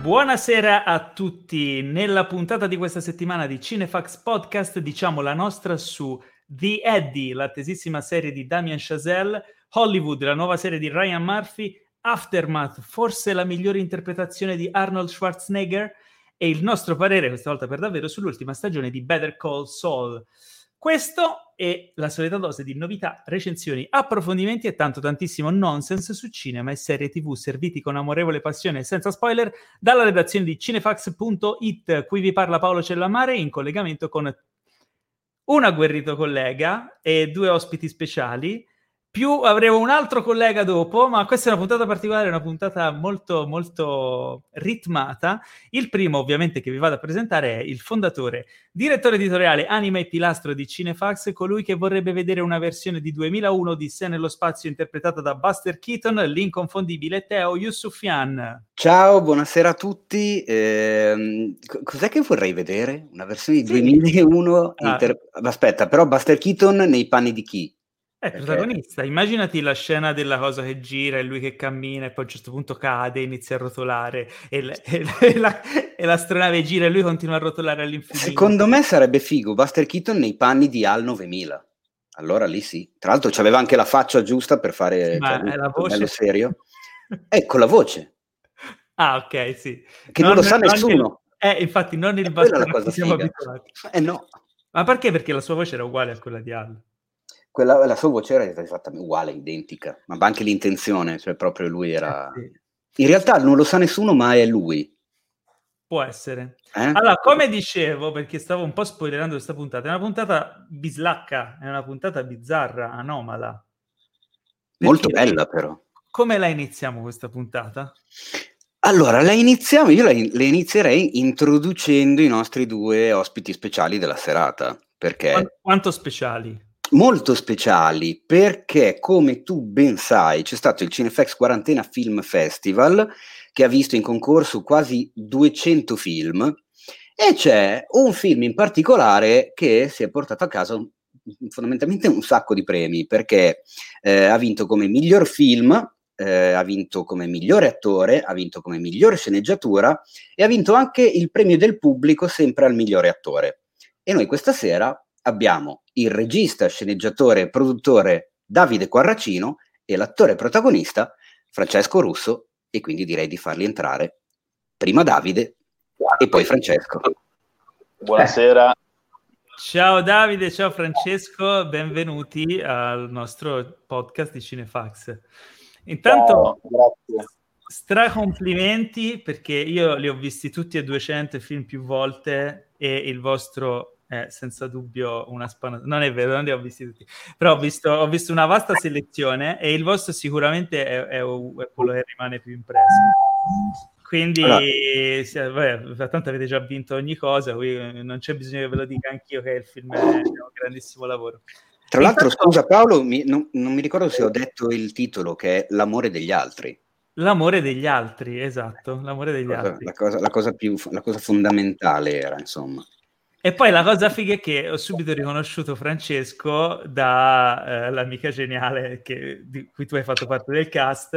Buonasera a tutti. Nella puntata di questa settimana di Cinefax Podcast diciamo la nostra su The Eddie, l'attesissima serie di Damien Chazelle, Hollywood, la nuova serie di Ryan Murphy, Aftermath, forse la migliore interpretazione di Arnold Schwarzenegger e il nostro parere, questa volta per davvero, sull'ultima stagione di Better Call Saul. Questo è la solita dose di novità, recensioni, approfondimenti e tanto tantissimo nonsense su cinema e serie tv serviti con amorevole passione e senza spoiler dalla redazione di cinefax.it. Qui vi parla Paolo Cellamare in collegamento con un agguerrito collega e due ospiti speciali più avremo un altro collega dopo, ma questa è una puntata particolare, una puntata molto, molto ritmata. Il primo, ovviamente, che vi vado a presentare è il fondatore, direttore editoriale, anima e pilastro di Cinefax, colui che vorrebbe vedere una versione di 2001 di Sé nello spazio interpretata da Buster Keaton, l'inconfondibile Teo Yusufian. Ciao, buonasera a tutti. Eh, cos'è che vorrei vedere? Una versione di sì. 2001? Ah. Inter... Aspetta, però Buster Keaton nei panni di chi? È il protagonista. Immaginati la scena della cosa che gira e lui che cammina e poi a un certo punto cade, inizia a rotolare e, l- e, l- e, la- e l'astronave gira e lui continua a rotolare all'infinito. Secondo me sarebbe figo Buster Keaton nei panni di Al 9000. Allora lì sì. Tra l'altro c'aveva anche la faccia giusta per fare sì, ma cioè, è la voce serio. ecco la voce. Ah, ok, sì. Che non, non lo sa nessuno. Il... Eh, infatti, non il Buster che siamo abituati. Eh no. Ma perché? Perché la sua voce era uguale a quella di Al quella, la sua voce era esattamente uguale, identica, ma anche l'intenzione, cioè proprio lui era... Eh In realtà non lo sa nessuno, ma è lui. Può essere. Eh? Allora, come dicevo, perché stavo un po' spoilerando questa puntata, è una puntata bislacca, è una puntata bizzarra, anomala. Perché Molto bella però. Come la iniziamo questa puntata? Allora, la iniziamo, io la, la inizierei introducendo i nostri due ospiti speciali della serata. Perché... Quanto, quanto speciali? Molto speciali perché, come tu ben sai, c'è stato il Cinefex Quarantena Film Festival che ha visto in concorso quasi 200 film e c'è un film in particolare che si è portato a casa fondamentalmente un sacco di premi perché eh, ha vinto come miglior film, eh, ha vinto come migliore attore, ha vinto come migliore sceneggiatura e ha vinto anche il premio del pubblico sempre al migliore attore. E noi questa sera abbiamo il regista, sceneggiatore e produttore Davide Quarracino e l'attore protagonista Francesco Russo e quindi direi di farli entrare prima Davide e poi Francesco. Buonasera. Ciao Davide, ciao Francesco, benvenuti al nostro podcast di Cinefax. Intanto, stra complimenti perché io li ho visti tutti e 200 film più volte e il vostro è senza dubbio una spanna. Non è vero, non li ho visti tutti, però ho visto, ho visto una vasta selezione e il vostro sicuramente è, è, è quello che rimane più impresso. Quindi, allora. sì, vabbè, tanto avete già vinto ogni cosa, non c'è bisogno che ve lo dica anch'io che il film è un grandissimo lavoro. Tra l'altro, Intanto... scusa Paolo, mi, non, non mi ricordo se ho detto il titolo, che è L'amore degli altri. L'amore degli altri, esatto, l'amore degli cosa, altri. La cosa, la cosa, più, la cosa fondamentale era, insomma. E poi la cosa figa è che ho subito riconosciuto Francesco dall'amica eh, geniale che, di cui tu hai fatto parte del cast,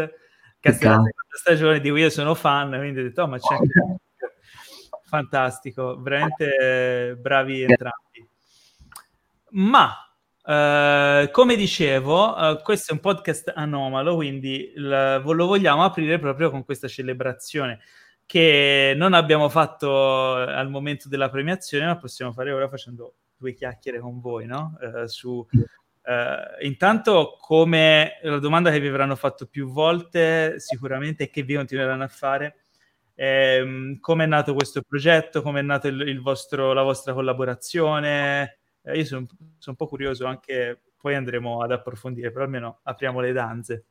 cast della seconda stagione di cui io sono fan, quindi ho detto, oh, ma c'è anche... Fantastico, veramente bravi entrambi. Ma Uh, come dicevo, uh, questo è un podcast anomalo, quindi l- lo vogliamo aprire proprio con questa celebrazione che non abbiamo fatto al momento della premiazione, ma possiamo fare ora facendo due chiacchiere con voi, no? Uh, su, uh, intanto, come la domanda che vi avranno fatto più volte, sicuramente, e che vi continueranno a fare, ehm, come è nato questo progetto, come è nata la vostra collaborazione. Eh, io sono, sono un po' curioso anche, poi andremo ad approfondire, però almeno apriamo le danze.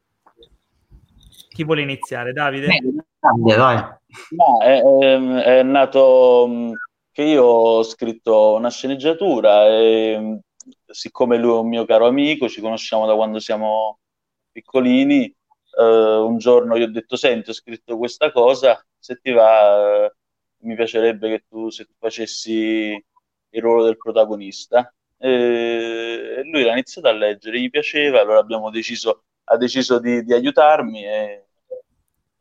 Chi vuole iniziare? Davide? Davide, vai. No, è, è, è, nato mm, che io ho scritto una sceneggiatura e mm, siccome lui è un mio caro amico, ci conosciamo da quando siamo piccolini, eh, un giorno gli ho detto, senti, ho scritto questa cosa, se ti va, eh, mi piacerebbe che tu, se tu facessi il ruolo del protagonista. E lui l'ha iniziato a leggere, gli piaceva, allora abbiamo deciso deciso di, di aiutarmi e,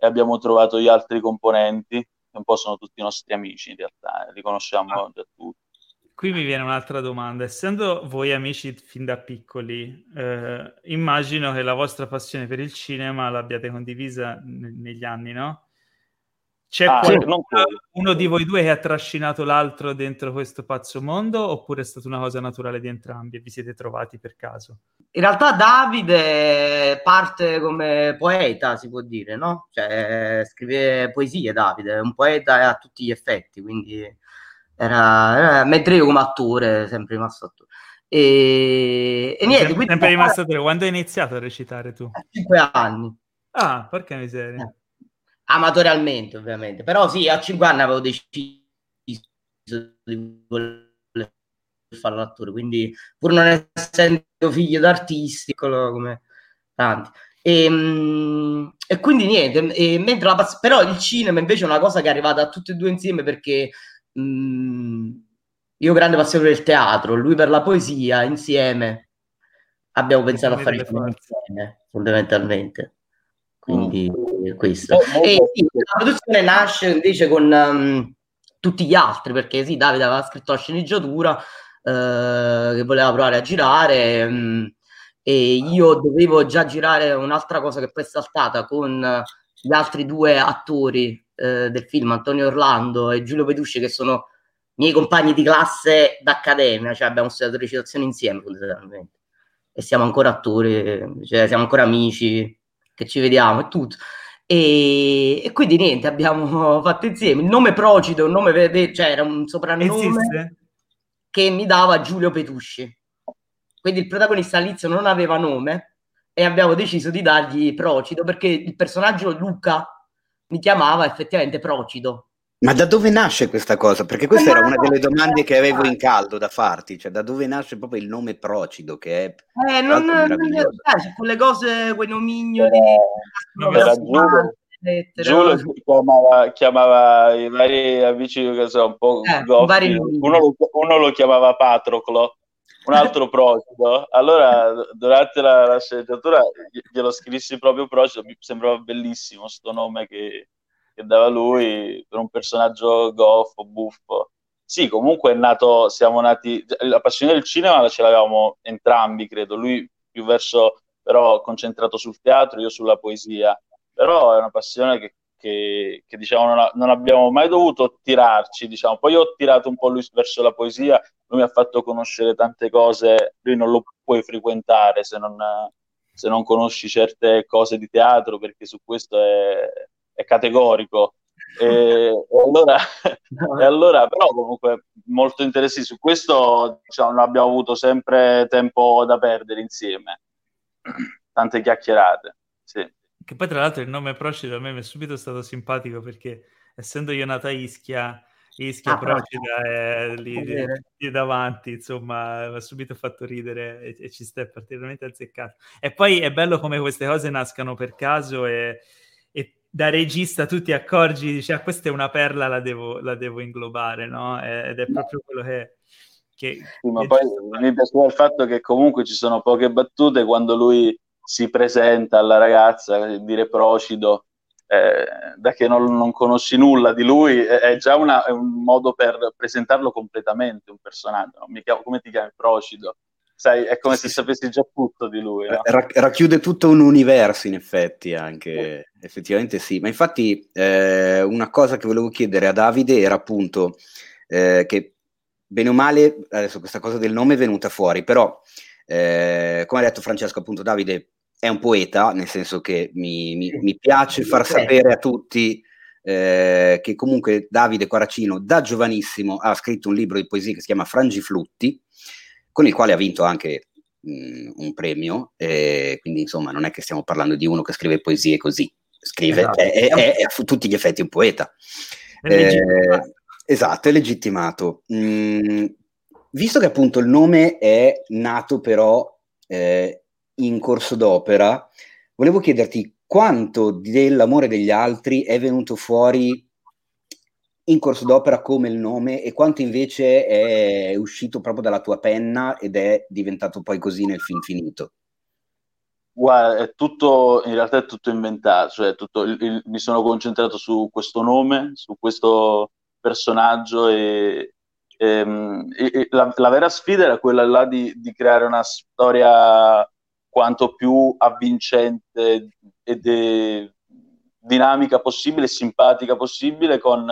e, abbiamo trovato gli altri componenti. un po' sono tutti nostri amici in realtà, eh, li conosciamo ah. già tutti. Qui mi viene un'altra domanda. Essendo voi amici fin da piccoli, eh, immagino che la vostra passione per il cinema l'abbiate condivisa n- negli anni, no? C'è ah, qualcuno, uno di voi due che ha trascinato l'altro dentro questo pazzo mondo oppure è stata una cosa naturale di entrambi e vi siete trovati per caso? In realtà Davide parte come poeta, si può dire, no? Cioè scrive poesie Davide, è un poeta a tutti gli effetti, quindi era, era mentre io come attore, sempre rimasto attore. E, e niente, sempre, sempre rimasto attore. Quando hai iniziato a recitare tu? A cinque anni. Ah, porca miseria. Eh amatorialmente ovviamente, però sì, a 5 anni avevo deciso di voler fare l'attore, quindi pur non essendo figlio d'artisti, come tanti. E, ehm, e quindi niente, e mentre la pass- però il cinema invece è una cosa che è arrivata a tutti e due insieme perché mh, io grande passione per il teatro, lui per la poesia, insieme abbiamo pensato a fare il film insieme, fondamentalmente. Quindi mm. questo. Oh, e sì, la produzione nasce invece con um, tutti gli altri, perché sì, Davide aveva scritto la sceneggiatura uh, che voleva provare a girare um, e io dovevo già girare un'altra cosa che poi è saltata con gli altri due attori uh, del film, Antonio Orlando e Giulio Pedusci, che sono miei compagni di classe d'accademia, cioè abbiamo studiato recitazione insieme fondamentalmente e siamo ancora attori, cioè siamo ancora amici che ci vediamo e tutto. E, e, quindi niente, abbiamo fatto insieme. Il nome Procido, un nome, cioè era un soprannome Esiste? che mi dava Giulio Petusci. Quindi il protagonista all'inizio non aveva nome e abbiamo deciso di dargli Procido perché il personaggio Luca mi chiamava effettivamente Procido. Ma da dove nasce questa cosa? Perché questa era una delle domande che avevo in caldo da farti, cioè da dove nasce proprio il nome Procido, che è eh, non, non eh, quelle cose, quei nomignoli eh, era Giulio, Giulio chiamava, chiamava, i vari amici che sono un po' eh, goffi, uno, lo, uno lo chiamava Patroclo, un altro Procido. Allora, durante la, la sceneggiatura glielo scrissi proprio Procido, mi sembrava bellissimo sto nome che che dava lui per un personaggio goffo, buffo. Sì, comunque è nato, siamo nati, la passione del cinema ce l'avevamo entrambi, credo, lui più verso, però concentrato sul teatro, io sulla poesia, però è una passione che, che, che diciamo non, non, abbiamo mai dovuto tirarci, diciamo. poi ho tirato un po' lui verso la poesia, lui mi ha fatto conoscere tante cose, lui non lo puoi frequentare se non, se non conosci certe cose di teatro, perché su questo è, è categorico. E, e, allora, e, allora, però comunque molto interessi su questo diciamo, non abbiamo avuto sempre tempo da perdere insieme tante chiacchierate sì. che poi tra l'altro il nome Procida a me mi è subito stato simpatico perché essendo io nata Ischia Ischia ah, Procida è lì, lì, lì, davanti insomma mi ha subito fatto ridere e, e ci sta particolarmente azzeccato e poi è bello come queste cose nascano per caso e da regista tu ti accorgi, dici, ah, questa è una perla, la devo, la devo inglobare, no? Ed è proprio quello che... che sì, ma poi mi piaceva il fatto che comunque ci sono poche battute quando lui si presenta alla ragazza, dire procido, eh, da che non, non, conosci nulla di lui, è, è già una, è un modo per presentarlo completamente, un personaggio. No? Chiamo, come ti chiami? Procido sai, è come se sapessi già tutto di lui. No? Racchiude tutto un universo, in effetti, anche sì. effettivamente sì. Ma infatti, eh, una cosa che volevo chiedere a Davide era appunto eh, che, bene o male, adesso questa cosa del nome è venuta fuori, però, eh, come ha detto Francesco, appunto, Davide è un poeta, nel senso che mi, mi, mi piace far sapere a tutti. Eh, che comunque Davide Quaracino da giovanissimo ha scritto un libro di poesie che si chiama Frangiflutti, con il quale ha vinto anche mh, un premio, eh, quindi insomma non è che stiamo parlando di uno che scrive poesie così, scrive, esatto. è, è, è, a tutti gli effetti un poeta. Eh, esatto, è legittimato. Mm, visto che appunto il nome è nato però eh, in corso d'opera, volevo chiederti quanto dell'amore degli altri è venuto fuori in corso d'opera come il nome e quanto invece è uscito proprio dalla tua penna ed è diventato poi così nel film finito? Guarda, è tutto, in realtà è tutto inventato, cioè tutto, il, il, mi sono concentrato su questo nome, su questo personaggio e, e, e la, la, vera sfida era quella là di, di, creare una storia quanto più avvincente e de, dinamica possibile, simpatica possibile, con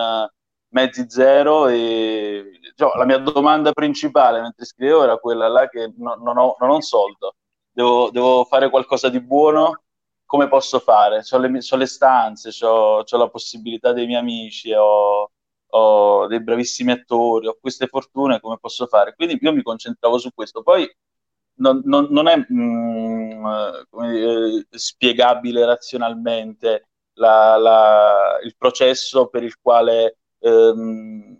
mezzi zero e cioè, la mia domanda principale mentre scrivevo era quella là che no, non, ho, non ho un soldo devo, devo fare qualcosa di buono, come posso fare? Ho le, le stanze, ho la possibilità dei miei amici, ho, ho, dei bravissimi attori, ho queste fortune, come posso fare? Quindi io mi concentravo su questo. Poi non, non, non è mm, dire, spiegabile razionalmente la, la, il processo per il quale ehm,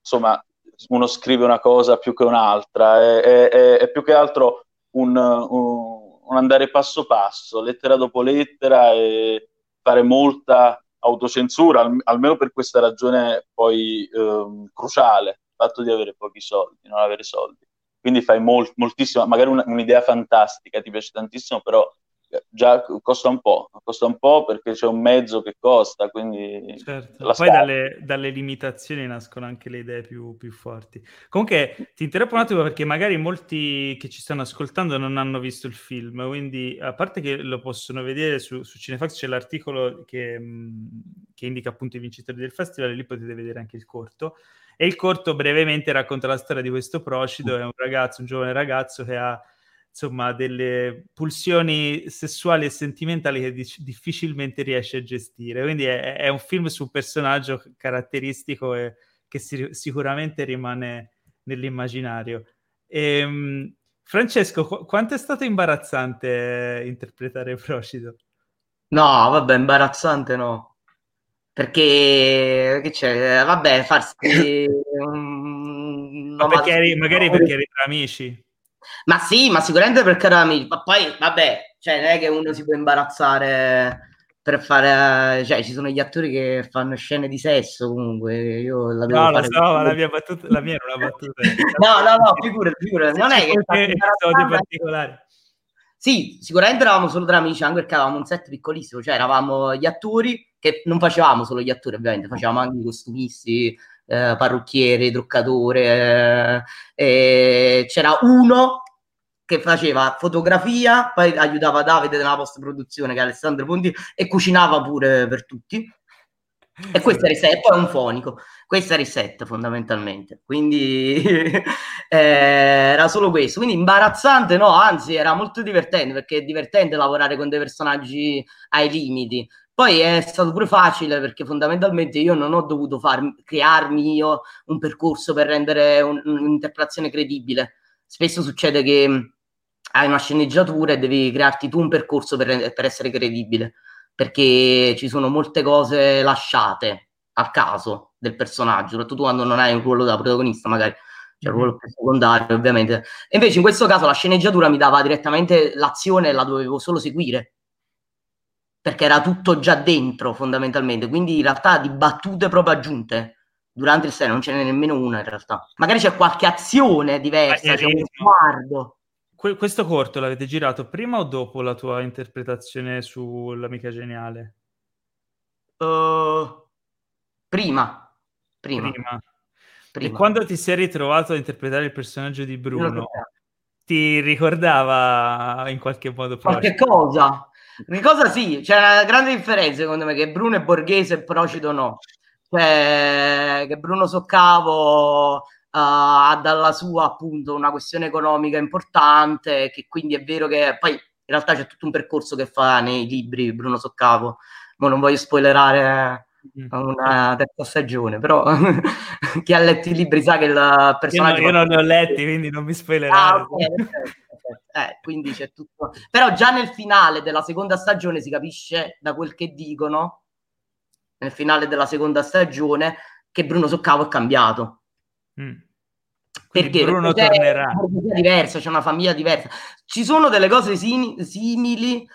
insomma uno scrive una cosa più che un'altra, è, è, è più che altro un, un, andare passo passo, lettera dopo lettera e fare molta autocensura, al, almeno per questa ragione poi ehm, cruciale, il fatto di avere pochi soldi, non avere soldi. Quindi fai molt, moltissimo, magari un, un'idea fantastica, ti piace tantissimo, però già costa un po', costa un po' perché c'è un mezzo che costa, quindi... Certo. Poi dalle, dalle, limitazioni nascono anche le idee più, più, forti. Comunque ti interrompo un attimo perché magari molti che ci stanno ascoltando non hanno visto il film, quindi a parte che lo possono vedere su, su Cinefax c'è l'articolo che, che indica appunto i vincitori del festival e lì potete vedere anche il corto. E il corto brevemente racconta la storia di questo Procido, è un ragazzo, un giovane ragazzo che ha insomma delle pulsioni sessuali e sentimentali che dic- difficilmente riesce a gestire. Quindi è, è, un film su un personaggio caratteristico e che si, sicuramente rimane nell'immaginario. E, ehm, Francesco, qu- quanto è stato imbarazzante interpretare Procido? No, vabbè, imbarazzante no. Perché, che c'è? Vabbè, farsi... Ma perché eri, magari perché eri tra amici. Ma sì, ma sicuramente per caro amici. Ma poi, vabbè, cioè, non è che uno si può imbarazzare per fare... Cioè, ci sono gli attori che fanno scene di sesso, comunque. Io la devo no, fare... so, ma la mia, battuta, la mia era una battuta. no, no, no, figurati, figurati. Non è che... Episodi particolari. Sì, sicuramente eravamo solo tra amici, anche perché avevamo un set piccolissimo, cioè eravamo gli attori, che non facevamo solo gli attori ovviamente, facevamo anche i costumisti, eh, parrucchiere, truccatore, eh, c'era uno che faceva fotografia, poi aiutava Davide nella post produzione che è Alessandro Ponti e cucinava pure per tutti. E questo era il set, poi un fonico. Questo era il set fondamentalmente. Quindi eh, era solo questo. Quindi imbarazzante, no, anzi era molto divertente perché è divertente lavorare con dei personaggi ai limiti. Poi è stato pure facile perché fondamentalmente io non ho dovuto far, crearmi io un percorso per rendere un, un'interpretazione credibile. Spesso succede che hai una sceneggiatura e devi crearti tu un percorso per, per essere credibile, perché ci sono molte cose lasciate al caso del personaggio, soprattutto quando non hai un ruolo da protagonista, magari c'è un ruolo più secondario, ovviamente. E invece in questo caso la sceneggiatura mi dava direttamente l'azione e la dovevo solo seguire perché era tutto già dentro fondamentalmente, quindi in realtà di battute proprio aggiunte durante il serie non ce n'è nemmeno una in realtà. Magari c'è qualche azione diversa, c'è un sguardo. Que- questo corto l'avete girato prima o dopo la tua interpretazione sull'amica geniale? Uh, prima. Prima. prima. prima. E quando ti sei ritrovato a interpretare il personaggio di Bruno, ti ricordava in qualche modo qualche cosa? Che cosa sì, c'è una grande differenza secondo me che Bruno è borghese e Procido no. Cioè, che Bruno Soccavo uh, ha dalla sua appunto una questione economica importante, che quindi è vero che poi in realtà c'è tutto un percorso che fa nei libri Bruno Soccavo, ma non voglio spoilerare mm. una terza stagione, però chi ha letto i libri sa che il personaggio... Io, no, io non li ho letti, quindi non mi spoilerare. Ah, okay, eh, quindi c'è tutto. Però già nel finale della seconda stagione si capisce da quel che dicono, nel finale della seconda stagione, che Bruno Soccavo è cambiato. Mm. Perché? Bruno Perché tornerà. C'è una diversa, c'è una famiglia diversa. Ci sono delle cose sim- simili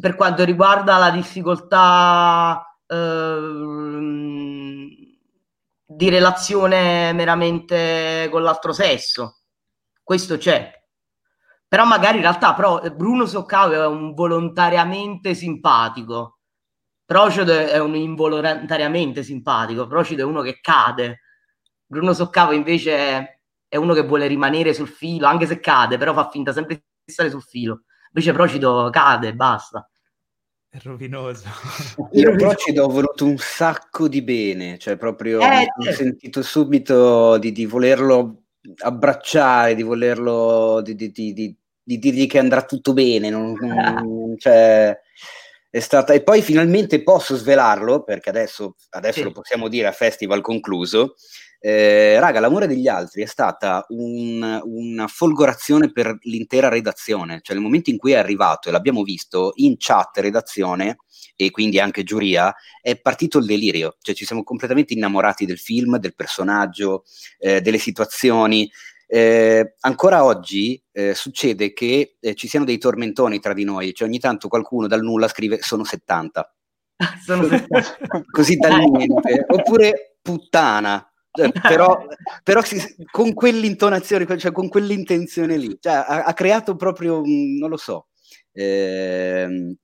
per quanto riguarda la difficoltà ehm, di relazione meramente con l'altro sesso. Questo c'è. Però magari in realtà però Bruno Soccavo è un volontariamente simpatico, Procide è un involontariamente simpatico, Procide è uno che cade, Bruno Soccavo invece è, uno che vuole rimanere sul filo, anche se cade, però fa finta sempre di stare sul filo, invece Procido cade e basta. È rovinoso. Io Procida ho voluto un sacco di bene, cioè proprio eh, ho sentito subito di, di, volerlo abbracciare, di volerlo, di, di, di, dirgli che andrà tutto bene. Non, non, cioè, è stata... E poi finalmente posso svelarlo, perché adesso, adesso sì. lo possiamo dire a festival concluso. Eh, raga, l'amore degli altri è stata un, una folgorazione per l'intera redazione, cioè nel momento in cui è arrivato e l'abbiamo visto in chat redazione e quindi anche giuria, è partito il delirio, cioè ci siamo completamente innamorati del film, del personaggio, eh, delle situazioni. Eh, ancora oggi eh, succede che eh, ci siano dei tormentoni tra di noi, cioè ogni tanto qualcuno dal nulla scrive sono 70. sono 70. Così dal niente. Oppure puttana, però, però si, con quell'intonazione, cioè con quell'intenzione lì, cioè, ha, ha, creato proprio, non lo so. Eh...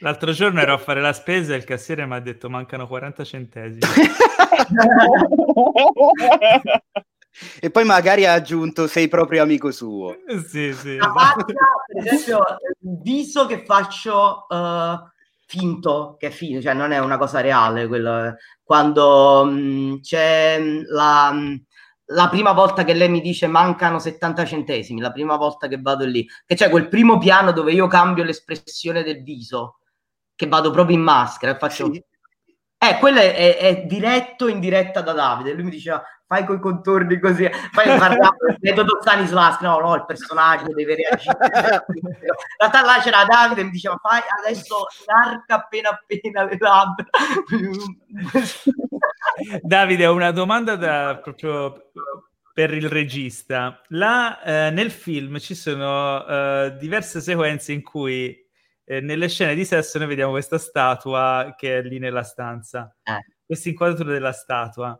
L'altro giorno ero a fare la spesa e il cassiere mi ha detto mancano 40 centesimi. e poi magari ha aggiunto sei proprio amico suo. Sì, sì. La faccia, per esempio, il viso che faccio... Uh finto che è finto, cioè non è una cosa reale quello. Quando mh, mm, c'è mm, la, mm, la, prima volta che lei mi dice mancano 70 centesimi, la prima volta che vado lì, che c'è quel primo piano dove io cambio l'espressione del viso, che vado proprio in maschera e faccio... Sì. Eh, quello è, è, è, diretto in diretta da Davide. Lui mi diceva: fai coi contorni così. Parlavo del metodo Stanislas, no, no, il personaggio deve reagire. In realtà là c'era Davide mi diceva fai adesso larga appena appena le labbra. Davide, ho una domanda da, proprio per il regista. Là eh, nel film ci sono eh, diverse sequenze in cui eh, nelle scene di sesso noi vediamo questa statua che è lì nella stanza. Eh. Questa inquadratura della statua.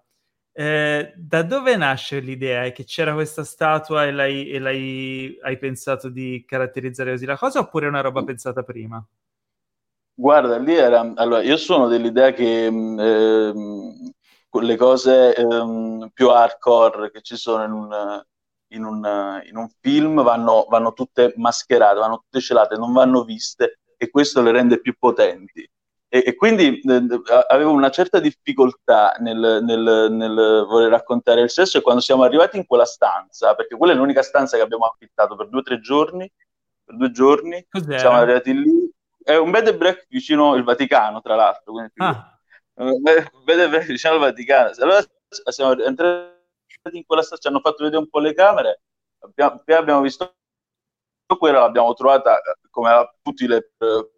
Eh, da dove nasce l'idea che c'era questa statua e, l'hai, e l'hai, hai pensato di caratterizzare così la cosa oppure è una roba pensata prima? Guarda, lì era... Allora, io sono dell'idea che eh, le cose eh, più hardcore che ci sono in un, in un, in un film vanno, vanno tutte mascherate, vanno tutte celate, non vanno viste e questo le rende più potenti. E, e quindi eh, avevo una certa difficoltà nel, nel, nel, voler raccontare il sesso e quando siamo arrivati in quella stanza, perché quella è l'unica stanza che abbiamo affittato per due o tre giorni, per due giorni, Cos'era? siamo arrivati lì, è un bed and breakfast vicino al Vaticano, tra l'altro, quindi, ah. un bed and breakfast vicino al Vaticano. Allora siamo entrati in quella stanza, ci hanno fatto vedere un po' le camere, abbiamo, abbiamo visto quella, l'abbiamo trovata come tutti le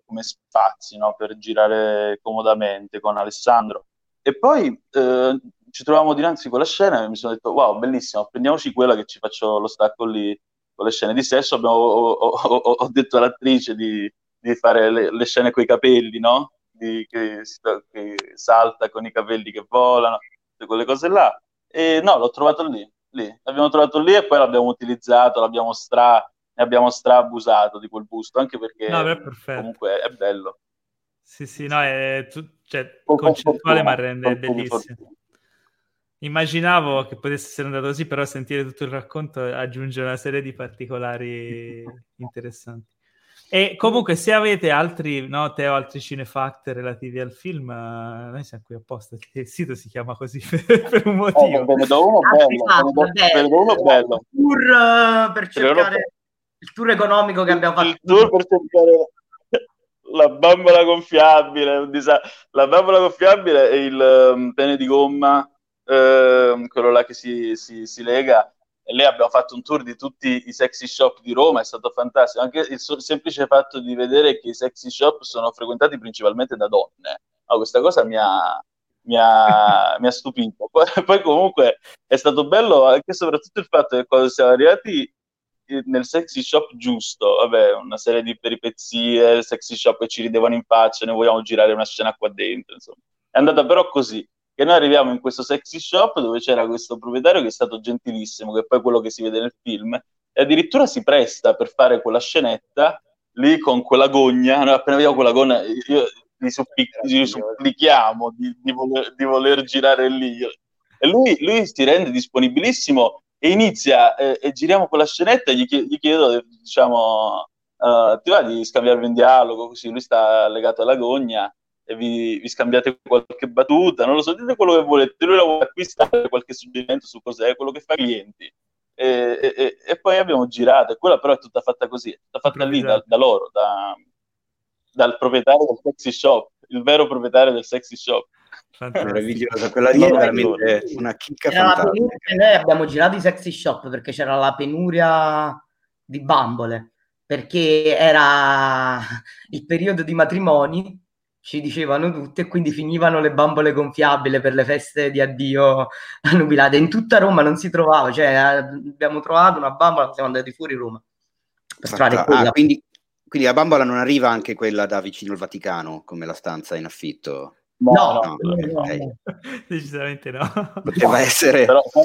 come spazi no? per girare comodamente con Alessandro. E poi eh, ci trovavamo dinanzi con la scena e mi sono detto wow, bellissimo, prendiamoci quella che ci faccio lo stacco lì con le scene di sesso. Abbiamo, ho, ho, ho, detto all'attrice di, di fare le, le, scene i capelli, no? Di, che, che, salta con i capelli che volano, quelle cose là. E no, l'ho trovato lì, lì. L'abbiamo trovato lì e poi l'abbiamo utilizzato, l'abbiamo stra ne abbiamo strabusato di quel busto, anche perché no, è comunque è bello. Sì, sì, no, è tu, cioè, concettuale ma rende bellissimo. Immaginavo che potesse essere andato così, però sentire tutto il racconto aggiunge una serie di particolari interessanti. E comunque, se avete altri note o altri cinefact relativi al film, uh, noi siamo qui apposta. Il sito si chiama così per, per un motivo. Oh, uno bello. Uno bello. Pur uh, per cercare il tour economico che abbiamo fatto. Il tour per cercare la bambola gonfiabile, la bambola gonfiabile e il um, pene di gomma, uh, quello là che si, si, si, lega. E lì abbiamo fatto un tour di tutti i sexy shop di Roma, è stato fantastico. Anche il semplice fatto di vedere che i sexy shop sono frequentati principalmente da donne. No, questa cosa mi ha, mi ha, mi ha stupito. Poi, poi, comunque è stato bello anche soprattutto il fatto che quando siamo arrivati nel sexy shop giusto, vabbè, una serie di peripezie, sexy shop che ci ridevano in faccia, noi vogliamo girare una scena qua dentro, insomma. È andata però così, che noi arriviamo in questo sexy shop dove c'era questo proprietario che è stato gentilissimo, che è poi quello che si vede nel film, e addirittura si presta per fare quella scenetta lì con quella gogna, noi appena vediamo quella gogna, io gli, supplic- gli supplichiamo di, di, voler, di, voler, girare lì. E lui, lui, si rende disponibilissimo e inizia, eh, e giriamo quella scenetta e gli, chiedo, gli chiedo diciamo, uh, ti va di scambiarvi un dialogo, così lui sta legato alla gogna e vi, vi, scambiate qualche battuta, non lo so, dite quello che volete, lui la vuole acquistare, qualche suggerimento su cos'è, quello che fa clienti. E, e, e, poi abbiamo girato, e quella però è tutta fatta così, è tutta fatta lì da, da loro, da, dal proprietario del sexy shop, il vero proprietario del sexy shop. Meravigliosa, quella lì è veramente una chicca fantastica. Noi abbiamo girato i sexy shop perché c'era la penuria di bambole, perché era il periodo di matrimoni ci dicevano tutti, e quindi finivano le bambole gonfiabili per le feste di addio a nubilate. In tutta Roma non si trovava, cioè abbiamo trovato una bambola, siamo andati fuori Roma. Per trovare ah, quindi, quindi, la bambola non arriva anche quella da vicino al Vaticano, come la stanza in affitto? No, no, no, no decisamente no. Poteva essere... Però, se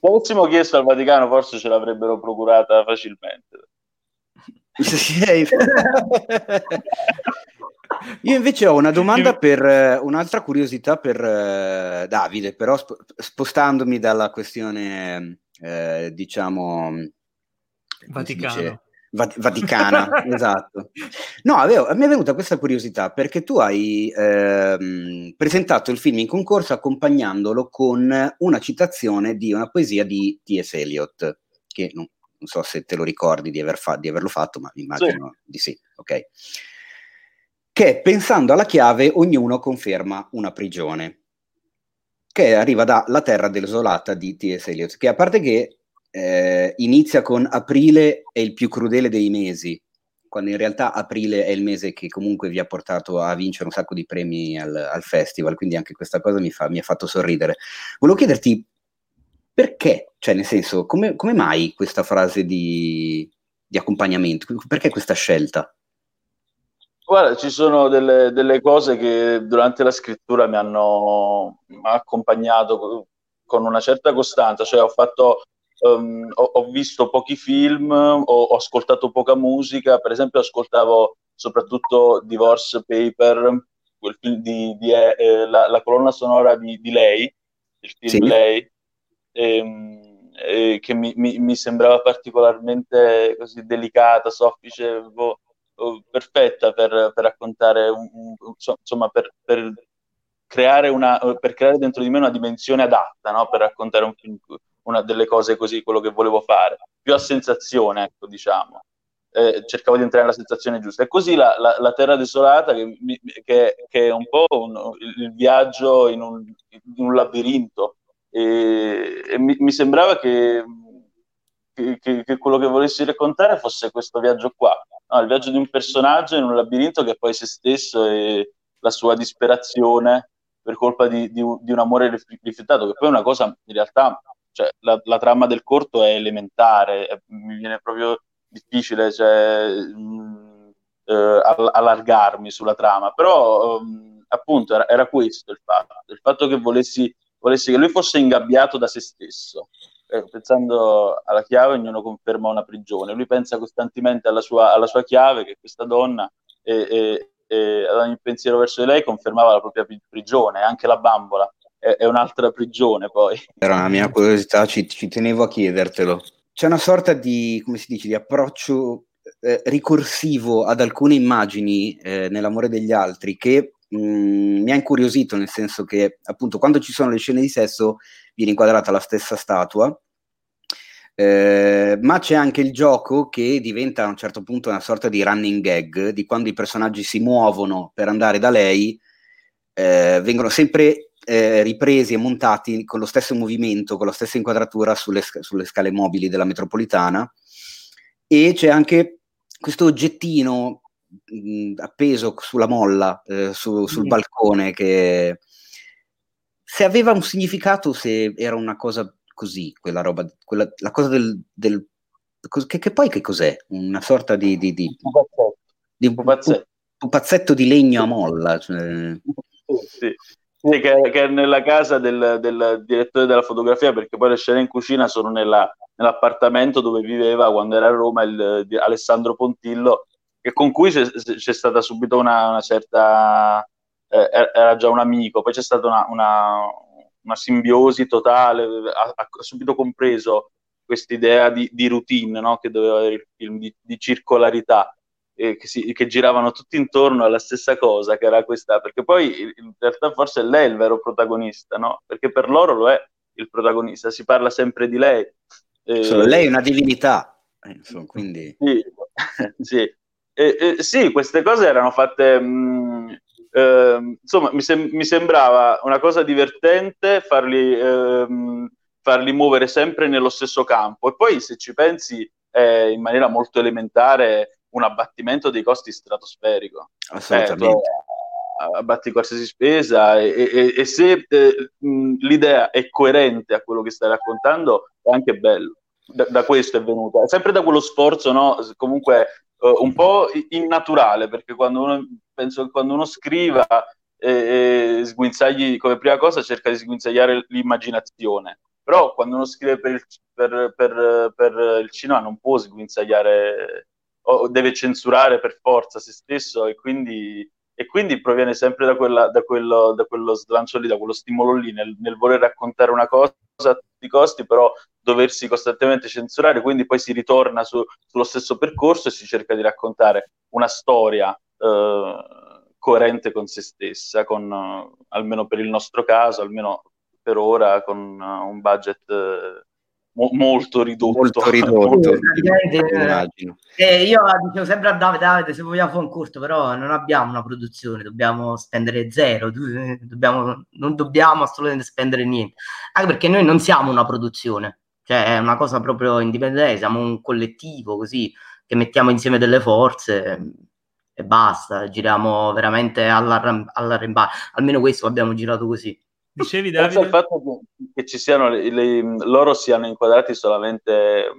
avessimo chiesto al Vaticano forse ce l'avrebbero procurata facilmente. Io invece ho una domanda per uh, un'altra curiosità per uh, Davide, però sp- spostandomi dalla questione, uh, diciamo, Vaticano. Va- Vaticana, esatto. No, avevo, mi è venuta questa curiosità perché tu hai ehm, presentato il film in concorso accompagnandolo con una citazione di una poesia di T.S. Eliot, che non, non so se te lo ricordi di, aver fa- di averlo fatto, ma immagino sì. di sì, ok che pensando alla chiave ognuno conferma una prigione, che arriva da La terra desolata di T.S. Eliot, che a parte che eh, inizia con aprile è il più crudele dei mesi, quando in realtà aprile è il mese che comunque vi ha portato a vincere un sacco di premi al, al festival, quindi anche questa cosa mi, fa, mi, ha fatto sorridere. Volevo chiederti perché, cioè nel senso, come, come mai questa frase di, di accompagnamento, perché questa scelta? Guarda, ci sono delle, delle, cose che durante la scrittura mi hanno accompagnato con una certa costanza, cioè ho fatto, um, ho, ho, visto pochi film, ho, ho, ascoltato poca musica, per esempio ascoltavo soprattutto Divorce Paper, quel film di, di eh, la, la, colonna sonora di, di, lei, il film sì. Lei, ehm, eh, che mi, mi, mi, sembrava particolarmente così delicata, soffice, boh, Uh, perfetta per, per raccontare, un, un, insomma, per, per, creare una, per creare dentro di me una dimensione adatta, no? per raccontare un film, una delle cose così, quello che volevo fare, più a sensazione, ecco, diciamo. Eh, cercavo di entrare nella sensazione giusta. E così la, la, la Terra Desolata, che, che, che, è un po' un, il viaggio in un, in un labirinto, e, e mi, mi, sembrava che, che, quello che volessi raccontare fosse questo viaggio qua, no, il viaggio di un personaggio in un labirinto che poi se stesso e la sua disperazione per colpa di, di, di un amore rifiutato, che poi è una cosa in realtà, cioè, la, la trama del corto è elementare, è, mi viene proprio difficile cioè, mh, eh, allargarmi sulla trama, però um, appunto era, era, questo il fatto, il fatto che volessi, volessi che lui fosse ingabbiato da se stesso. Eh, pensando alla chiave ognuno conferma una prigione. Lui pensa costantemente alla sua, alla sua chiave, che questa donna, e, e, e, ad ogni pensiero verso di lei confermava la propria prigione, anche la bambola è, è un'altra prigione poi. Era una mia curiosità, ci, ci, tenevo a chiedertelo. C'è una sorta di, come si dice, di approccio eh, ricorsivo ad alcune immagini eh, nell'amore degli altri che mh, mm, mi ha incuriosito, nel senso che appunto quando ci sono le scene di sesso viene inquadrata la stessa statua, eh, ma c'è anche il gioco che diventa a un certo punto una sorta di running gag, di quando i personaggi si muovono per andare da lei, eh, vengono sempre eh, ripresi e montati con lo stesso movimento, con la stessa inquadratura sulle, sulle scale mobili della metropolitana e c'è anche questo oggettino mh, appeso sulla molla, eh, su, sul mm. balcone che se aveva un significato, se era una cosa così, quella roba, quella, la cosa del... del che, che, poi che cos'è? Una sorta di... di, di, di un pupazzetto. pupazzetto di legno a molla. Cioè... Sì, sì. che, che, è nella casa del, del, direttore della fotografia, perché poi le scene in cucina sono nella, nell'appartamento dove viveva quando era a Roma il, di Alessandro Pontillo, che con cui c'è, c'è stata subito una, una certa... Eh, era già un amico, poi c'è stata una, una, una simbiosi totale, ha, ha subito compreso questa idea di, di routine no? che doveva avere il film, di, di circolarità, eh, che, si, che, giravano tutti intorno alla stessa cosa, che era questa, perché poi in realtà forse è lei il vero protagonista, no? perché per loro lo è il protagonista, si parla sempre di lei. Eh, Solo lei è una divinità, eh, insomma, quindi... Sì, sì. E, sì, queste cose erano fatte... Mh, mm, eh, insomma, mi, sem- mi, sembrava una cosa divertente farli, ehm, farli, muovere sempre nello stesso campo. E poi, se ci pensi, eh, in maniera molto elementare, un abbattimento dei costi stratosferico. Assolutamente. Eh, abbatti qualsiasi spesa e, e, e se eh, l'idea è coerente a quello che stai raccontando, è anche bello. Da, da questo è venuto, sempre da quello sforzo, no? Comunque uh, un po' innaturale, perché quando uno, penso che quando uno scriva e, e sguinzagli come prima cosa cerca di sguinzagliare l'immaginazione, però quando uno scrive per il, per, per, per il cinema non può sguinzagliare o deve censurare per forza se stesso e quindi e quindi proviene sempre da, quella, da, quello, da, quello, slancio lì, da quello stimolo lì, nel, nel, voler raccontare una cosa a tutti i costi, però doversi costantemente censurare, quindi poi si ritorna su, sullo stesso percorso e si cerca di raccontare una storia eh, coerente con se stessa, con, eh, almeno per il nostro caso, almeno per ora, con uh, un budget eh, mo- molto ridotto. Molto ridotto, eh, io dicevo sempre a Davide, Davide, se vogliamo fare un corto, però non abbiamo una produzione, dobbiamo spendere zero, dobbiamo, non dobbiamo assolutamente spendere niente, anche perché noi non siamo una produzione, cioè è una cosa proprio indipendente, siamo un collettivo così, che mettiamo insieme delle forze e basta, giriamo veramente all'arrembaggio, almeno questo abbiamo girato così. Dicevi Davide? il fatto che, ci siano le, le, loro siano inquadrati solamente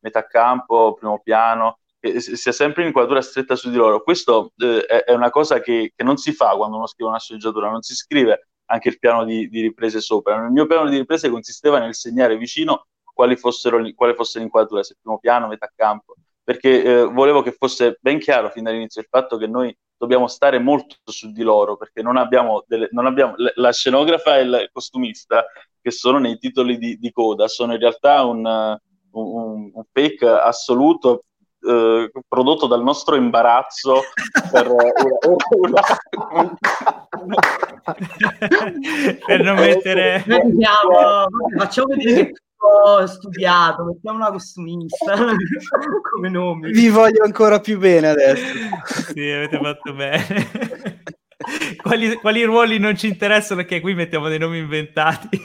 metà campo, primo piano, che sia sempre in inquadratura stretta su di loro. Questo eh, è, una cosa che, che, non si fa quando uno scrive una sceneggiatura, non si scrive anche il piano di, di, riprese sopra. Il mio piano di riprese consisteva nel segnare vicino quali fossero, quale fosse l'inquadratura, se primo piano, metà campo, perché eh, volevo che fosse ben chiaro fin dall'inizio il fatto che noi dobbiamo stare molto su di loro perché non abbiamo, delle, non abbiamo la scenografa e il costumista che sono nei titoli di, di coda sono in realtà un, un, un fake assoluto eh, prodotto dal nostro imbarazzo per, una, una, una, per non mettere Andiamo, facciamo vedere che studiato, mettiamo una costumista come nome. Vi voglio ancora più bene adesso. sì, avete fatto bene. Quali, quali, ruoli non ci interessano? Perché qui mettiamo dei nomi inventati.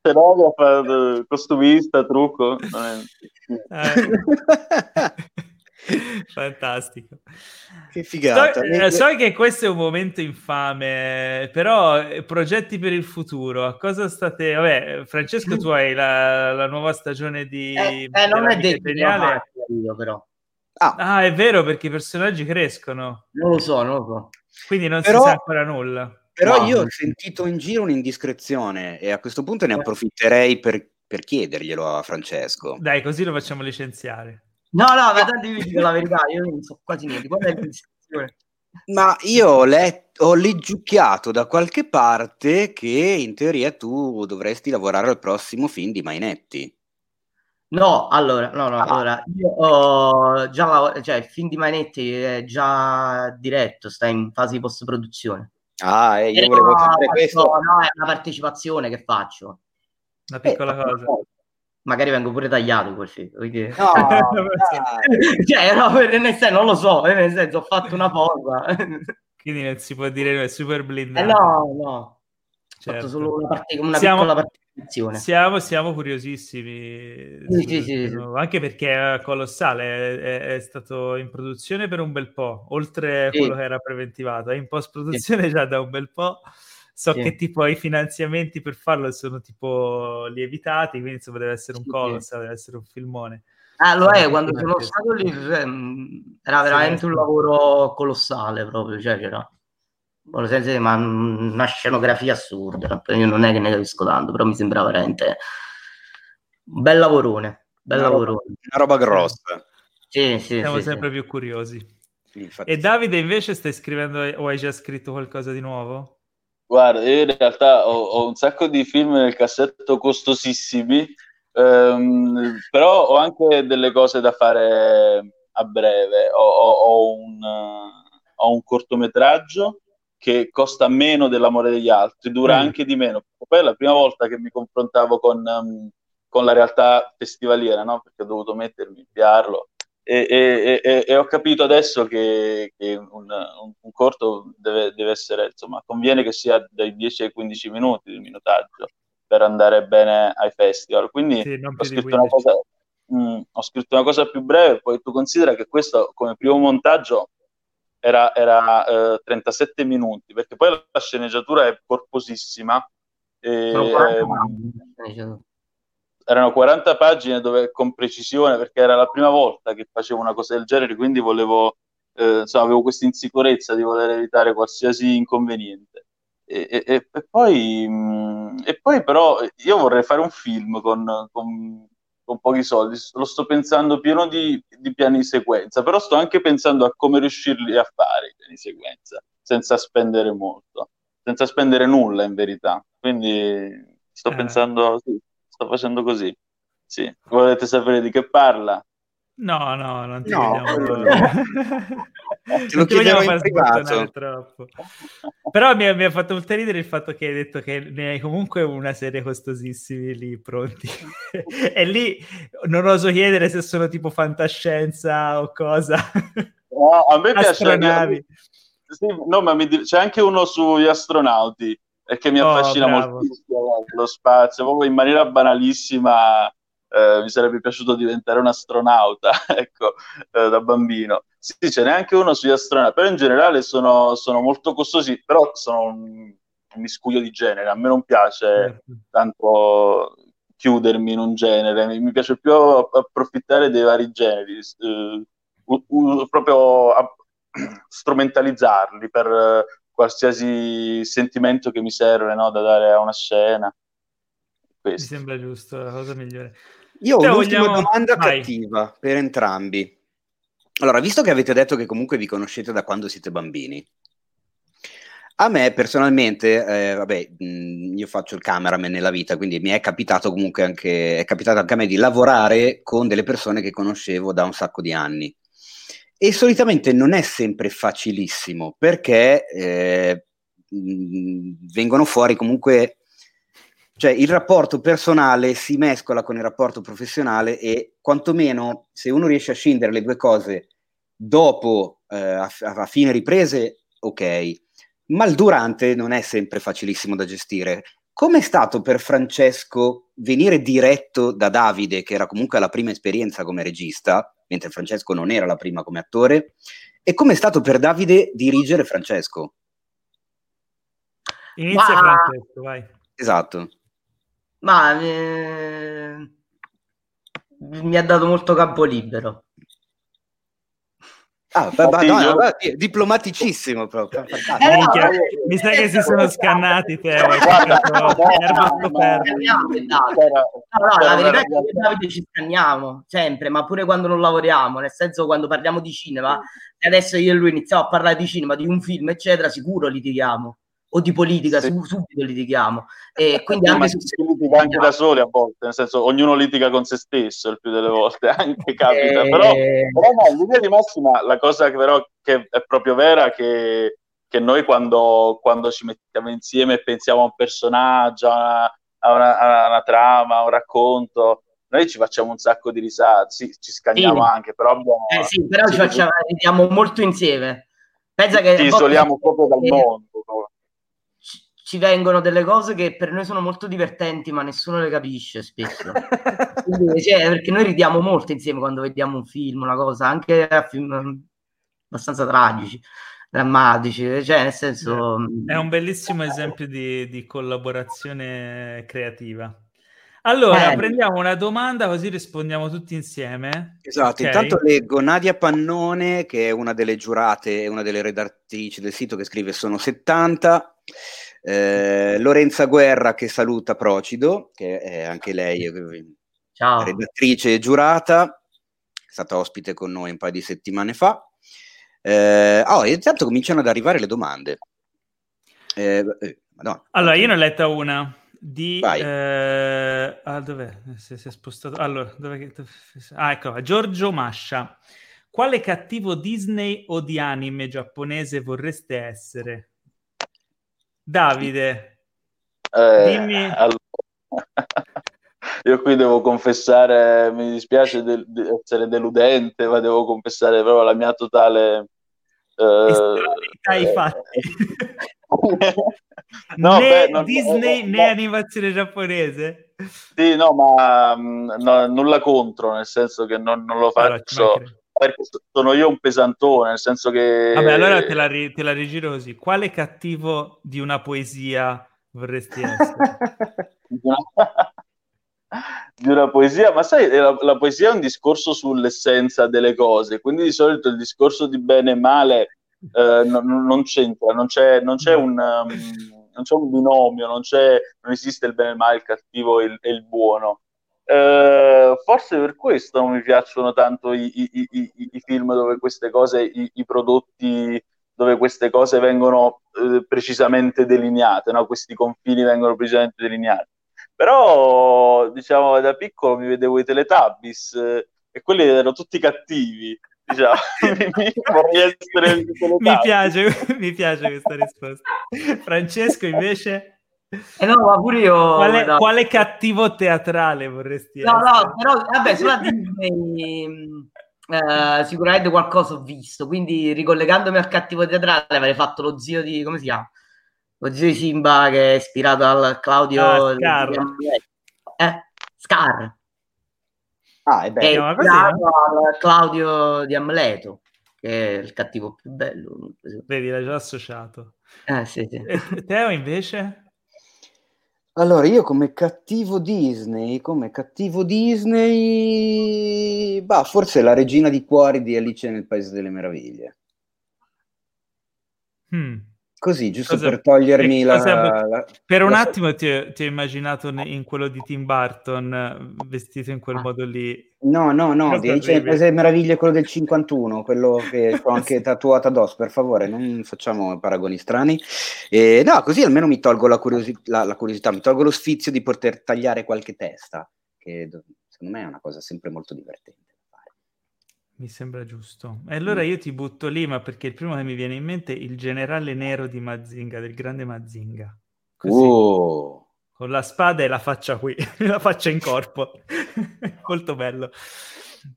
Scenografa, costumista, trucco. Eh. Fantastico. Che figata. So, eh, so, che questo è un momento infame, però eh, progetti per il futuro, cosa state... Vabbè, Francesco, tu hai la, la nuova stagione di... Eh, eh non è detto io, però. Ah. ah. è vero, perché i personaggi crescono. Non lo so, non lo so. Quindi non però, si sa ancora nulla. Però no. io ho sentito in giro un'indiscrezione e a questo punto ne eh. approfitterei per, per chiederglielo a Francesco. Dai, così lo facciamo licenziare. No, no, ma tanto vi dico la verità, io non so quasi niente. Qual è la Ma io ho letto, ho leggiucchiato da qualche parte che in teoria tu dovresti lavorare al prossimo film di Mainetti. No, allora, no, no, ah. allora, io ho già lavorato, cioè il film di Mainetti è già diretto, sta in fase di post-produzione. Ah, eh, io eh, volevo no, sapere questo. No, è una partecipazione che faccio. Una piccola eh, cosa magari vengo pure tagliato quel film. Quindi... No, cioè, no, nel senso, non lo so, eh, nel senso, ho fatto una cosa. quindi non si può dire è super blindato. Eh, no, no. Certo. Ho fatto solo una, parte, una siamo, piccola partecipazione. Siamo, siamo curiosissimi. Sì, sì, sì, sì, Anche perché è colossale, è, è, stato in produzione per un bel po', oltre a quello che era preventivato. È in post-produzione già da un bel po' so sì. che tipo i finanziamenti per farlo sono tipo lievitati, quindi insomma deve essere un sì, colossal, deve essere un filmone. Ah, lo è, quando sono stato lì era veramente un lavoro colossale proprio, cioè c'era senso, ma una scenografia assurda, io non è che ne capisco tanto, però mi sembrava veramente Un bel lavorone, bel una lavorone. Roba, una roba grossa. Sì, sì, Siamo sì, sempre sì. più curiosi. Infatti, E Davide invece stai scrivendo o hai già scritto qualcosa di nuovo? Guarda, io in realtà ho, ho un sacco di film nel cassetto costosissimi, ehm, però ho anche delle cose da fare a breve. Ho, ho- ho un, eh, ho un cortometraggio che costa meno dell'amore degli altri, dura Mm. anche di meno. Poi è la prima volta che mi confrontavo con, ehm, con la realtà festivaliera, no? Perché ho dovuto mettermi, inviarlo. E, e- e- e ho capito adesso che, che un, un- un corto deve, deve essere, insomma, conviene che sia dai 10 ai 15 minuti di minutaggio per andare bene ai festival. Quindi Sì, ho scritto, una 15. cosa, mm, ho scritto una cosa più breve, poi tu considera che questo come primo montaggio era, era, eh, 37 minuti, perché poi la sceneggiatura è corposissima. E, Sono 40 ehm, pagine. Erano 40 pagine dove con precisione, perché era la prima volta che facevo una cosa del genere, quindi volevo, eh, insomma, avevo questa insicurezza di voler evitare qualsiasi inconveniente. E, e- e- poi, mh, e poi però io vorrei fare un film con, con- con pochi soldi, lo sto pensando pieno di, di piani di sequenza, però sto anche pensando a come riuscirli a fare i piani di sequenza, senza spendere molto, senza spendere nulla in verità. Quindi sto Eh. pensando, sì, sto facendo così. Sì, volete sapere di che parla? No, no, non ti No, quello no. non Te lo ti vogliamo chiederò in far privato. sbottonare troppo. Però mi, mi ha fatto molto ridere il fatto che hai detto che ne hai comunque una serie costosissimi lì pronti. e lì non oso chiedere se sono tipo fantascienza o cosa. No, a me piace Astronavi. Sì, no, ma mi c'è anche uno sugli astronauti e che mi Oh, affascina bravo. moltissimo lo spazio, proprio in maniera banalissima. eh, mi sarebbe piaciuto diventare un astronauta, ecco, eh, da bambino. Sì, ce n'è anche uno sugli astronauti, però in generale sono, sono molto costosi, però sono un, un miscuglio di genere. A me non piace Certo. tanto chiudermi in un genere, mi, mi piace più approfittare dei vari generi, eh, u- u- proprio a- strumentalizzarli per qualsiasi sentimento che mi serve no, da dare a una scena. Mi Questo. sembra giusto, la cosa migliore. Io ho Te un'ultima vogliamo- domanda vai. cattiva per entrambi. Allora, visto che avete detto che comunque vi conoscete da quando siete bambini, a me personalmente, eh, vabbè, mh, io faccio il cameraman nella vita, quindi mi è capitato comunque anche, è capitato anche a me di lavorare con delle persone che conoscevo da un sacco di anni. E solitamente non è sempre facilissimo perché eh, vengono fuori comunque, cioè il rapporto personale si mescola con il rapporto professionale e quantomeno se uno riesce a scindere le due cose dopo, eh, a, a fine riprese, ok, ma il durante non è sempre facilissimo da gestire. Com'è stato per Francesco venire diretto da Davide, che era comunque la prima esperienza come regista, mentre Francesco non era la prima come attore, e com'è stato per Davide dirigere Francesco? Inizia Ma- Francesco, vai. Esatto. Ma eh, mi ha dato molto campo libero. Ah, Madonna, guarda, diplomatico proprio. Eh, no, Minchia, mi sa che si sono scannati te. Guarda, no, No, la verità è che e Davide ci scanniamo sempre, ma pure quando non lavoriamo, nel senso quando parliamo di cinema, e adesso io e lui iniziamo a parlare di cinema, di un film, eccetera, sicuro litighiamo. O di politica, Sì. su- subito litighiamo. E quindi Sì, anche su si litiga anche da soli a volte, nel senso ognuno litiga con se stesso il più delle volte, anche capita, Eh, però, però no, in linea di massima la cosa che però che è proprio vera è che, che noi quando, quando ci mettiamo insieme e pensiamo a un personaggio, a una, a una- a una trama, a un racconto, noi ci facciamo un sacco di risate, sì, ci scanniamo Sì. anche, però abbiamo, Eh sì, però ci facciamo, ridiamo molto insieme. Pensa che ci isoliamo proprio dal eh, mondo. Ci- vengono delle cose che per noi sono molto divertenti, ma nessuno le capisce spesso. Quindi, cioè, perché noi ridiamo molto insieme quando vediamo un film, una cosa, anche a film mm, abbastanza tragici, drammatici, cioè nel senso... È un bellissimo esempio di, di collaborazione creativa. Allora, Eh. prendiamo una domanda così rispondiamo tutti insieme. Esatto, Ok? intanto leggo Nadia Pannone, che è una delle giurate e una delle redattrici del sito, che scrive sono 70. Eh, Lorenza Guerra che saluta Procido, che è anche lei eh, Ciao. redattrice giurata, è stata ospite con noi un paio di settimane fa. Eh, oh, intanto cominciano ad arrivare le domande. Eh, eh, allora, io ne ho letta una di... Eh, ah, dov'è? Si, si, è spostato... Allora, dov'è che... Ah, ecco, Giorgio Mascia. Quale cattivo Disney o di anime giapponese vorreste essere? Davide, eh, dimmi... Allora... Io qui devo confessare, mi dispiace de- essere deludente, ma devo confessare proprio la mia totale... Eh, ai fatti. no, né beh, non, Disney no, né animazione giapponese. Sì, no, ma mm, no, nulla contro, nel senso che non, non lo faccio. Allora, perché sono io un pesantone, nel senso che... Vabbè, allora te la, te la rigiro così. Quale cattivo di una poesia vorresti essere? di una poesia, ma sai, la, la, poesia è un discorso sull'essenza delle cose, quindi di solito il discorso di bene e male eh, non, non, c'entra, non c'è, non c'è un... Um, non c'è un binomio, non, c'è, non esiste il bene e il male, il cattivo e il, e il buono. Eh, forse per questo non mi piacciono tanto i, i, i, i film dove queste cose, i, prodotti dove queste cose vengono eh, precisamente delineate, no? questi confini vengono precisamente delineati. Però, diciamo, da piccolo mi vedevo i Teletubbies eh, e quelli erano tutti cattivi. Diciamo, mi piace, mi piace questa risposta. Francesco, invece? Eh no, ma pure io... Quale, no. quale cattivo teatrale vorresti no, essere? No, no, però, vabbè, sulla Disney... Eh, sicuramente qualcosa ho visto, quindi ricollegandomi al cattivo teatrale avrei fatto lo zio di, come si chiama? Lo zio di Simba che è ispirato al Claudio ah, Scar. Eh, Scar. Ah, è bello. È ispirato al Claudio di Amleto, che è il cattivo più bello. Vedi, l'hai già associato. Eh, sì, sì. E Teo invece? Allora, io come cattivo Disney, come cattivo Disney, bah, forse la regina di cuori di Alice nel Paese delle Meraviglie. Hmm. Così, giusto cosa, per togliermi la, la, Per un la... attimo ti, ti, ho immaginato in quello di Tim Burton, vestito in quel ah. modo lì. No, no, no, di Alice Meraviglie quello del 51, quello che ho anche tatuato addosso, per favore, non facciamo paragoni strani. E, no, così almeno mi tolgo la, curiosi- la, curiosità, mi tolgo lo sfizio di poter tagliare qualche testa, che secondo me è una cosa sempre molto divertente. Mi sembra giusto. E allora io ti butto lì, ma perché il primo che mi viene in mente è il generale nero di Mazinga, del grande Mazinga. Così, oh. Con la spada e la faccia qui, la faccia in corpo. Molto bello.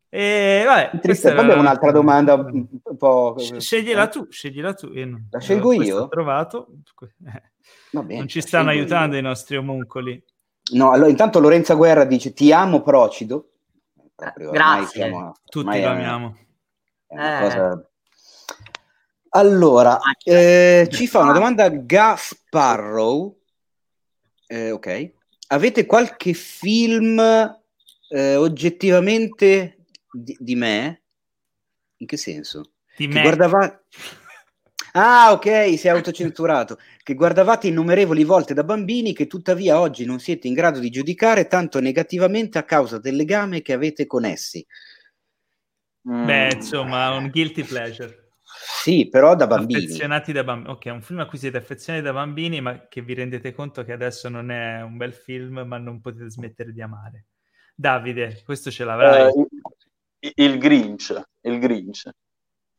E vabbè, Triste, vabbè era... un'altra domanda un po'... Scegliela tu, scegliela tu. Io non... La scelgo io? Ho trovato. Bene, non ci stanno aiutando io. i nostri omuncoli. No, allora intanto Lorenza Guerra dice ti amo Procido proprio. Grazie. Siamo, Tutti lo amiamo. Eh. Cosa... Allora, eh, ci fa una domanda Gasparrow. Eh, ok. Avete qualche film eh, oggettivamente di, di, me? In che senso? Di me. Guardava... Ah, ok, si è autocensurato. Che guardavate innumerevoli volte da bambini che tuttavia oggi non siete in grado di giudicare tanto negativamente a causa del legame che avete con essi. Mm. Beh, insomma, un guilty pleasure. Sì, però da bambini. Affezionati da bambini. Ok, un film a cui siete affezionati da bambini, ma che vi rendete conto che adesso non è un bel film, ma non potete smettere di amare. Davide, questo ce l'avrai. Uh, il Grinch, il Grinch.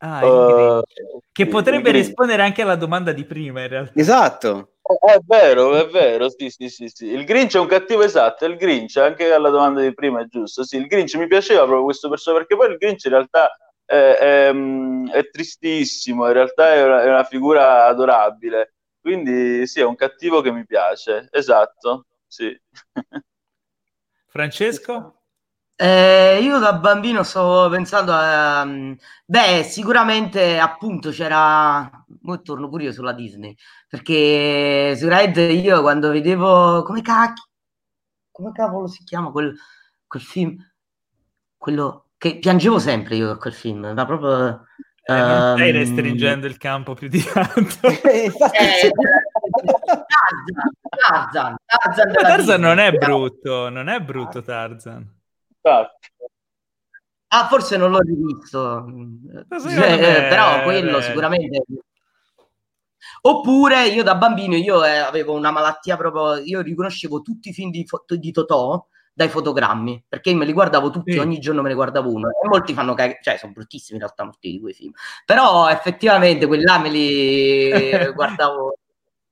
Ah, uh, che potrebbe rispondere anche alla domanda di prima, in realtà. Esatto. È vero, è vero, sì, sì, sì, sì. Il Grinch è un cattivo esatto, il Grinch, anche alla domanda di prima è giusto, sì, il Grinch mi piaceva proprio questo personaggio, perché poi il Grinch in realtà è, è, è tristissimo, in realtà è una, è una, figura adorabile, quindi sì, è un cattivo che mi piace, esatto, sì. Francesco? Eh, io da bambino stavo pensando a... Um, beh, sicuramente appunto c'era... Ora torno pure io sulla Disney, perché sicuramente io quando vedevo... Come cacchio? Come cavolo si chiama quel, quel film? Quello che piangevo sempre io quel film, ma proprio... Eh, stai ehm, restringendo il campo più di tanto. eh, Tarzan, Tarzan, Tarzan, Tarzan non è brutto, non è brutto Tarzan. Ah, forse non l'ho rivisto, cioè, però quello beh. sicuramente. Oppure io da bambino io eh, avevo una malattia proprio, io riconoscevo tutti i film di, di Totò dai fotogrammi, perché me li guardavo tutti, sì. ogni giorno me ne guardavo uno. E molti fanno cagare, cioè sono bruttissimi in realtà molti di quei film. Però effettivamente quelli là me li guardavo,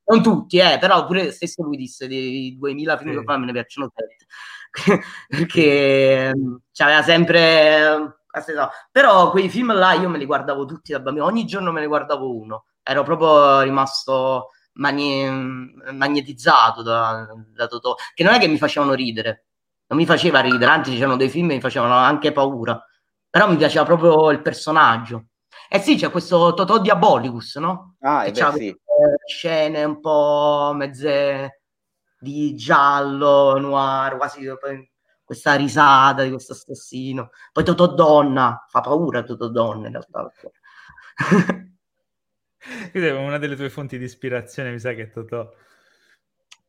non tutti, eh, però pure stesso lui disse dei 2000 film sì. che fa me ne piacciono sette. perché mm, c'aveva sempre però quei film là io me li guardavo tutti da bambino ogni giorno me ne guardavo uno ero proprio rimasto mani- magnetizzato da, da Totò che non è che mi facevano ridere non mi faceva ridere anzi c'erano dei film che mi facevano anche paura però mi piaceva proprio il personaggio eh sì c'è questo Totò Diabolicus no? ah e beh, sì. scene un po' mezze di giallo, noir, quasi questa risata di questo assassino. Poi Totò Donna, fa paura Totò Donna in realtà. Quindi una delle tue fonti di ispirazione mi sa che è Totò.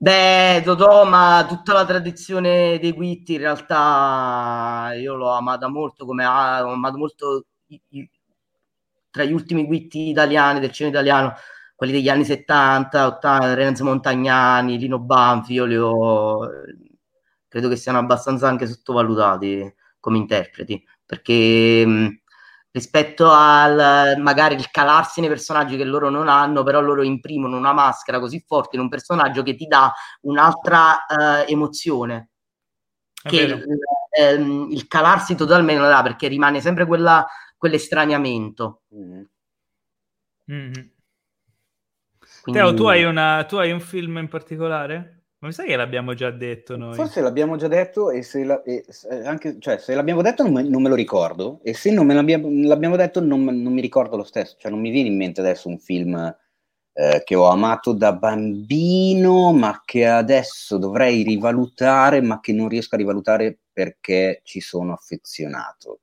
Beh, Totò, ma tutta la tradizione dei Guitti in realtà io l'ho amata molto, come ho amato molto i, i, tra gli ultimi Guitti italiani del cinema italiano quelli degli anni 70, 80, Renzo Montagnani, Lino Banfi, io li ho, credo che siano abbastanza anche sottovalutati come interpreti, perché mh, rispetto al magari il calarsi nei personaggi che loro non hanno, però loro imprimono una maschera così forte in un personaggio che ti dà un'altra uh, emozione. È che il, ehm, il, calarsi totalmente non dà perché rimane sempre quella, quell'estraniamento. Mm. Mm-hmm. Quindi... Teo, tu hai, una, tu hai un film in particolare? Ma mi sa che l'abbiamo già detto noi. Forse l'abbiamo già detto e se, la, e anche, cioè, se l'abbiamo detto non me, non me, lo ricordo e se non me l'abbiamo, l'abbiamo detto non, non, mi ricordo lo stesso, cioè non mi viene in mente adesso un film eh, che ho amato da bambino ma che adesso dovrei rivalutare ma che non riesco a rivalutare perché ci sono affezionato.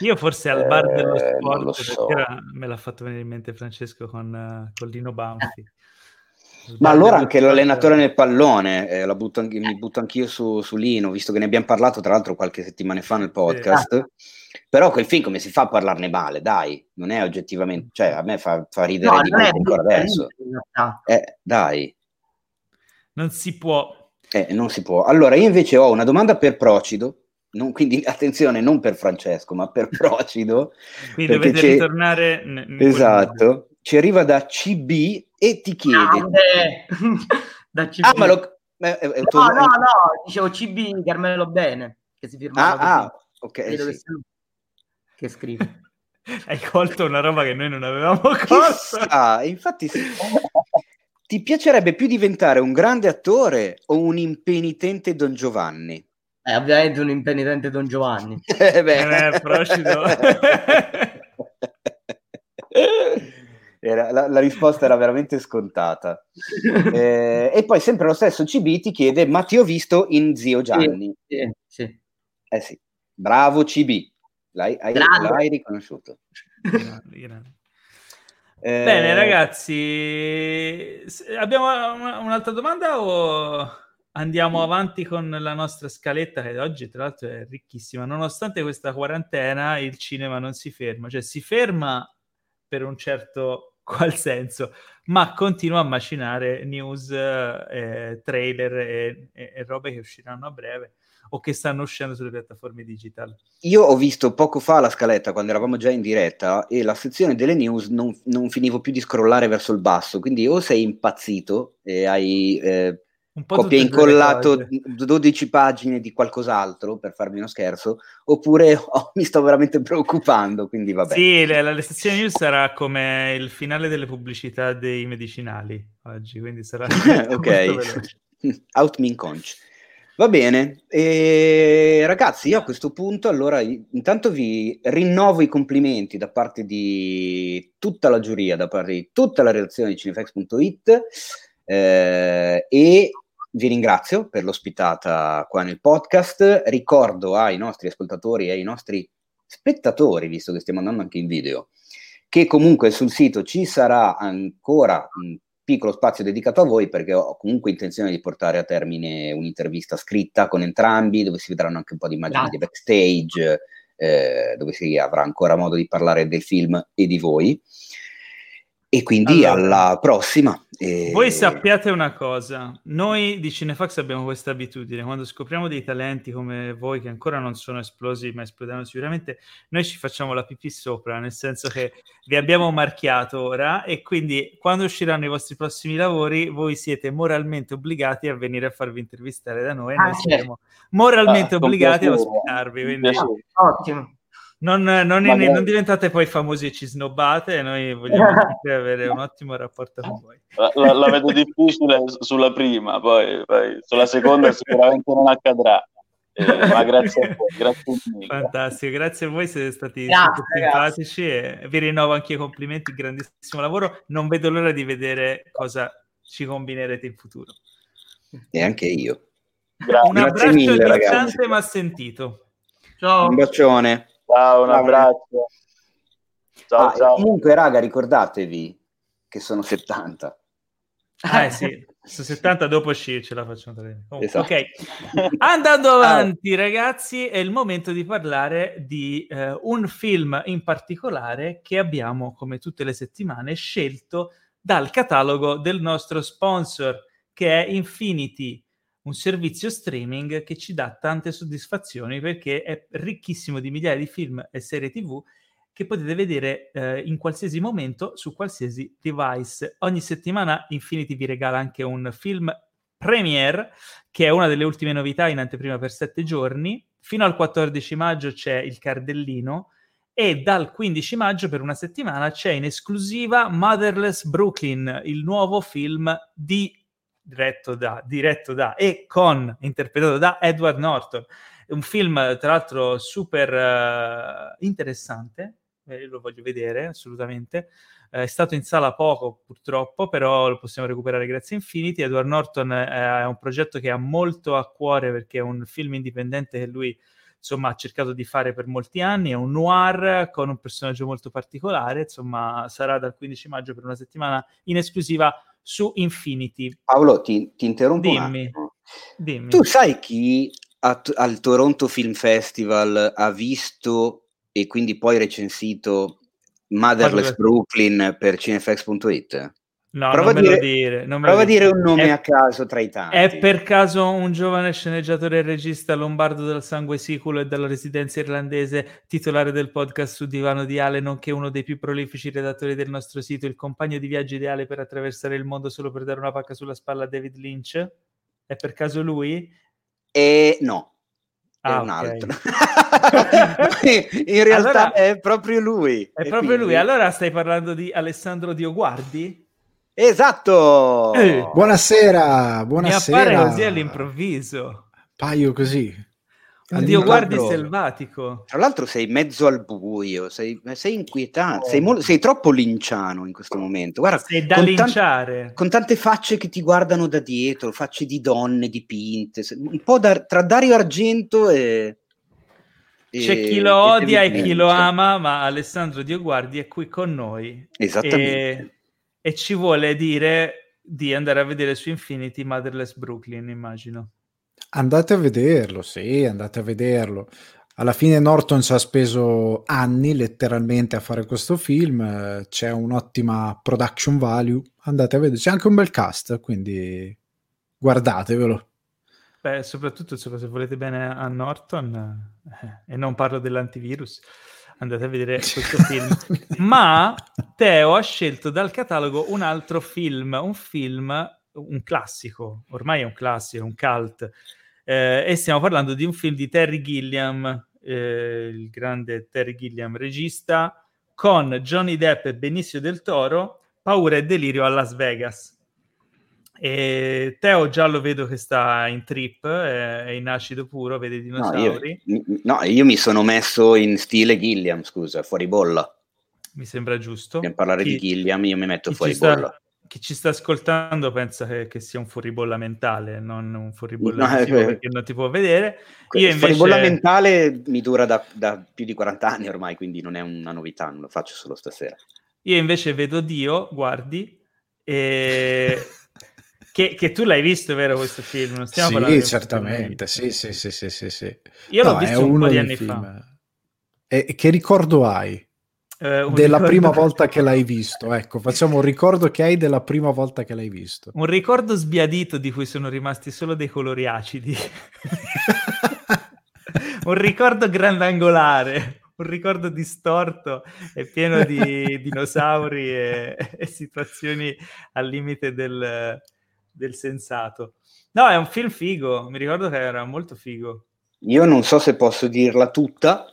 Io forse al bar dello eh, sport, so. me l'ha fatto venire in mente Francesco con, uh, con Lino Banfi. Ma allora anche l'allenatore nel pallone, eh, butto anche, mi butto anch'io su, su, Lino, visto che ne abbiamo parlato tra l'altro qualche settimana fa nel podcast. Sì. Però quel film come si fa a parlarne male? Dai, non è oggettivamente, cioè a me fa, fa ridere no, di più ancora adesso. Eh, dai. Non si può. Eh, non si può. Allora, io invece ho una domanda per Procido, non, quindi attenzione non per Francesco ma per Procido quindi dovete ritornare n- esatto. ci arriva da CB e ti chiede. Da CB ah ma lo è, è no no no dicevo CB Carmelo Bene che si firma ah, ah ok sì. che, che scrive. Hai colto una roba che noi non avevamo colto. Ah infatti sì. ti piacerebbe più diventare un grande attore o un impenitente Don Giovanni è ovviamente un impenitente Don Giovanni. eh beh, eh, Procido. Era, la, la, risposta era veramente scontata. Eh, e poi sempre lo stesso CB ti chiede, ma ti ho visto in Zio Gianni. Sì, sì, sì. Eh sì, bravo CB, l'hai, hai, l'hai riconosciuto. Eh, Bene ragazzi, abbiamo un'altra domanda o... Andiamo avanti con la nostra scaletta che oggi tra l'altro è ricchissima. Nonostante questa quarantena il cinema non si ferma, cioè si ferma per un certo qual senso, ma continua a macinare news, eh, trailer e, e, e robe che usciranno a breve o che stanno uscendo sulle piattaforme digital. Io ho visto poco fa la scaletta quando eravamo già in diretta e la sezione delle news non, non finivo più di scrollare verso il basso, quindi o sei impazzito e hai... Eh, un po' copia incollato 12 pagine di qualcos'altro per farmi uno scherzo, oppure oh, mi sto veramente preoccupando, quindi vabbè. Sì, la, la sezione news sarà come il finale delle pubblicità dei medicinali oggi, quindi sarà ok. Outmin conch. Va bene, e, ragazzi, io a questo punto allora intanto vi rinnovo i complimenti da parte di tutta la giuria, da parte di tutta la redazione di cinefx.it eh, e vi ringrazio per l'ospitata qua nel podcast. Ricordo ai nostri ascoltatori e ai nostri spettatori, visto che stiamo andando anche in video, che comunque sul sito ci sarà ancora piccolo spazio dedicato a voi perché ho comunque intenzione di portare a termine un'intervista scritta con entrambi, dove si vedranno anche un po' di immagini di backstage, eh, dove si avrà ancora modo di parlare del film e di voi. E quindi allora, alla prossima. E... Voi sappiate una cosa, noi di Cinefax abbiamo questa abitudine, quando scopriamo dei talenti come voi che ancora non sono esplosi ma esploderanno sicuramente, noi ci facciamo la pipì sopra, nel senso che vi abbiamo marchiato ora e quindi quando usciranno i vostri prossimi lavori voi siete moralmente obbligati a venire a farvi intervistare da noi e ah, noi siamo moralmente ah, obbligati a ospitarvi. Quindi... Ottimo non, non, in, non, diventate poi famosi e ci snobbate, noi vogliamo avere un ottimo rapporto con voi. La, la, la vedo difficile sulla prima, poi, poi, sulla seconda sicuramente non accadrà. Eh, ma grazie a voi, grazie mille. Fantastico, grazie a voi, siete stati grazie, simpatici e vi rinnovo anche i complimenti, grandissimo lavoro. Non vedo l'ora di vedere cosa ci combinerete in futuro. E anche io. Grazie. Un abbraccio mille, ma sentito. Ciao. Un bacione. Ciao, un abbraccio. Ciao, ah, ciao. Comunque, raga, ricordatevi che sono 70. Ah, eh sì, su 70 dopo sci ce la facciamo vedere. Oh, esatto. Ok, andando avanti, ragazzi, è il momento di parlare di eh, un film in particolare che abbiamo, come tutte le settimane, scelto dal catalogo del nostro sponsor, che è Infinity un servizio streaming che ci dà tante soddisfazioni perché è ricchissimo di migliaia di film e serie tv che potete vedere eh, in qualsiasi momento su qualsiasi device. Ogni settimana Infinity vi regala anche un film premiere, che è una delle ultime novità in anteprima per sette giorni. Fino al 14 maggio c'è il cardellino e dal 15 maggio per una settimana c'è in esclusiva Motherless Brooklyn, il nuovo film di diretto da, diretto da e con interpretato da Edward Norton. È un film, tra l'altro, super uh, interessante. Eh, lo voglio vedere assolutamente. Eh, è stato in sala poco, purtroppo, però lo possiamo recuperare grazie a Infinity. Edward Norton è un progetto che ha molto a cuore perché è un film indipendente che lui insomma ha cercato di fare per molti anni, è un noir con un personaggio molto particolare, insomma sarà dal 15 maggio per una settimana in esclusiva su Infinity. Paolo, ti, ti interrompo Dimmi. Dimmi. Tu sai chi a, al Toronto Film Festival ha visto e quindi poi recensito Motherless Brooklyn per cinefx.it? No, prova non a dire, dire, prova a dire un nome è, a caso tra i tanti. È per caso un giovane sceneggiatore e regista lombardo del sangue siculo e della residenza irlandese, titolare del podcast su Divano di Ale, nonché uno dei più prolifici redattori del nostro sito, il compagno di viaggio ideale per attraversare il mondo solo per dare una pacca sulla spalla a David Lynch? È per caso lui? E no. Ah, è un okay. altro. In realtà allora, è proprio lui. È proprio quindi... lui. Allora stai parlando di Alessandro Dioguardi? Esatto! Eh. Buonasera, buonasera. Mi appare così all'improvviso. Paio così. Dio guardi selvatico. Tra l'altro sei mezzo al buio, sei, sei inquietante, oh. sei, mo- sei, troppo linciano in questo momento. Guarda, sei da con linciare. Tan- con tante facce che ti guardano da dietro, facce di donne dipinte, un po' da- tra Dario Argento e... C'è chi lo odia e, e chi lo ama, ma Alessandro Dioguardi è qui con noi. Esattamente. E e ci vuole dire di andare a vedere su Infinity Motherless Brooklyn, immagino. Andate a vederlo, sì, andate a vederlo. Alla fine Norton ci ha speso anni letteralmente a fare questo film, c'è un'ottima production value, andate a vedere, c'è anche un bel cast, quindi guardatevelo. Beh, soprattutto se volete bene a Norton, eh, e non parlo dell'antivirus, andate a vedere questo film. Ma Teo ha scelto dal catalogo un altro film, un film, un classico, ormai è un classico, è un cult, eh, e stiamo parlando di un film di Terry Gilliam, eh, il grande Terry Gilliam regista, con Johnny Depp e Benicio del Toro, Paura e delirio a Las Vegas. E Teo già lo vedo che sta in trip, è in acido puro, vede i dinosauri. No io, no, io mi sono messo in stile Gilliam, scusa, fuori bolla. Mi sembra giusto. Per parlare chi, di Gilliam io mi metto fuori bolla. Sta, chi ci sta ascoltando pensa che, che, sia un fuoribolla mentale, non un fuoribolla no, visivo, perché non ti può vedere. Io invece... fuoribolla mentale mi dura da, da più di 40 anni ormai, quindi non è una novità, non lo faccio solo stasera. Io invece vedo Dio, guardi, E... Che, che, tu l'hai visto, vero, questo film? Non stiamo sì, certamente, sì, sì, sì, sì, sì, sì. Io no, l'ho visto un po' di anni film. fa. E che ricordo hai? Eh, della ricordo... prima volta che l'hai visto, ecco, facciamo un ricordo che hai della prima volta che l'hai visto. Un ricordo sbiadito di cui sono rimasti solo dei colori acidi. un ricordo grandangolare un ricordo distorto e pieno di dinosauri e, e, situazioni al limite del, del sensato. No, è un film figo, mi ricordo che era molto figo. Io non so se posso dirla tutta,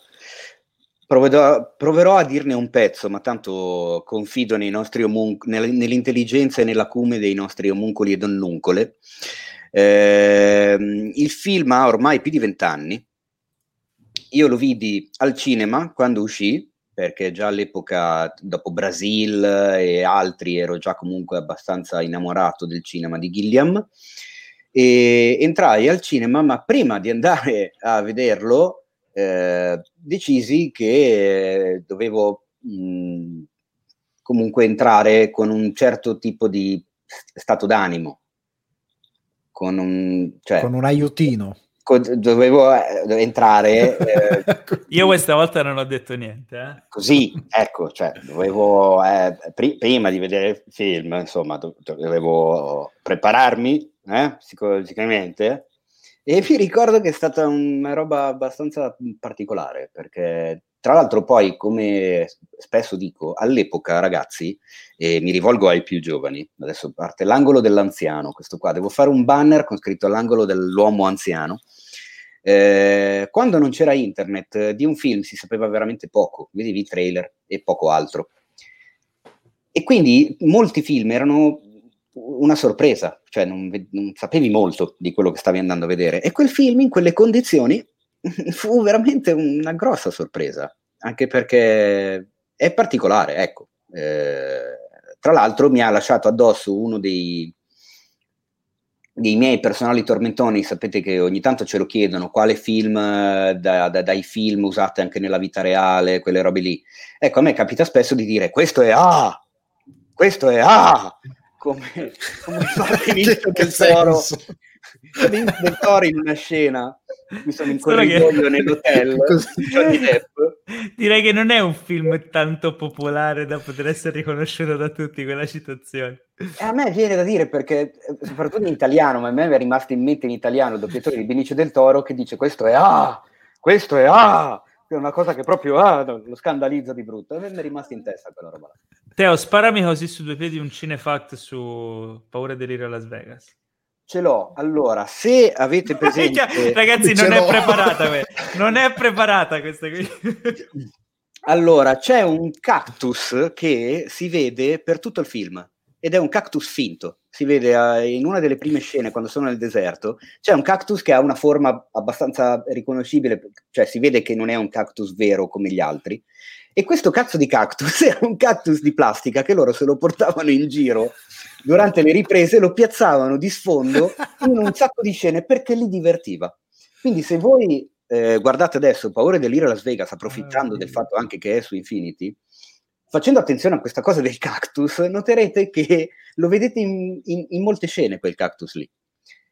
proverò, proverò a dirne un pezzo, ma tanto confido omun- nell'intelligenza e nell'acume dei nostri omuncoli e donnuncole. Eh, il film ha ormai più di vent'anni. Io lo vidi al cinema quando uscì, perché già all'epoca, dopo Brasil e altri, ero già comunque abbastanza innamorato del cinema di Gilliam. E entrai al cinema, ma prima di andare a vederlo, eh, decisi che dovevo mh, comunque entrare con un certo tipo di stato d'animo. Con un, cioè, con un aiutino dovevo eh, entrare. Eh, Io questa volta non ho detto niente. Eh? Così, ecco, cioè, dovevo, eh, pr- prima di vedere il film, insomma, do- dovevo prepararmi eh, psicologicamente. E vi ricordo che è stata una roba abbastanza particolare, perché tra l'altro poi, come spesso dico, all'epoca, ragazzi, e mi rivolgo ai più giovani, adesso parte l'angolo dell'anziano, questo qua, devo fare un banner con scritto l'angolo dell'uomo anziano, eh, quando non c'era internet, di un film si sapeva veramente poco, vedevi i trailer e poco altro. E quindi molti film erano una sorpresa, cioè non, non, sapevi molto di quello che stavi andando a vedere. E quel film in quelle condizioni fu veramente una grossa sorpresa, anche perché è particolare, ecco. Eh, tra l'altro mi ha lasciato addosso uno dei, dei miei personali tormentoni, sapete che ogni tanto ce lo chiedono, quale film eh, da, da, dai film usate anche nella vita reale, quelle robe lì. Ecco, a me capita spesso di dire questo è A, questo è A, come, come fare del toro, del toro in una scena mi sono in corridoio che... nell'hotel Johnny Depp direi che non è un film tanto popolare da poter essere riconosciuto da tutti quella citazione. E a me viene da dire perché soprattutto in italiano ma a me è rimasto in mente in italiano il doppiatore di Benicio del Toro che dice questo è ah questo è ah è una cosa che proprio ah, lo scandalizza di brutto. A me è rimasto in testa quella roba là. Teo sparami così su due piedi un cinefact su Paura e Delirio a Las Vegas Ce l'ho. Allora, se avete presente... Ragazzi, non è preparata, non è preparata questa qui. allora, c'è un cactus che si vede per tutto il film ed è un cactus finto. Si vede uh, in una delle prime scene quando sono nel deserto, c'è un cactus che ha una forma abbastanza riconoscibile, cioè si vede che non è un cactus vero come gli altri. E questo cazzo di cactus era un cactus di plastica che loro se lo portavano in giro durante le riprese lo piazzavano di sfondo in un sacco di scene perché li divertiva. Quindi se voi eh, guardate adesso Paura e Delire Las Vegas, approfittando del fatto anche che è su Infinity, facendo attenzione a questa cosa del cactus, noterete che lo vedete in, in, in molte scene quel cactus lì.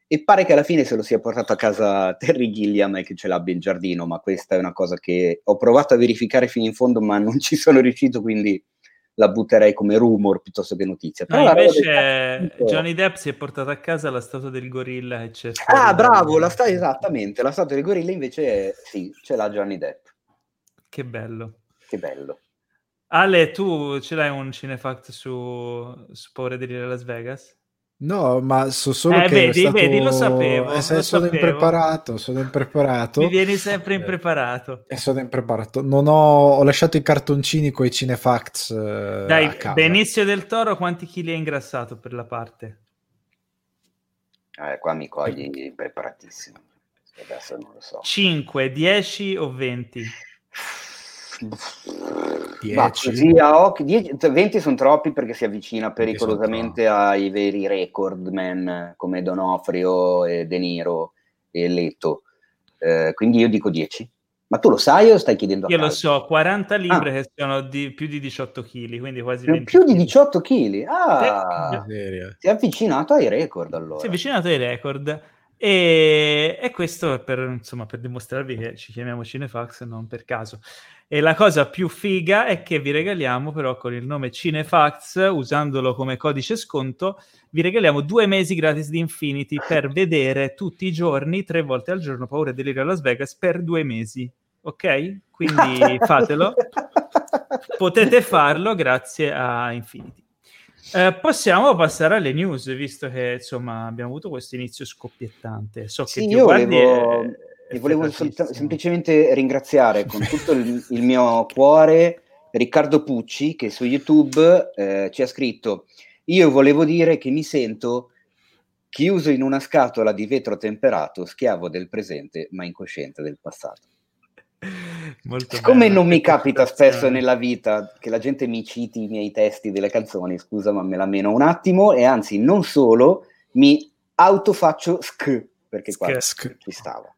E pare che alla fine se lo sia portato a casa Terry Gilliam e che ce l'abbia in giardino, ma questa è una cosa che ho provato a verificare fino in fondo, ma non ci sono riuscito, quindi la butterei come rumor piuttosto che notizia. Però no, invece Johnny Depp si è portato a casa la statua del gorilla e c'è Ah, bravo, la sta esattamente, la statua del gorilla invece è, sì, ce l'ha Johnny Depp. Che bello. Che bello. Ale, tu ce l'hai un cinefact su, su Paura di Las Vegas? No, ma so solo eh, che vedi, stato... vedi, lo sapevo. Eh, lo sono sapevo. impreparato, sono impreparato. Mi vieni sempre impreparato. E sono impreparato. Non ho... ho lasciato i cartoncini con i cinefacts. Eh, Dai, Benissimo del Toro, quanti chili hai ingrassato per la parte? Eh, qua mi cogli impreparatissimo. Adesso non lo so. 5, 10 o 20? 10. Così a occhi, 10, 20 sono troppi perché si avvicina pericolosamente ai veri record man come Donofrio e De Niro e Leto. Eh, quindi io dico 10. Ma tu lo sai o stai chiedendo a Io caso? lo so, 40 libbre ah. che sono di più di 18 kg, quindi quasi più, 20 più di 18 kg? Ah, si è avvicinato ai record allora. si è avvicinato ai record. E, e questo è per, insomma, per dimostrarvi che ci chiamiamo Cinefax non per caso. E la cosa più figa è che vi regaliamo però con il nome Cinefax, usandolo come codice sconto, vi regaliamo due mesi gratis di Infinity per vedere tutti i giorni, tre volte al giorno, Paura e Delirio a Las Vegas per due mesi. Ok? Quindi fatelo. Potete farlo grazie a Infinity. Eh, possiamo passare alle news, visto che insomma abbiamo avuto questo inizio scoppiettante. So che io volevo, è- è io volevo solta- semplicemente ringraziare con tutto il, il mio cuore Riccardo Pucci che su YouTube eh, ci ha scritto io volevo dire che mi sento chiuso in una scatola di vetro temperato, schiavo del presente ma incosciente del passato. Molto Siccome non mi capita spesso nella vita che la gente mi citi i miei testi delle canzoni, scusa ma me la meno un attimo, e anzi non solo, mi autofaccio sk, perché qua Sk. ci stavo.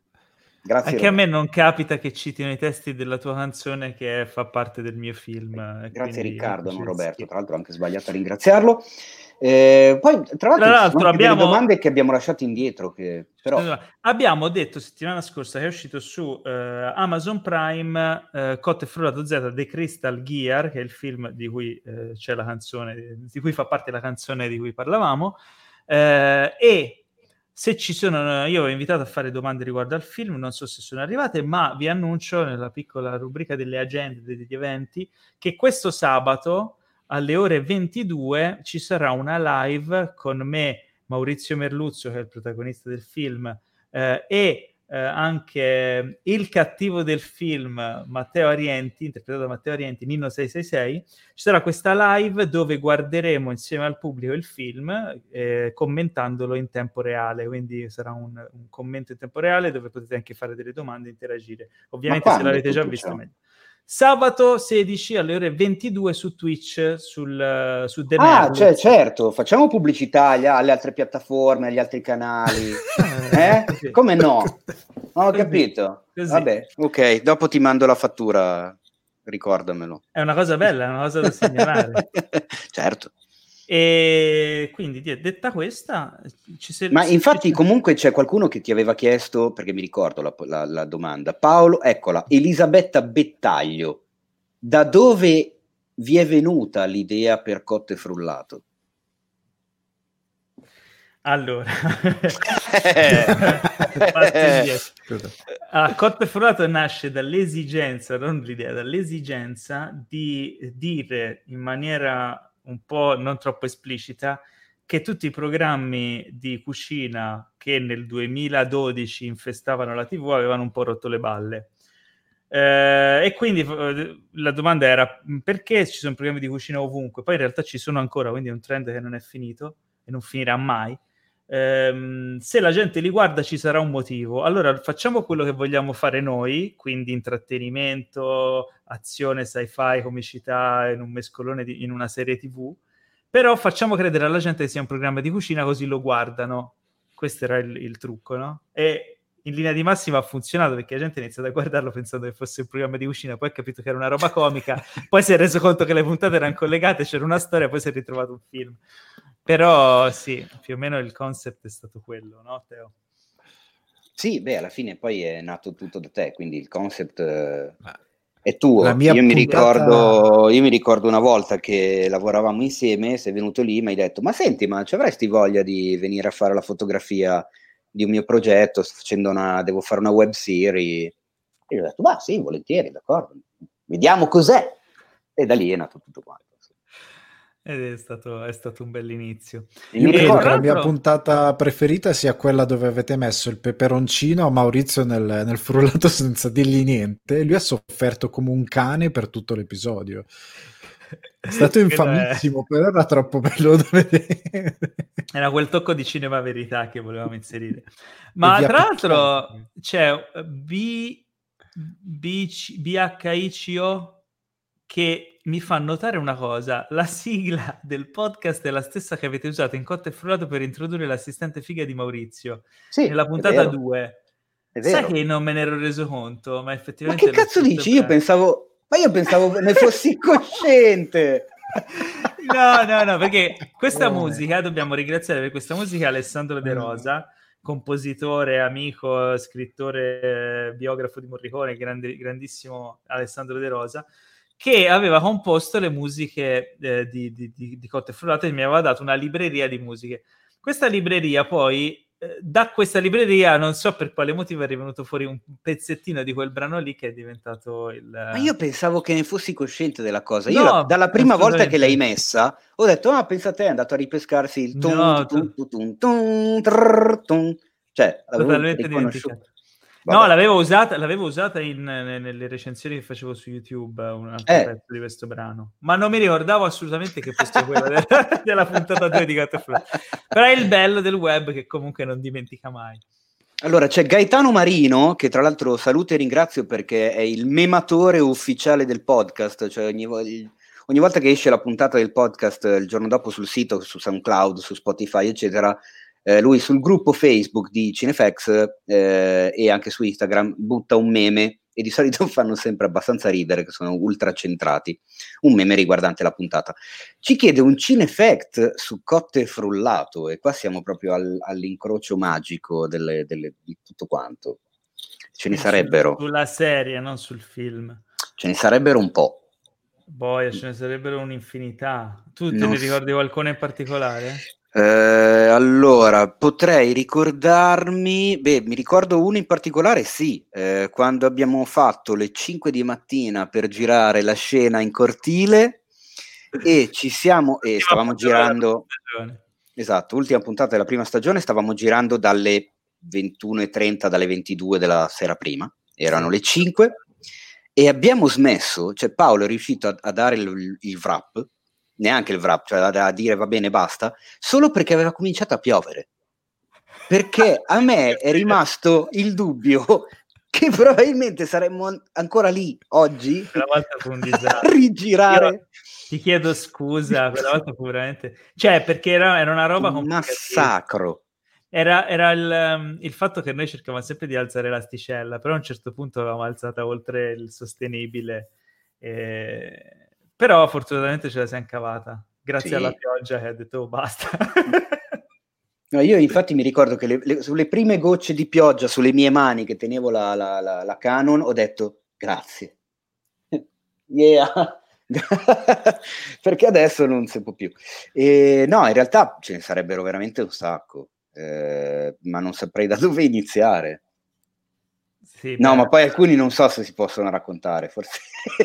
Grazie. Anche a me Roberto. non capita che citino i testi della tua canzone che fa parte del mio film. Grazie Riccardo, non Roberto, tra l'altro ho anche sbagliato a ringraziarlo. Eh, poi tra l'altro, Tra l'altro abbiamo- domande che abbiamo lasciato indietro, che però... Abbiamo detto settimana scorsa che è uscito su eh, Amazon Prime eh, Cotte e Frullato Z The Crystal Gear, che è il film di cui eh, c'è la canzone, di cui fa parte la canzone di cui parlavamo. eh, e se ci sono, io ho invitato a fare domande riguardo al film, non so se sono arrivate, ma vi annuncio nella piccola rubrica delle agende degli eventi che questo sabato alle ore 22 ci sarà una live con me, Maurizio Merluzzo, che è il protagonista del film, eh, e eh, anche il cattivo del film, Matteo Arienti, interpretato da Matteo Arienti, Nino 666. Ci sarà questa live dove guarderemo insieme al pubblico il film, eh, commentandolo in tempo reale, quindi sarà un, un commento in tempo reale dove potete anche fare delle domande e interagire. Ovviamente se l'avete già visto meglio. Sabato 16 alle ore 22 su Twitch sul, su The Ah, cioè, certo, facciamo pubblicità agli- alle altre piattaforme, agli altri canali. Eh? Così. Come no? Non ho Così. capito. Così. Vabbè, ok, dopo ti mando la fattura, ricordamelo. È una cosa bella, è una cosa da segnalare. certo. E quindi di- detta questa, ci se- Ma infatti comunque c'è qualcuno che ti aveva chiesto, perché mi ricordo la, la- la domanda, Paolo, eccola, Elisabetta Bettaglio, da dove vi è venuta l'idea per Cotte Frullato? Allora. Scusa. Ah, Cotte Frullato nasce dall'esigenza, non l'idea, dall'esigenza di dire in maniera un po' non troppo esplicita che tutti i programmi di cucina che nel 2012 infestavano la TV avevano un po' rotto le balle. Eh, e quindi eh, la domanda era perché ci sono programmi di cucina ovunque? Poi in realtà ci sono ancora, quindi è un trend che non è finito e non finirà mai. Ehm, se la gente li guarda ci sarà un motivo. Allora facciamo quello che vogliamo fare noi, quindi intrattenimento, azione, sci-fi, comicità in un mescolone di- in una serie TV, però facciamo credere alla gente che sia un programma di cucina così lo guardano. Questo era il, il trucco, no? E in linea di massima ha funzionato perché la gente ha iniziato a guardarlo pensando che fosse un programma di cucina, poi ha capito che era una roba comica, poi si è reso conto che le puntate erano collegate, c'era una storia, poi si è ritrovato un film. Però sì, più o meno il concept è stato quello, no Teo? Sì, beh, alla fine poi è nato tutto da te, quindi il concept eh, Ma- è tuo. La mia io, mi ricordo, io mi ricordo una volta che lavoravamo insieme, sei venuto lì, mi hai detto, ma senti, ma ci avresti voglia di venire a fare la fotografia di un mio progetto, sto facendo una, devo fare una web series. E io ho detto, ma sì, volentieri, d'accordo, vediamo cos'è. E da lì è nato tutto quanto. Ed è stato, è stato un bell'inizio. Io E credo tra che la mia puntata preferita sia quella dove avete messo il peperoncino a Maurizio nel, nel frullato senza dirgli niente e lui ha sofferto come un cane per tutto l'episodio. È stato infamissimo, però era troppo bello da vedere. Era quel tocco di cinema verità che volevamo inserire. Ma tra l'altro c'è eh, B, BC BHICO che mi fa notare una cosa. La sigla del podcast è la stessa che avete usato in Cotta e Frullato per introdurre l'assistente figa di Maurizio. sì, Nella puntata vero, 2. è Sai che non me ne ero reso conto, ma effettivamente... Ma che cazzo dici? Io pensavo... Ma io pensavo ne fossi cosciente! no, no, no, perché questa musica, dobbiamo ringraziare per questa musica Alessandro De Rosa, compositore, amico, scrittore, biografo di Morricone, grande, grandissimo Alessandro De Rosa, che aveva composto le musiche eh, di, di, di, di Cotte e Frullate e mi aveva dato una libreria di musiche. Questa libreria poi eh, da questa libreria non so per quale motivo è rivenuto fuori un pezzettino di quel brano lì che è diventato il... Ma io pensavo che ne fossi cosciente della cosa. Io no, dalla prima volta che l'hai messa ho detto, ah, pensa a te, è andato a ripescarsi il tum, no, tum, tum, tum, tum, tum, cioè, totalmente dimenticato. No, l'avevo usata, l'avevo usata in, nelle recensioni che facevo su YouTube, un altro eh. pezzo di questo brano, ma non mi ricordavo assolutamente che fosse quella della, della puntata 2 di Gatto Però è il bello del web che comunque non dimentica mai. Allora, c'è Gaetano Marino, che tra l'altro saluto e ringrazio perché è il mematore ufficiale del podcast, cioè ogni, ogni volta che esce la puntata del podcast il giorno dopo sul sito, su SoundCloud, su Spotify, eccetera, eh, lui sul gruppo Facebook di Cinefx eh, e anche su Instagram butta un meme e di solito fanno sempre abbastanza ridere, che sono ultra centrati. Un meme riguardante la puntata. Ci chiede un Cinefact su Cotte e Frullato, e qua siamo proprio al, all'incrocio magico delle, delle, di tutto quanto. Ce ne sarebbero. Sulla serie, non sul film. Ce ne sarebbero un po'. Boia, ce ne sarebbero un'infinità. Tu te ne ricordi qualcuno in particolare? Eh, allora, potrei ricordarmi, beh, mi ricordo uno in particolare, sì, eh, quando abbiamo fatto le 5 di mattina per girare la scena in cortile e ci siamo, e stavamo girando, esatto, ultima puntata della prima stagione, stavamo girando dalle 21.30, dalle 22 della sera prima, erano le 5 e abbiamo smesso, cioè Paolo è riuscito a, a dare il, il wrap, neanche il wrap, cioè da, dire va bene, basta, solo perché aveva cominciato a piovere. Perché a me è rimasto il dubbio che probabilmente saremmo ancora lì oggi a rigirare. Io ti chiedo scusa, quella volta fu veramente... Cioè, perché era, era una roba... Un massacro. Era, era il, um, il, fatto che noi cercavamo sempre di alzare l'asticella, però a un certo punto l'avevamo alzata oltre il sostenibile. E però fortunatamente ce la siamo cavata, grazie sì. alla pioggia che ha detto oh, basta. No, io infatti mi ricordo che le, le, sulle prime gocce di pioggia sulle mie mani che tenevo la, la, la, la Canon ho detto grazie. yeah. Perché adesso non si può più. E, no, in realtà ce ne sarebbero veramente un sacco, eh, ma non saprei da dove iniziare. Sì, no, beh. ma poi alcuni non so se si possono raccontare, forse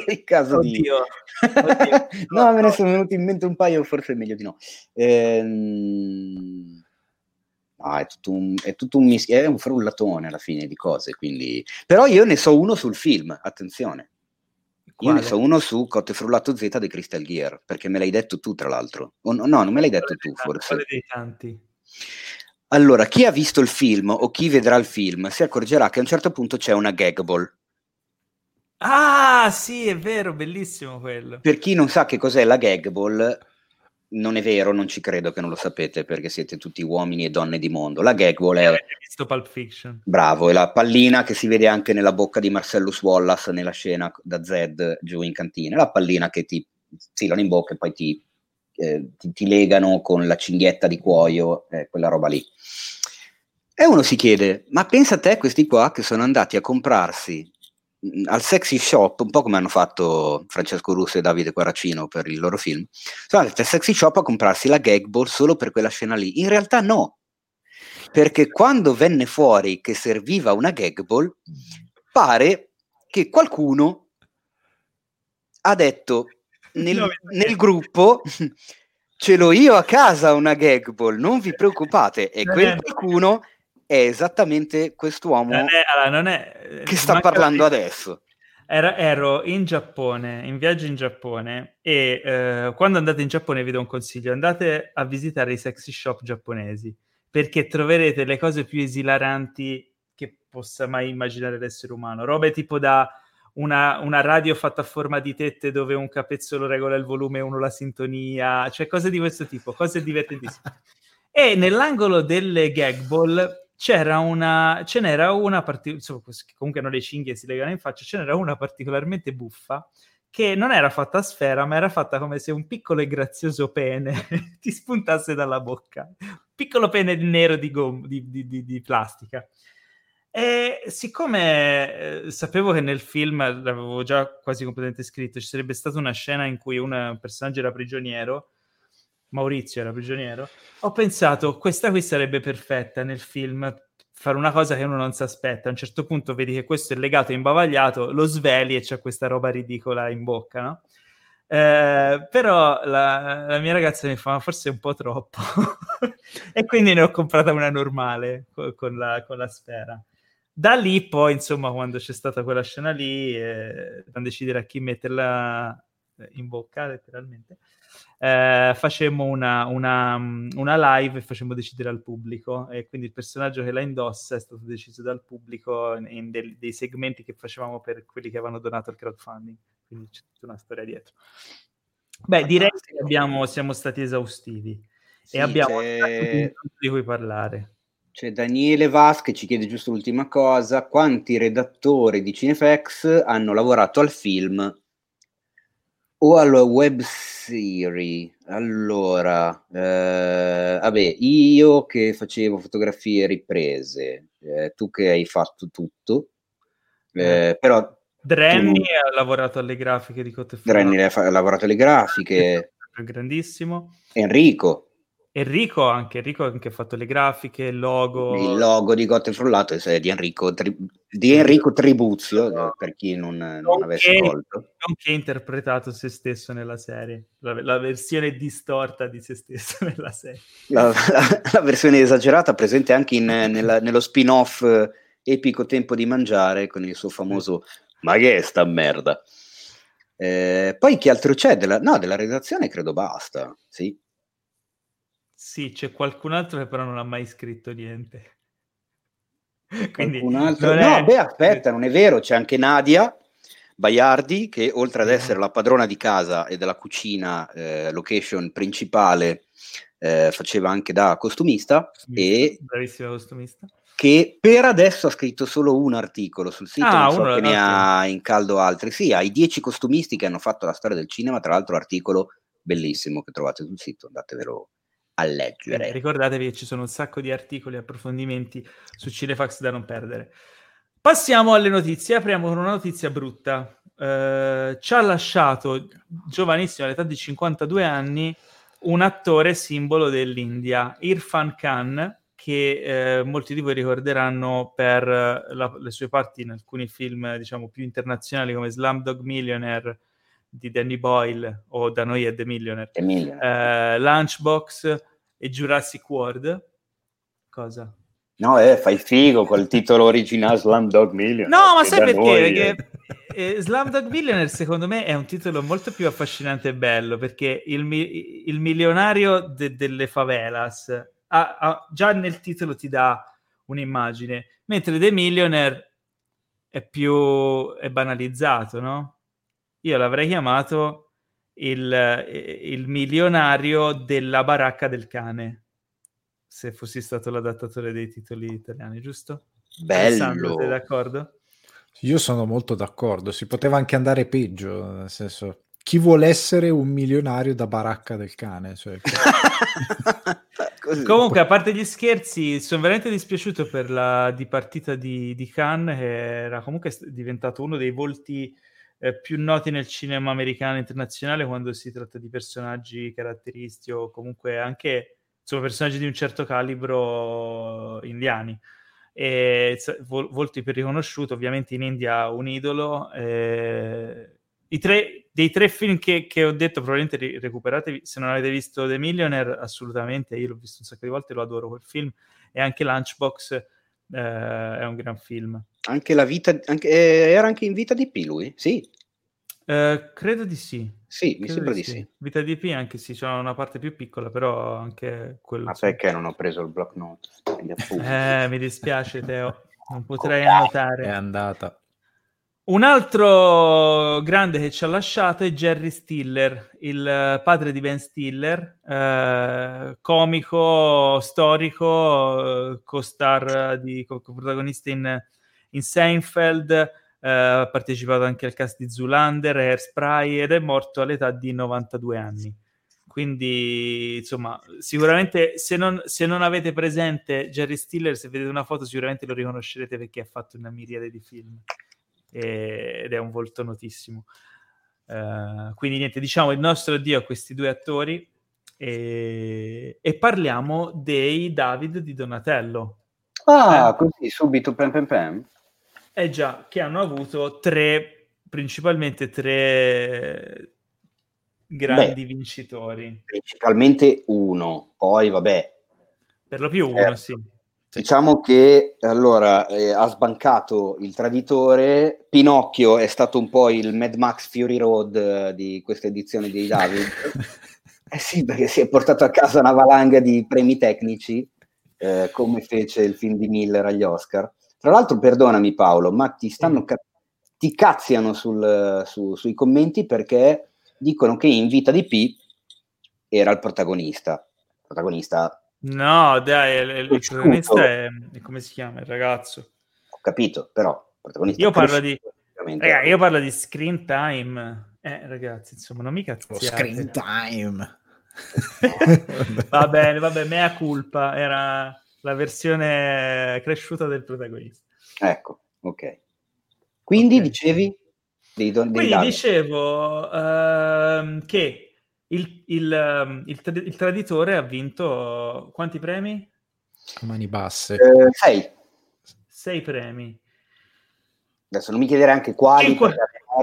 è il caso Oddio. di... Oddio. no, me ne sono venuti in mente un paio, forse è meglio di no. Ehm... No, è tutto un, è tutto un mis- è un frullatone alla fine di cose, quindi... Però io ne so uno sul film, attenzione. Quale? Io ne so uno su Cotte Frullato Z di Crystal Gear, perché me l'hai detto tu, tra l'altro. O no, no, non me l'hai detto tu, forse. Quale dei tanti? Allora, chi ha visto il film o chi vedrà il film si accorgerà che a un certo punto c'è una gag ball. Ah, sì, è vero, bellissimo quello. Per chi non sa che cos'è la gag ball, non è vero, non ci credo che non lo sapete perché siete tutti uomini e donne di mondo. La gag ball è... Avete visto Pulp Fiction? Bravo, è la pallina che si vede anche nella bocca di Marcellus Wallace nella scena da Zed giù in cantina. La pallina che ti filano in bocca e poi ti eh, ti, ti, legano con la cinghietta di cuoio, eh, quella roba lì. E uno si chiede, ma pensa a te questi qua che sono andati a comprarsi mm, al sexy shop, un po' come hanno fatto Francesco Russo e Davide Quaracino per il loro film, sono andati al sexy shop a comprarsi la gag ball solo per quella scena lì. In realtà no, perché quando venne fuori che serviva una gag ball, pare che qualcuno ha detto nel, nel gruppo ce l'ho io a casa una gag ball, non vi preoccupate. E quel qualcuno è esattamente quest'uomo non è, allora, non è, che sta parlando di... adesso. Era, ero in Giappone, in viaggio in Giappone e eh, quando andate in Giappone vi do un consiglio, andate a visitare i sexy shop giapponesi perché troverete le cose più esilaranti che possa mai immaginare l'essere umano, robe tipo da una, una, radio fatta a forma di tette dove un capezzolo regola il volume e uno la sintonia, cioè cose di questo tipo, cose divertentissime. e nell'angolo delle gag ball c'era una, ce n'era una, partic- comunque non le cinghie si legano in faccia, ce n'era una particolarmente buffa che non era fatta a sfera, ma era fatta come se un piccolo e grazioso pene ti spuntasse dalla bocca. Piccolo pene nero di, gom- di, di, di plastica. E siccome eh, sapevo che nel film, l'avevo già quasi completamente scritto, ci sarebbe stata una scena in cui un personaggio era prigioniero, Maurizio era prigioniero, ho pensato questa qui sarebbe perfetta nel film, fare una cosa che uno non si aspetta. A un certo punto vedi che questo è legato e imbavagliato, lo sveli e c'è questa roba ridicola in bocca, no? Eh, però la, la, mia ragazza mi fa ma forse un po' troppo e quindi ne ho comprata una normale con, con, la, con la sfera da lì poi, insomma, quando c'è stata quella scena lì, eh, a decidere a chi metterla eh, in bocca, letteralmente, eh, facemmo una, una, una, live e facemmo decidere al pubblico. E quindi il personaggio che la indossa è stato deciso dal pubblico in, in dei, dei segmenti che facevamo per quelli che avevano donato al crowdfunding. Quindi c'è tutta una storia dietro. Beh, direi che abbiamo, siamo stati esaustivi sì, e abbiamo c'è... di cui parlare. C'è Daniele Vas che ci chiede giusto l'ultima cosa, quanti redattori di Cinefx hanno lavorato al film o alla web series? Allora, eh, vabbè, io che facevo fotografie riprese, eh, tu che hai fatto tutto, eh, eh però... Drenny tu... ha lavorato alle grafiche di Cotte Drenny ha lavorato alle grafiche. Grandissimo. Enrico. Enrico anche, Enrico ha anche fatto le grafiche, il logo. Il logo di Gotte Frullato è di Enrico, Tri- di Enrico Tribuzio, per chi non, non avesse colto. Ha interpretato se stesso nella serie, la, la, versione distorta di se stesso nella serie. La, la, la versione esagerata presente anche in, nella, nello spin-off Epico Tempo di Mangiare con il suo famoso Ma che è sta merda? Eh, poi che altro c'è? Della, no, della redazione credo basta, sì. Sì, c'è qualcun altro che però non ha mai scritto niente. Quindi altro... No, è... beh, aspetta, non è vero, c'è anche Nadia Baiardi che oltre ad essere la padrona di casa e della cucina, eh, location principale, eh, faceva anche da costumista e bravissima costumista che per adesso ha scritto solo un articolo sul sito, ah, so che ne ha in caldo altri. Sì, ha i dieci costumisti che hanno fatto la storia del cinema, tra l'altro articolo bellissimo che trovate sul sito, andatevelo a leggere. Eh, ricordatevi che ci sono un sacco di articoli e approfondimenti su Cinefax da non perdere. Passiamo alle notizie, apriamo con una notizia brutta. Uh, ci ha lasciato giovanissimo all'età di 52 anni un attore simbolo dell'India, Irfan Khan, che eh, molti di voi ricorderanno per la, le sue parti in alcuni film, diciamo, più internazionali come Slumdog Millionaire di Danny Boyle o da noi è The Millionaire, The Millionaire. Eh, Lunchbox e Jurassic World. Cosa? No, eh, fai figo col titolo originale Slumdog Millionaire. No, ma sai perché? Noi, perché eh. Slumdog Millionaire secondo me è un titolo molto più affascinante e bello perché il, mi- il milionario de- delle favelas ha, ha, già nel titolo ti dà un'immagine, mentre The Millionaire è più è banalizzato, no? Io l'avrei chiamato il, il milionario della baracca del cane, se fossi stato l'adattatore dei titoli italiani, giusto? Bello. Sei d'accordo? Io sono molto d'accordo, si poteva anche andare peggio, nel senso, chi vuole essere un milionario da baracca del cane? Cioè, Comunque, a parte gli scherzi, sono veramente dispiaciuto per la dipartita di, di Khan, che era comunque diventato uno dei volti eh, più noti nel cinema americano internazionale quando si tratta di personaggi caratteristici o comunque anche insomma, personaggi di un certo calibro indiani. E, vol- volti per riconosciuto, ovviamente in India un idolo. Eh, i tre, dei tre film che, che ho detto, probabilmente ri- recuperatevi. Se non avete visto The Millionaire, assolutamente. Io l'ho visto un sacco di volte, lo adoro quel film. E anche Lunchbox eh, è un gran film. Anche la vita, anche, eh, era anche in Vita di P lui? Sì. Eh, credo di sì. Sì, mi sembra di sì. sì. Vita di P anche sì, c'è una parte più piccola, però anche quello. Ma perché non ho preso il block note? Eh, mi dispiace Teo, non potrei annotare. È andata. Un altro grande che ci ha lasciato è Jerry Stiller, il padre di Ben Stiller, eh, comico, storico, eh, co-star di co-protagonista in, in Seinfeld, eh, ha partecipato anche al cast di Zulander, Hairspray ed è morto all'età di 92 anni. Quindi, insomma, sicuramente se non, se non avete presente Jerry Stiller, se vedete una foto sicuramente lo riconoscerete perché ha fatto una miriade di film ed è un volto notissimo. Uh, quindi niente, diciamo il nostro addio a questi due attori e, e parliamo dei David di Donatello. Ah, eh, così subito pem pem pem. Eh già, che hanno avuto tre, principalmente tre grandi Beh, vincitori. Principalmente uno, poi vabbè. Per lo più uno, eh, sì. Diciamo che allora eh, ha sbancato il traditore. Pinocchio è stato un po' il Mad Max Fury Road eh, di questa edizione di David. eh sì, perché si è portato a casa una valanga di premi tecnici, eh, come fece il film di Miller agli Oscar. Tra l'altro, perdonami Paolo, ma ti stanno ti cazziano sul, su, sui commenti perché dicono che in Vita di P era il protagonista. Protagonista No, dai, il, il protagonista è, come si chiama il ragazzo? Ho capito, però io parlo di Raga, io parlo di screen time. Eh, ragazzi, insomma, non mi cazziate. Screen time. va bene, va bene, mea culpa, era la versione cresciuta del protagonista. Ecco, ok. Quindi okay. dicevi dei don- dei Quindi dicevo uh, che il, il, ehm, il, il, traditore ha vinto quanti premi? Mani basse. Eh, sei. Sei premi. Adesso non mi chiedere anche quali. Cinque,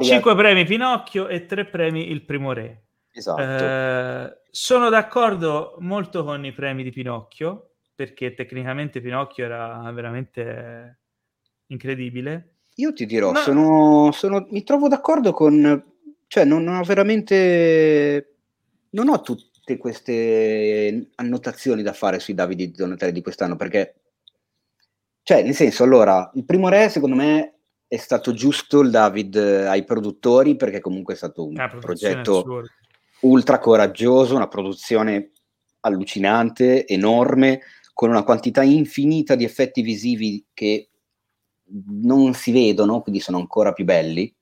cinque premi Pinocchio e tre premi Il Primo Re. Esatto. Eh, sono d'accordo molto con i premi di Pinocchio, perché tecnicamente Pinocchio era veramente incredibile. Io ti dirò, Ma... sono, sono, mi trovo d'accordo con... Cioè, non ho veramente non ho tutte queste annotazioni da fare sui Davide di Donatelli di quest'anno, perché, cioè, nel senso, allora, il primo re, secondo me, è stato giusto il David eh, ai produttori, perché comunque è stato un progetto ultra coraggioso, una produzione allucinante, enorme, con una quantità infinita di effetti visivi che non si vedono, quindi sono ancora più belli.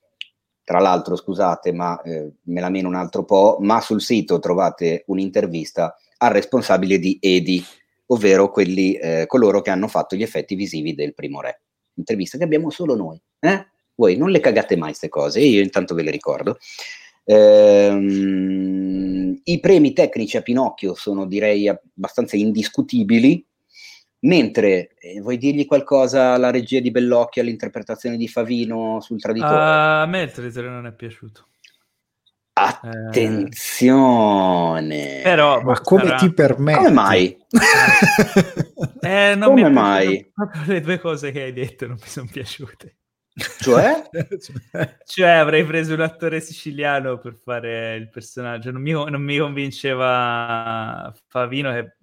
Tra l'altro, scusate, ma eh, me la meno un altro po', ma sul sito trovate un'intervista al responsabile di EDI, ovvero quelli, eh, coloro che hanno fatto gli effetti visivi del primo re. Intervista che abbiamo solo noi. Eh? Voi non le cagate mai queste cose, io intanto ve le ricordo. Ehm, I premi tecnici a Pinocchio sono direi abbastanza indiscutibili, Mentre eh, vuoi dirgli qualcosa alla regia di Bellocchio, all'interpretazione di Favino sul traditore? Uh, a me il traditore non è piaciuto. Attenzione! Eh, però, ma come sarà... ti permetti? Come mai? eh, come mai? le due cose che hai detto non mi sono piaciute. Cioè? cioè avrei preso un attore siciliano per fare il personaggio. Non mi, non mi convinceva Favino che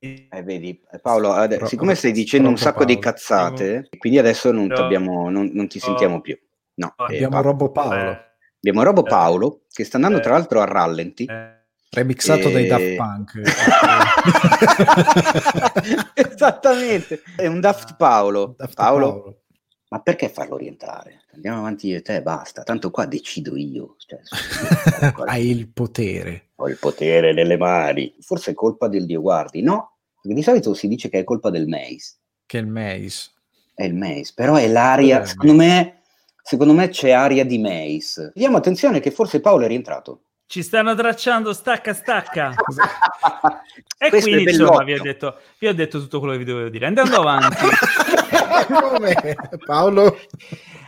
eh, vedi, eh, Paolo, adesso, siccome stai dicendo un sacco Paolo. di cazzate, quindi adesso non, abbiamo, non, non ti sentiamo più. No, eh, abbiamo eh, Robo Paolo. Abbiamo Robo Paolo, che sta andando tra l'altro a rallenti. Remixato e... dai Daft Punk. Esattamente, è un Daft Paolo. Daft Paolo. Paolo. Ma perché farlo rientrare? Andiamo avanti io e te, basta. Tanto qua decido io. Cioè, Hai il potere. Ho il potere nelle mani. Forse è colpa del Dio Guardi. No, perché di solito si dice che è colpa del Mace. Che è il Mace. È il Mace, però è l'aria. Secondo me, secondo me c'è aria di Mace. Diamo attenzione che forse Paolo è rientrato. Ci stanno tracciando stacca stacca. e Questo quindi insomma vi ho, detto, vi ho detto tutto quello che vi dovevo dire. Andando avanti. Come? Paolo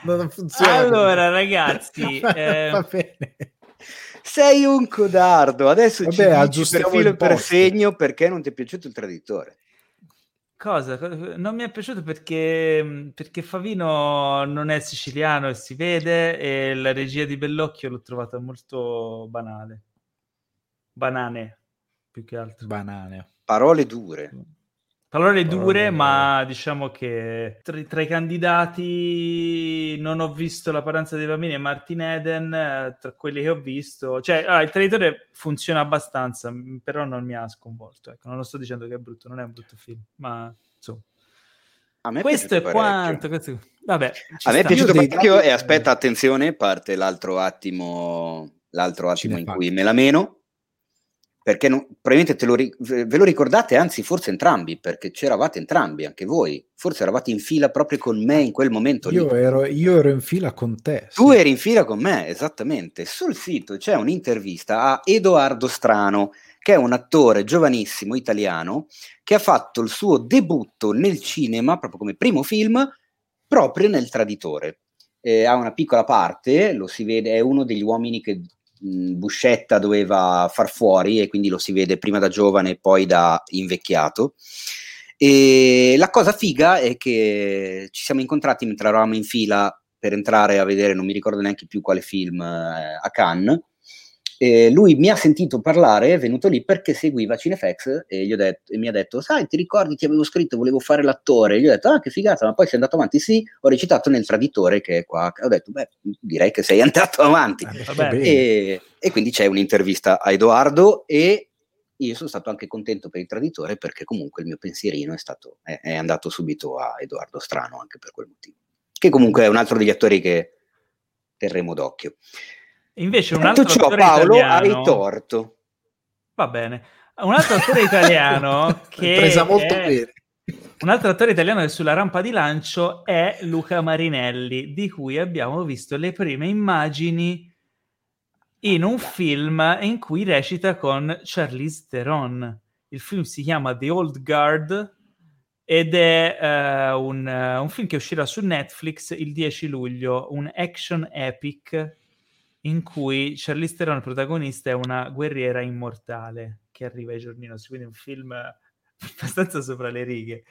non funziona. Allora ragazzi, eh... va bene. Sei un codardo. Adesso Vabbè, ci dici per filo e per segno perché non ti è piaciuto il traditore. Cosa? Non mi è piaciuto perché, perché Favino non è siciliano e si vede e la regia di Bellocchio l'ho trovata molto banale. Banane, più che altro. Banane. Parole dure. Parole dure, ma diciamo che tra, tra, i candidati non ho visto La paranza dei bambini e Martin Eden, eh, tra quelli che ho visto, cioè allora, il traditore funziona abbastanza, però non mi ha sconvolto. Ecco, non lo sto dicendo che è brutto, non è un brutto film, ma insomma. A me questo è quanto. Questo... Vabbè, a me è piaciuto parecchio e aspetta, attenzione, parte l'altro attimo, l'altro attimo in cui me la meno perché non, probabilmente te lo, ve lo ricordate, anzi forse entrambi, perché c'eravate entrambi, anche voi, forse eravate in fila proprio con me in quel momento. Io, ero, io ero, in fila con te. Tu eri in fila con me, esattamente. Sul sito c'è un'intervista a Edoardo Strano, che è un attore giovanissimo italiano, che ha fatto il suo debutto nel cinema, proprio come primo film, proprio nel Traditore. Eh, ha una piccola parte, lo si vede, è uno degli uomini che Buscetta doveva far fuori e quindi lo si vede prima da giovane e poi da invecchiato. E la cosa figa è che ci siamo incontrati mentre eravamo in fila per entrare a vedere, non mi ricordo neanche più quale film, eh, a Cannes eh, lui mi ha sentito parlare, è venuto lì perché seguiva Cinefex e, gli ho detto, e mi ha detto, sai, ti ricordi, ti avevo scritto, volevo fare l'attore. E gli ho detto, ah, che figata, ma poi sei andato avanti. Sì, ho recitato nel Traditore che è qua. Ho detto, beh, direi che sei andato avanti. Eh, e, e quindi c'è un'intervista a Edoardo e io sono stato anche contento per il traditore perché comunque il mio pensierino è, stato, è, è, andato subito a Edoardo Strano anche per quel motivo. Che comunque è un altro degli attori che terremo d'occhio. Invece un altro ciò, attore Paolo, italiano... hai torto. Va bene. Un altro attore italiano che presa molto è... bene. Un altro attore italiano che è sulla rampa di lancio è Luca Marinelli, di cui abbiamo visto le prime immagini in un film in cui recita con Charlize Theron. Il film si chiama The Old Guard ed è uh, un, uh, un, film che uscirà su Netflix il 10 luglio, un action epic in cui Charlize Theron, il protagonista, è una guerriera immortale che arriva ai giorni nostri, quindi un film abbastanza sopra le righe.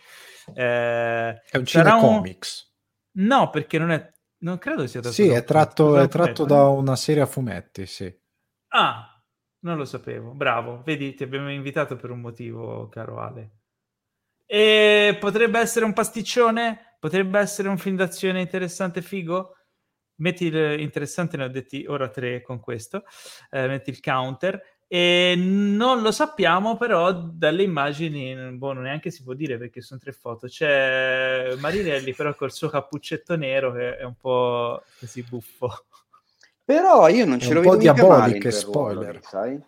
Eh, è un cinecomics? Un... No, perché non è... Non credo sia tratto Sì, è tratto, è tratto da una serie a fumetti, sì. Ah, non lo sapevo. Bravo, vedi, ti abbiamo invitato per un motivo, caro Ale. E potrebbe essere un pasticcione? Potrebbe essere un film d'azione interessante figo? Metti il interessante, ne ho detti ora tre con questo, eh, metti il counter e non lo sappiamo però dalle immagini, boh, non neanche si può dire perché sono tre foto, c'è Marinelli però col suo cappuccetto nero che è un po' così buffo. Però io non ce lo vedo mica male in spoiler, sai?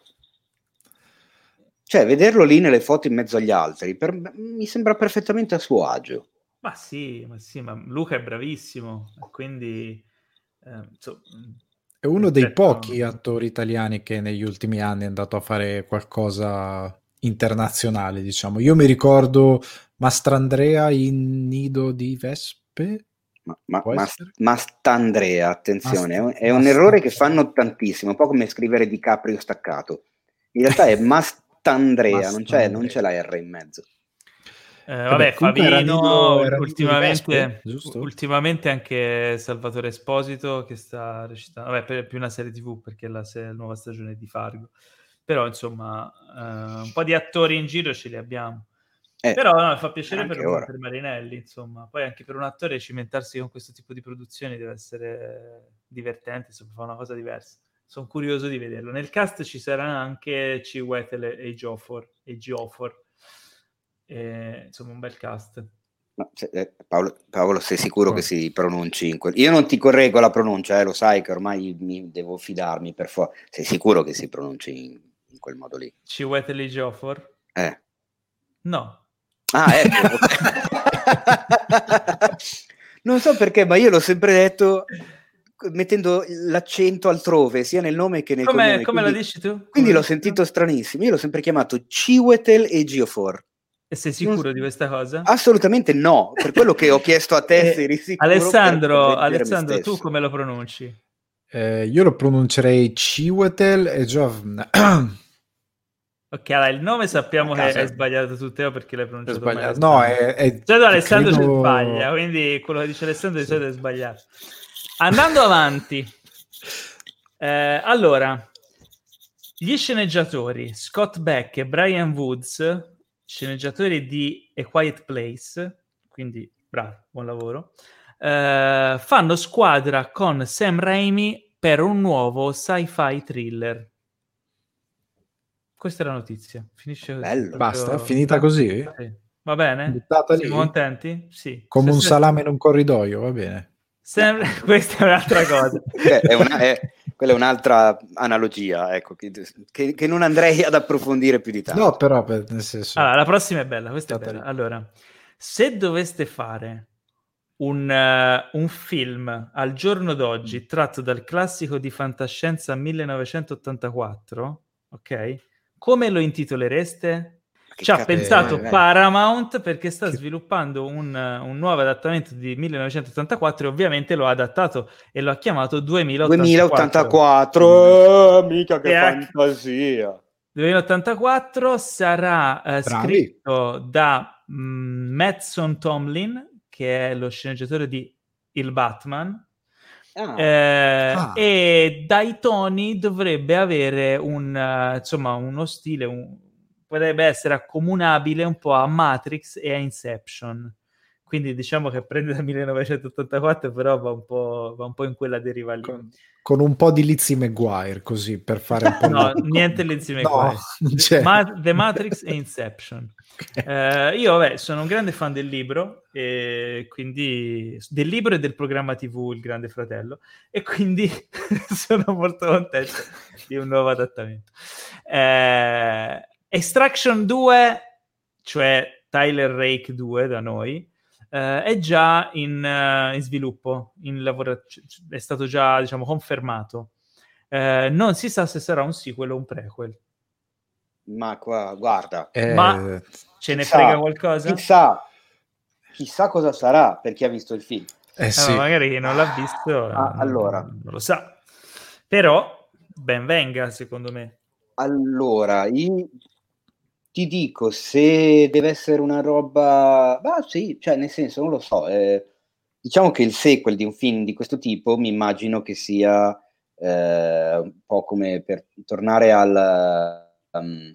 Cioè, vederlo lì nelle foto in mezzo agli altri per... mi sembra perfettamente a suo agio. Ma sì, ma sì, ma Luca è bravissimo, quindi eh, so, è uno dei certo. pochi attori italiani che negli ultimi anni è andato a fare qualcosa internazionale, diciamo. Io mi ricordo Mastrandrea in Nido di Vespe. Ma, ma, mas, Mastandrea, attenzione, Mast- è un errore che fanno tantissimo, un po' come scrivere di Caprio staccato. In realtà è Mastandrea, Mastandrea. Non, c'è, non c'è la R in mezzo. Eh, vabbè, Favino, era ultimamente, Vespe, ultimamente anche Salvatore Esposito che sta recitando, vabbè, per, più una serie tv perché la, la nuova stagione di Fargo. Però, insomma, eh, un po' di attori in giro ce li abbiamo. Eh, Però no, fa piacere per, per, Marinelli, insomma. Poi anche per un attore cimentarsi con questo tipo di produzioni deve essere divertente, insomma, fa una cosa diversa. Sono curioso di vederlo. Nel cast ci saranno anche C. Wettel e Geoffrey. E Geoffrey e, insomma, un bel cast. Eh, Paolo, Paolo, sei sicuro che si pronunci in quel... Io non ti correggo la pronuncia, eh, lo sai che ormai mi devo fidarmi per forza. Sei sicuro che si pronunci in, in quel modo lì? Ciueteli Jofford? Eh. No. Ah, ecco. non so perché, ma io l'ho sempre detto mettendo l'accento altrove, sia nel nome che nel come, cognome. Come quindi, la dici tu? Quindi l'ho sentito stranissimo. Io l'ho sempre chiamato Ciwetel e Geofor. E sei sicuro non... di questa cosa? Assolutamente no, per quello che ho chiesto a te eh, sicuro. Alessandro, Alessandro tu come lo pronunci? Eh, io lo pronuncerei Ciwetel e Giovna. Ok, allora il nome sappiamo che è sbagliato su Teo perché l'hai pronunciato è sbagliato. No, è, è cioè, Alessandro credo... sbaglia, quindi quello che dice Alessandro di solito è sbagliato. Andando avanti, eh, allora, gli sceneggiatori Scott Beck e Brian Woods sceneggiatori di A Quiet Place, quindi bravo, buon lavoro, eh, fanno squadra con Sam Raimi per un nuovo sci-fi thriller. Questa è la notizia. Finisce. Bello. Basta, finita così? Sì. Va bene? Buttata Siamo lì. contenti? Sì. Come Se un salame in un corridoio, va bene. Sem- questa è un'altra cosa. è una, è, quella è un'altra analogia, ecco, che, che, che, non andrei ad approfondire più di tanto. No, però nel senso... Allora, la prossima è bella, questa è bella. Allora, se doveste fare un, uh, un, film al giorno d'oggi tratto dal classico di fantascienza 1984, ok? Come lo intitolereste? Ci ha pensato eh, Paramount perché sta che... sviluppando un, un, nuovo adattamento di 1984 e ovviamente lo ha adattato e lo ha chiamato 2084. 2084, mica che e fantasia! 2084 sarà eh, scritto da mm, Mattson Tomlin, che è lo sceneggiatore di Il Batman, Ah. Eh, ah. e dai toni dovrebbe avere un, uh, insomma, uno stile, un, potrebbe essere accomunabile un po' a Matrix e a Inception. Quindi diciamo che prende dal 1984, però va un po', va un po in quella deriva lì. Con, con, un po' di Lizzie McGuire, così, per fare un po' No, di... niente Lizzie McGuire. No, Ma- The Matrix e Inception. Eh, io, vabbè, sono un grande fan del libro, e quindi del libro e del programma TV Il Grande Fratello, e quindi sono molto contento di un nuovo adattamento. Eh, Extraction 2, cioè Tyler Rake 2 da noi, eh, è già in, uh, in sviluppo, in lavora- è stato già diciamo, confermato. Eh, non si sa se sarà un sequel o un prequel. Ma qua, guarda, eh, ma ce ne frega qualcosa? Chissà, chissà cosa sarà per chi ha visto il film. Eh, eh sì. magari chi non l'ha visto ah, allora. non lo sa. Però ben venga, secondo me. Allora, io ti dico, se deve essere una roba... Bah sì, cioè nel senso, non lo so. Eh, diciamo che il sequel di un film di questo tipo mi immagino che sia eh, un po' come per tornare al... Um,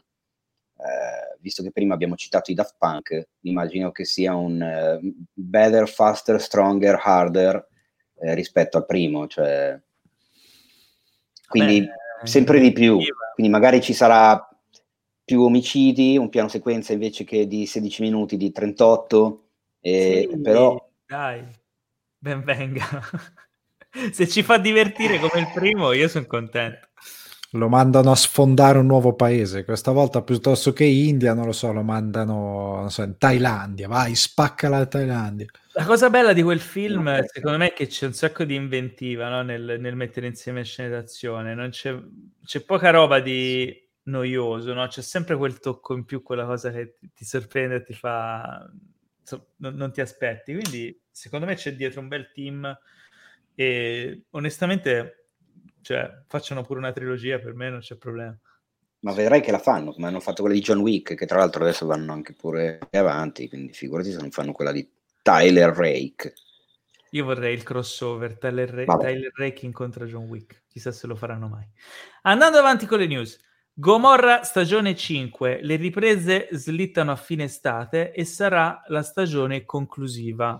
eh, visto che prima abbiamo citato i Daft Punk, immagino che sia un uh, better, faster, stronger, harder eh, rispetto al primo, cioè... Quindi Beh, sempre di più, quindi magari ci sarà più omicidi, un piano sequenza invece che di 16 minuti di 38, eh, sì, però... Dai, ben venga. Se ci fa divertire come il primo, io sono contento. Lo mandano a sfondare un nuovo paese, questa volta piuttosto che India, non lo so, lo mandano so, in Thailandia, vai, spacca la Thailandia. La cosa bella di quel film, secondo me, è che c'è un sacco di inventiva no? nel, nel, mettere insieme scene d'azione, non c'è, c'è poca roba di noioso, no? C'è sempre quel tocco in più, quella cosa che ti, ti sorprende e ti fa... So, non, non, ti aspetti. Quindi, secondo me c'è dietro un bel team e onestamente, cioè, facciano pure una trilogia, per me non c'è problema. Ma vedrai che la fanno, come hanno fatto quella di John Wick, che tra l'altro adesso vanno anche pure avanti, quindi figurati se non fanno quella di Tyler Rake. Io vorrei il crossover Tyler, Ra- Tyler Rake incontra John Wick, chissà se lo faranno mai. Andando avanti con le news, Gomorra stagione 5, le riprese slittano a fine estate e sarà la stagione conclusiva,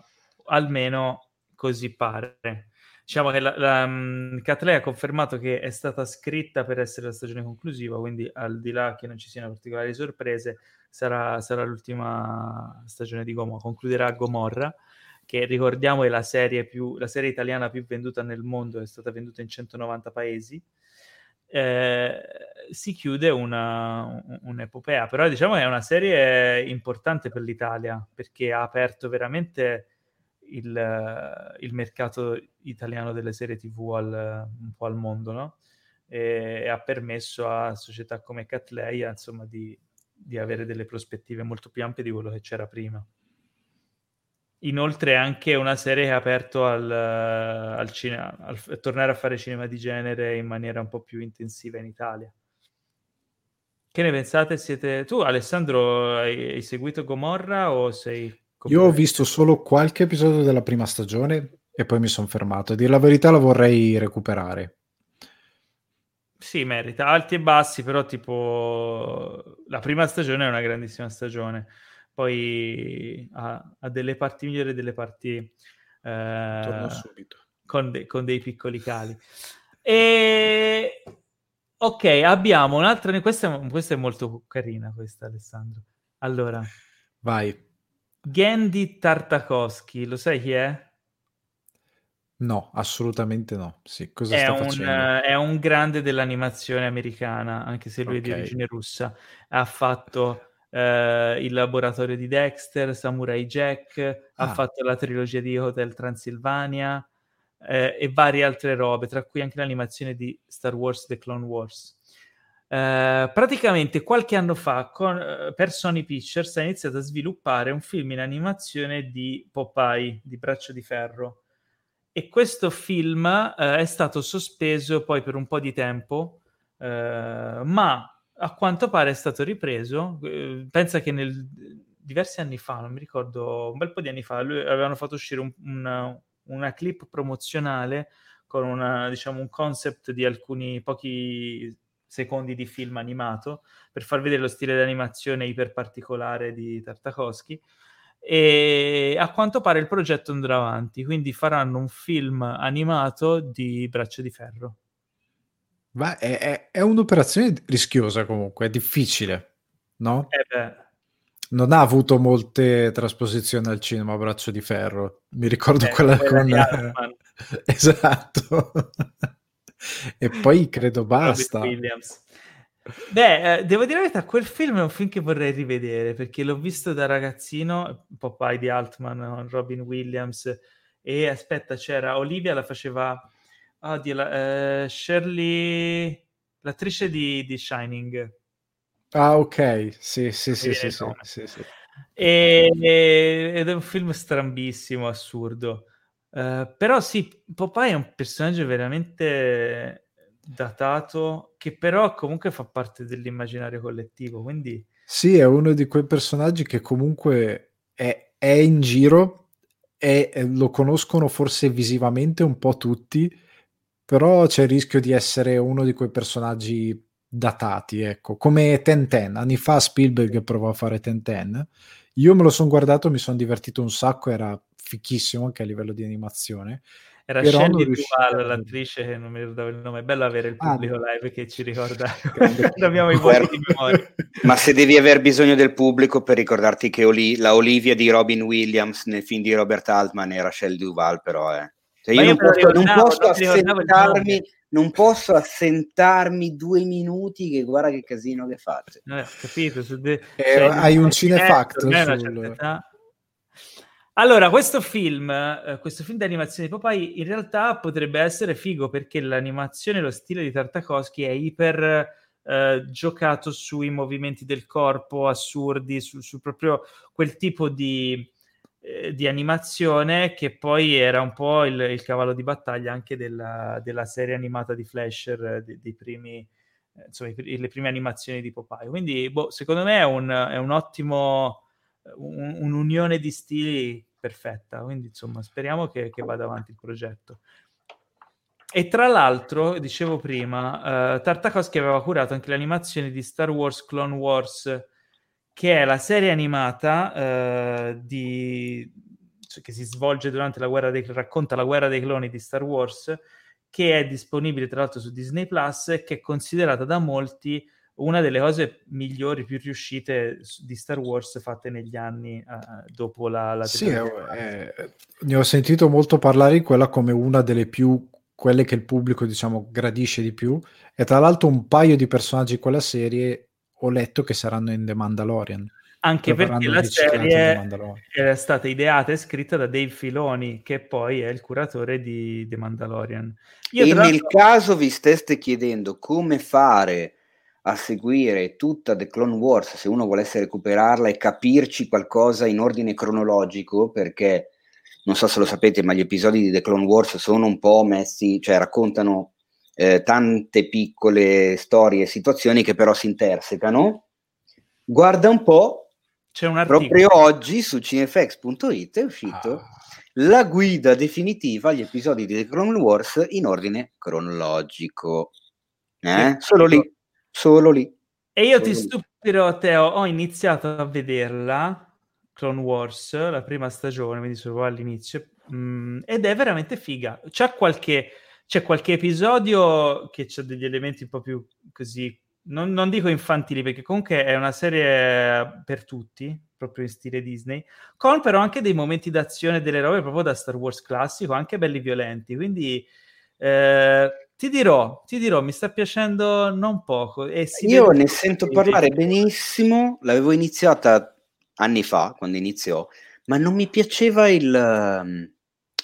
almeno così pare. Diciamo che la, la um, Catley ha confermato che è stata scritta per essere la stagione conclusiva, quindi al di là che non ci siano particolari sorprese, sarà, sarà l'ultima stagione di Gomorra, concluderà Gomorra che ricordiamo è la serie, più, la serie italiana più venduta nel mondo, è stata venduta in 190 paesi eh, si chiude una, un'epopea. Però diciamo che è una serie importante per l'Italia perché ha aperto veramente il, il mercato italiano delle serie TV al, un po' al mondo, no? E, e ha permesso a società come Catleya insomma di, di avere delle prospettive molto più ampie di quello che c'era prima. Inoltre anche una serie che ha aperto al, al cinema, al, a tornare a fare cinema di genere in maniera un po' più intensiva in Italia. Che ne pensate? Siete... Tu Alessandro hai, hai seguito Gomorra o sei... Io ho visto solo qualche episodio della prima stagione e poi mi sono fermato. A dire la verità la vorrei recuperare. sì, merita alti e bassi, però tipo la prima stagione è una grandissima stagione, poi ha, ha delle parti migliori e delle parti eh, con, de- con, dei piccoli cali. E ok, abbiamo un'altra, questa, questa è molto carina questa Alessandro. Allora, vai. Gandhi Tartakovsky, lo sai chi è? No, assolutamente no. Sì, cosa è sta un, facendo? è un grande dell'animazione americana, anche se lui okay. è di origine russa. Ha fatto eh, il laboratorio di Dexter, Samurai Jack, ah. ha fatto la trilogia di Hotel Transylvania eh, e varie altre robe, tra cui anche l'animazione di Star Wars The Clone Wars. Uh, praticamente qualche anno fa con, uh, per Sony Pictures ha iniziato a sviluppare un film in animazione di Popeye, di Braccio di Ferro, e questo film eh, è stato sospeso poi per un po' di tempo, eh, ma a quanto pare è stato ripreso. Eh, pensa che nel, diversi anni fa, non mi ricordo, un bel po' di anni fa, lui, avevano fatto uscire un, una, una, clip promozionale con una, diciamo, un concept di alcuni pochi secondi di film animato per far vedere lo stile di animazione iper particolare di Tartakovsky e a quanto pare il progetto andrà avanti, quindi faranno un film animato di Braccio di Ferro. Ma è, è, è un'operazione rischiosa comunque, è difficile, no? Eh non ha avuto molte trasposizioni al cinema Braccio di Ferro. Mi ricordo eh, quella, quella con... esatto. e poi credo basta. Williams. Beh, eh, devo dire la verità, quel film è un film che vorrei rivedere perché l'ho visto da ragazzino, Popeye di Altman Robin Williams e aspetta, c'era Olivia, la faceva oddio, la, eh, Shirley, l'attrice di, di, Shining. Ah, ok, sì, sì, sì, sì, sì, sì, sì. E, ed è un film strambissimo, assurdo. Uh, però sì, Popeye è un personaggio veramente datato che però comunque fa parte dell'immaginario collettivo, quindi... Sì, è uno di quei personaggi che comunque è, è in giro e lo conoscono forse visivamente un po' tutti, però c'è il rischio di essere uno di quei personaggi datati, ecco, come Ten Anni fa Spielberg provò a fare Ten Io me lo sono guardato, mi sono divertito un sacco, era fichissimo anche a livello di animazione. Era Però Shelley Duval, l'attrice che non mi ricordavo il nome. È bello avere il ah, pubblico ah, live che ci ricorda abbiamo i vuoti di memoria. Ma se devi aver bisogno del pubblico per ricordarti che Oli- la Olivia di Robin Williams nel film di Robert Altman era Shelley Duval, però è. Eh. Cioè io, non posso, non posso assentarmi, non posso assentarmi due minuti che guarda che casino che faccio. Eh, capito, de- eh, cioè, hai un cinefact sul... Allora, questo film, eh, questo film di animazione di Popeye in realtà potrebbe essere figo perché l'animazione, lo stile di Tartakovsky è iper eh, giocato sui movimenti del corpo assurdi, su, su proprio quel tipo di, eh, di, animazione che poi era un po' il, il cavallo di battaglia anche della, della serie animata di Flasher, eh, dei, dei primi, eh, insomma, le prime animazioni di Popeye. Quindi, boh, secondo me è un, è un ottimo un, un'unione di stili perfetta. Quindi, insomma, speriamo che, che, vada avanti il progetto. E tra l'altro, dicevo prima, uh, Tartakovsky aveva curato anche le animazioni di Star Wars Clone Wars, che è la serie animata uh, di... cioè, che si svolge durante la guerra dei... racconta la guerra dei cloni di Star Wars, che è disponibile tra l'altro su Disney Plus e che è considerata da molti una delle cose migliori, più riuscite di Star Wars fatte negli anni uh, dopo la, la Sì, eh, ne ho sentito molto parlare di quella come una delle più quelle che il pubblico diciamo gradisce di più. E tra l'altro un paio di personaggi di quella serie ho letto che saranno in The Mandalorian. Anche perché la serie era stata ideata e scritta da Dave Filoni che poi è il curatore di The Mandalorian. Io e nel caso vi steste chiedendo come fare a seguire tutta The Clone Wars, se uno volesse recuperarla e capirci qualcosa in ordine cronologico, perché non so se lo sapete, ma gli episodi di The Clone Wars sono un po' messi, cioè raccontano eh, tante piccole storie e situazioni che però si intersecano. Guarda un po', C'è un proprio oggi su cinefx.it è uscito ah. la guida definitiva agli episodi di The Clone Wars in ordine cronologico. Eh? Solo lì, solo lì. E io ti stupirò, Teo, ho iniziato a vederla, Clone Wars, la prima stagione, mi dicevo all'inizio, mh, mm, ed è veramente figa. C'è qualche, c'è qualche episodio che ha degli elementi un po' più così, non, non, dico infantili, perché comunque è una serie per tutti, proprio in stile Disney, con però anche dei momenti d'azione delle robe proprio da Star Wars classico, anche belli violenti, quindi... Eh, ti dirò, ti dirò, mi sta piacendo non poco. Io ne sento parlare benissimo, l'avevo iniziata anni fa, quando iniziò, ma non mi piaceva il, ehm,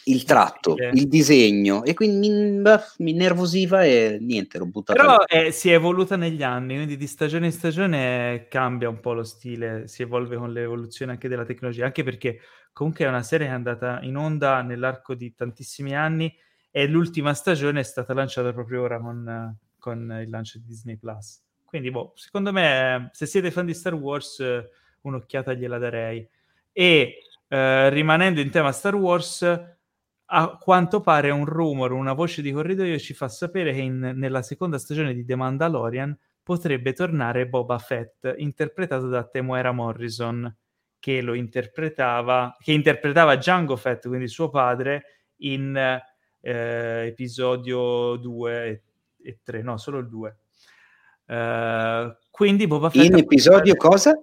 il tratto, eh. il disegno, e quindi mi, mi nervosiva e niente, l'ho buttato. Però eh, si è evoluta negli anni, quindi di stagione in stagione cambia un po' lo stile, si evolve con l'evoluzione anche della tecnologia, anche perché comunque è una serie che è andata in onda nell'arco di tantissimi anni e l'ultima stagione è stata lanciata proprio ora con, con il lancio di Disney Plus. Quindi, boh, secondo me, se siete fan di Star Wars, un'occhiata gliela darei. E eh, rimanendo in tema Star Wars, a quanto pare un rumor, una voce di corridoio ci fa sapere che in, nella seconda stagione di The Mandalorian potrebbe tornare Boba Fett, interpretato da Temuera Morrison, che lo interpretava, che interpretava Django Fett, quindi suo padre, in eh, episodio 2 e, 3, no, solo il 2. Uh, eh, quindi Boba Fett... In episodio cosa?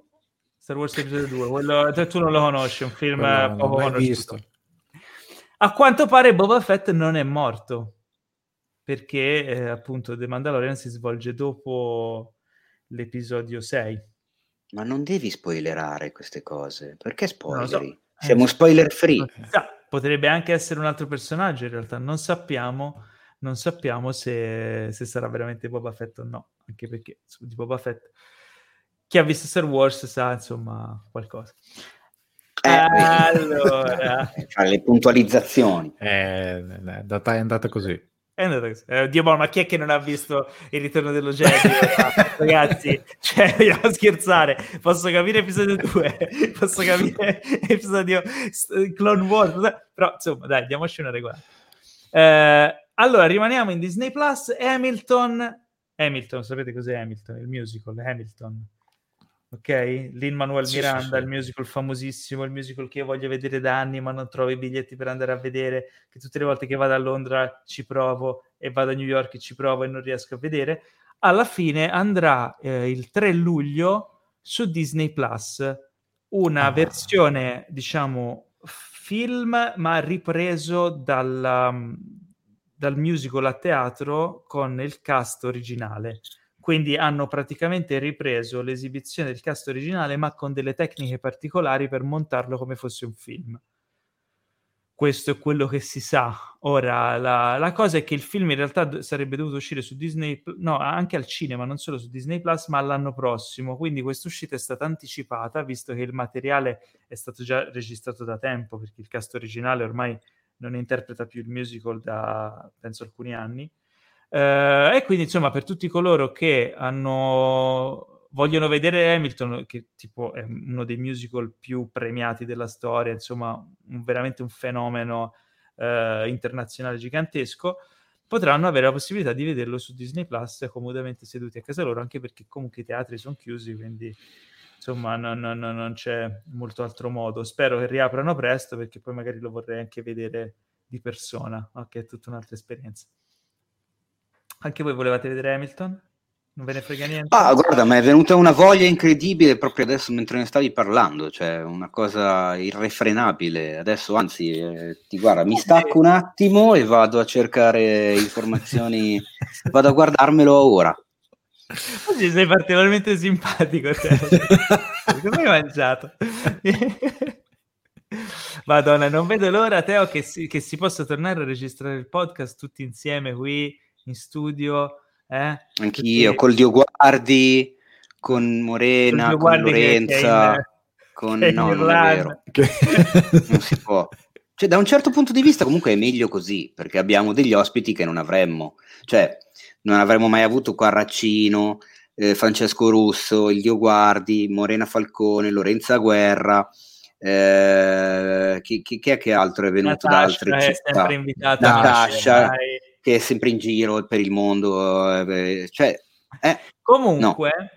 Star Wars episodio 2, quello, tu non lo conosci, un film no, poco conosciuto. Visto. A quanto pare Boba Fett non è morto, perché eh, appunto The Mandalorian si svolge dopo l'episodio 6. Ma non devi spoilerare queste cose, perché spoileri? So. Siamo spoiler free. Potrebbe anche essere un altro personaggio in realtà, non sappiamo, non sappiamo se, se, sarà veramente Boba Fett o no, anche perché di Boba Fett chi ha visto Star Wars sa insomma qualcosa. Eh, allora, fa le puntualizzazioni. Eh, è andata, è andata così. È andata così. Eh, Dio, ma chi è che non ha visto il ritorno dello Jedi? Ragazzi, cioè, vogliamo scherzare. Posso capire episodio 2, posso capire episodio Clone Wars, però insomma, dai, diamoci una regola. Eh, allora, rimaniamo in Disney Plus. Hamilton, Hamilton, sapete cos'è Hamilton? Il musical Hamilton ok? Lin Manuel sì, Miranda, sì, sì. il musical famosissimo, il musical che io voglio vedere da anni ma non trovo i biglietti per andare a vedere, che tutte le volte che vado a Londra ci provo e vado a New York ci provo e non riesco a vedere. Alla fine andrà eh, il 3 luglio su Disney Plus una ah. versione, diciamo, film ma ripreso dal, um, dal musical a teatro con il cast originale quindi hanno praticamente ripreso l'esibizione del cast originale, ma con delle tecniche particolari per montarlo come fosse un film. Questo è quello che si sa. Ora, la, la cosa è che il film in realtà sarebbe dovuto uscire su Disney, no, anche al cinema, non solo su Disney Plus, ma l'anno prossimo. Quindi questa uscita è stata anticipata, visto che il materiale è stato già registrato da tempo, perché il cast originale ormai non interpreta più il musical da, penso, alcuni anni Uh, e quindi, insomma, per tutti coloro che hanno, vogliono vedere Hamilton, che tipo è uno dei musical più premiati della storia, insomma, un, veramente un fenomeno uh, internazionale gigantesco, potranno avere la possibilità di vederlo su Disney Plus comodamente seduti a casa loro, anche perché comunque i teatri sono chiusi, quindi insomma non, non, non c'è molto altro modo. Spero che riaprano presto perché poi magari lo vorrei anche vedere di persona, che è tutta un'altra esperienza. Anche voi volevate vedere Hamilton? Non ve ne frega niente? Ah, guarda, mi è venuta una voglia incredibile proprio adesso mentre ne stavi parlando, cioè una cosa irrefrenabile. Adesso, anzi, eh, ti guarda, mi stacco un attimo e vado a cercare informazioni, vado a guardarmelo ora. Oggi sei particolarmente simpatico, te. Come hai mangiato? Madonna, non vedo l'ora, Teo, che si, che si possa tornare a registrare il podcast tutti insieme qui in studio. Eh? Anch'io, col Dio Guardi, con Morena, con Lorenza, in, con... no, non è vero. non si può. Cioè, da un certo punto di vista comunque è meglio così, perché abbiamo degli ospiti che non avremmo. Cioè, non avremmo mai avuto qua Raccino, eh, Francesco Russo, il Dio Guardi, Morena Falcone, Lorenza Guerra. Eh, chi, chi, chi, è che altro è venuto Natascia da altre città? È sempre invitata. Natascia, che è sempre in giro per il mondo. Eh, cioè, eh, comunque, no.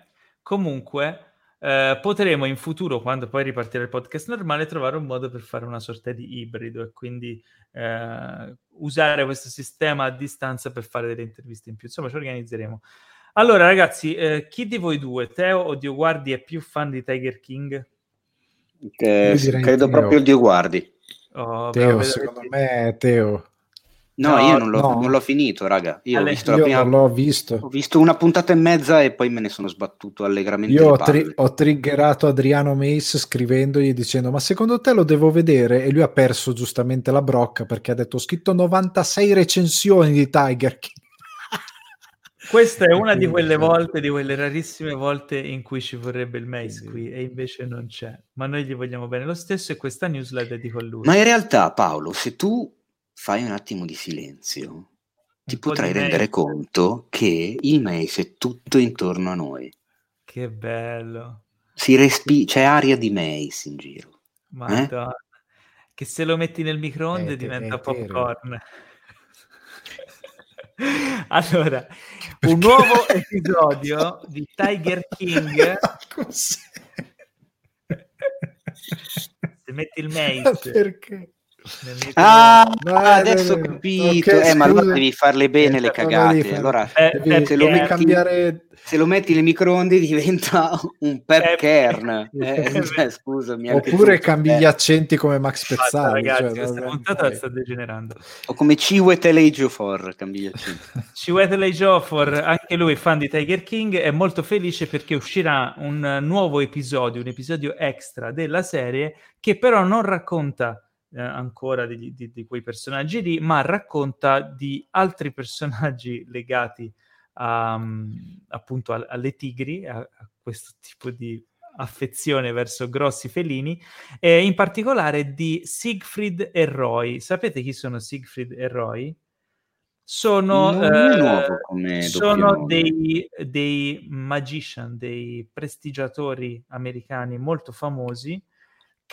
comunque eh, potremo in futuro, quando poi ripartirà il podcast normale, trovare un modo per fare una sorta di ibrido e quindi eh, usare questo sistema a distanza per fare delle interviste in più. Insomma, ci organizzeremo. Allora, ragazzi, eh, chi di voi due, Teo o Dio Guardi, è più fan di Tiger King? credo proprio il Dio Guardi. Oh, Teo, secondo me è Teo. No, no, io non l'ho, no. non l'ho, finito, raga. Io, ho visto, io prima... l'ho visto. Ho visto una puntata e mezza e poi me ne sono sbattuto allegramente. Io ho, tri- ho, triggerato Adriano Mace scrivendogli dicendo: Ma secondo te lo devo vedere? E lui ha perso giustamente la brocca perché ha detto: Ho scritto 96 recensioni di Tiger King. Questa è una di quelle volte, di quelle rarissime volte in cui ci vorrebbe il Mace qui e invece non c'è. Ma noi gli vogliamo bene lo stesso e questa newsletter dico a lui. Ma in realtà, Paolo, se tu fai un attimo di silenzio, ti potrai rendere conto che il Mace è tutto intorno a noi. Che bello. Si respi- c'è aria di Mace in giro. Madonna. Eh? Che se lo metti nel microonde eh, diventa popcorn. allora, Perché? un nuovo episodio di Tiger King. se metti il Mace. Perché? Ah, no, adesso ho capito. Okay, eh, ma allora devi farle bene le cagate. Allora, eh, devi, se, lo metti, cambiare... se, lo metti, nelle microonde diventa un pepkern. Eh, cioè, scusami. Oppure cambi gli accenti come Max Pezzali. Ragazzi, cioè, questa puntata sta degenerando. O come Ciwete Ejiofor, cambi gli accenti. Ciwete Ejiofor, anche lui fan di Tiger King, è molto felice perché uscirà un nuovo episodio, un episodio extra della serie che però non racconta eh, ancora di, di, di, quei personaggi lì, ma racconta di altri personaggi legati a, um, appunto a, alle tigri, a, a, questo tipo di affezione verso grossi felini, e in particolare di Siegfried e Roy. Sapete chi sono Siegfried e Roy? Sono, eh, sono dei, dei magician, dei prestigiatori americani molto famosi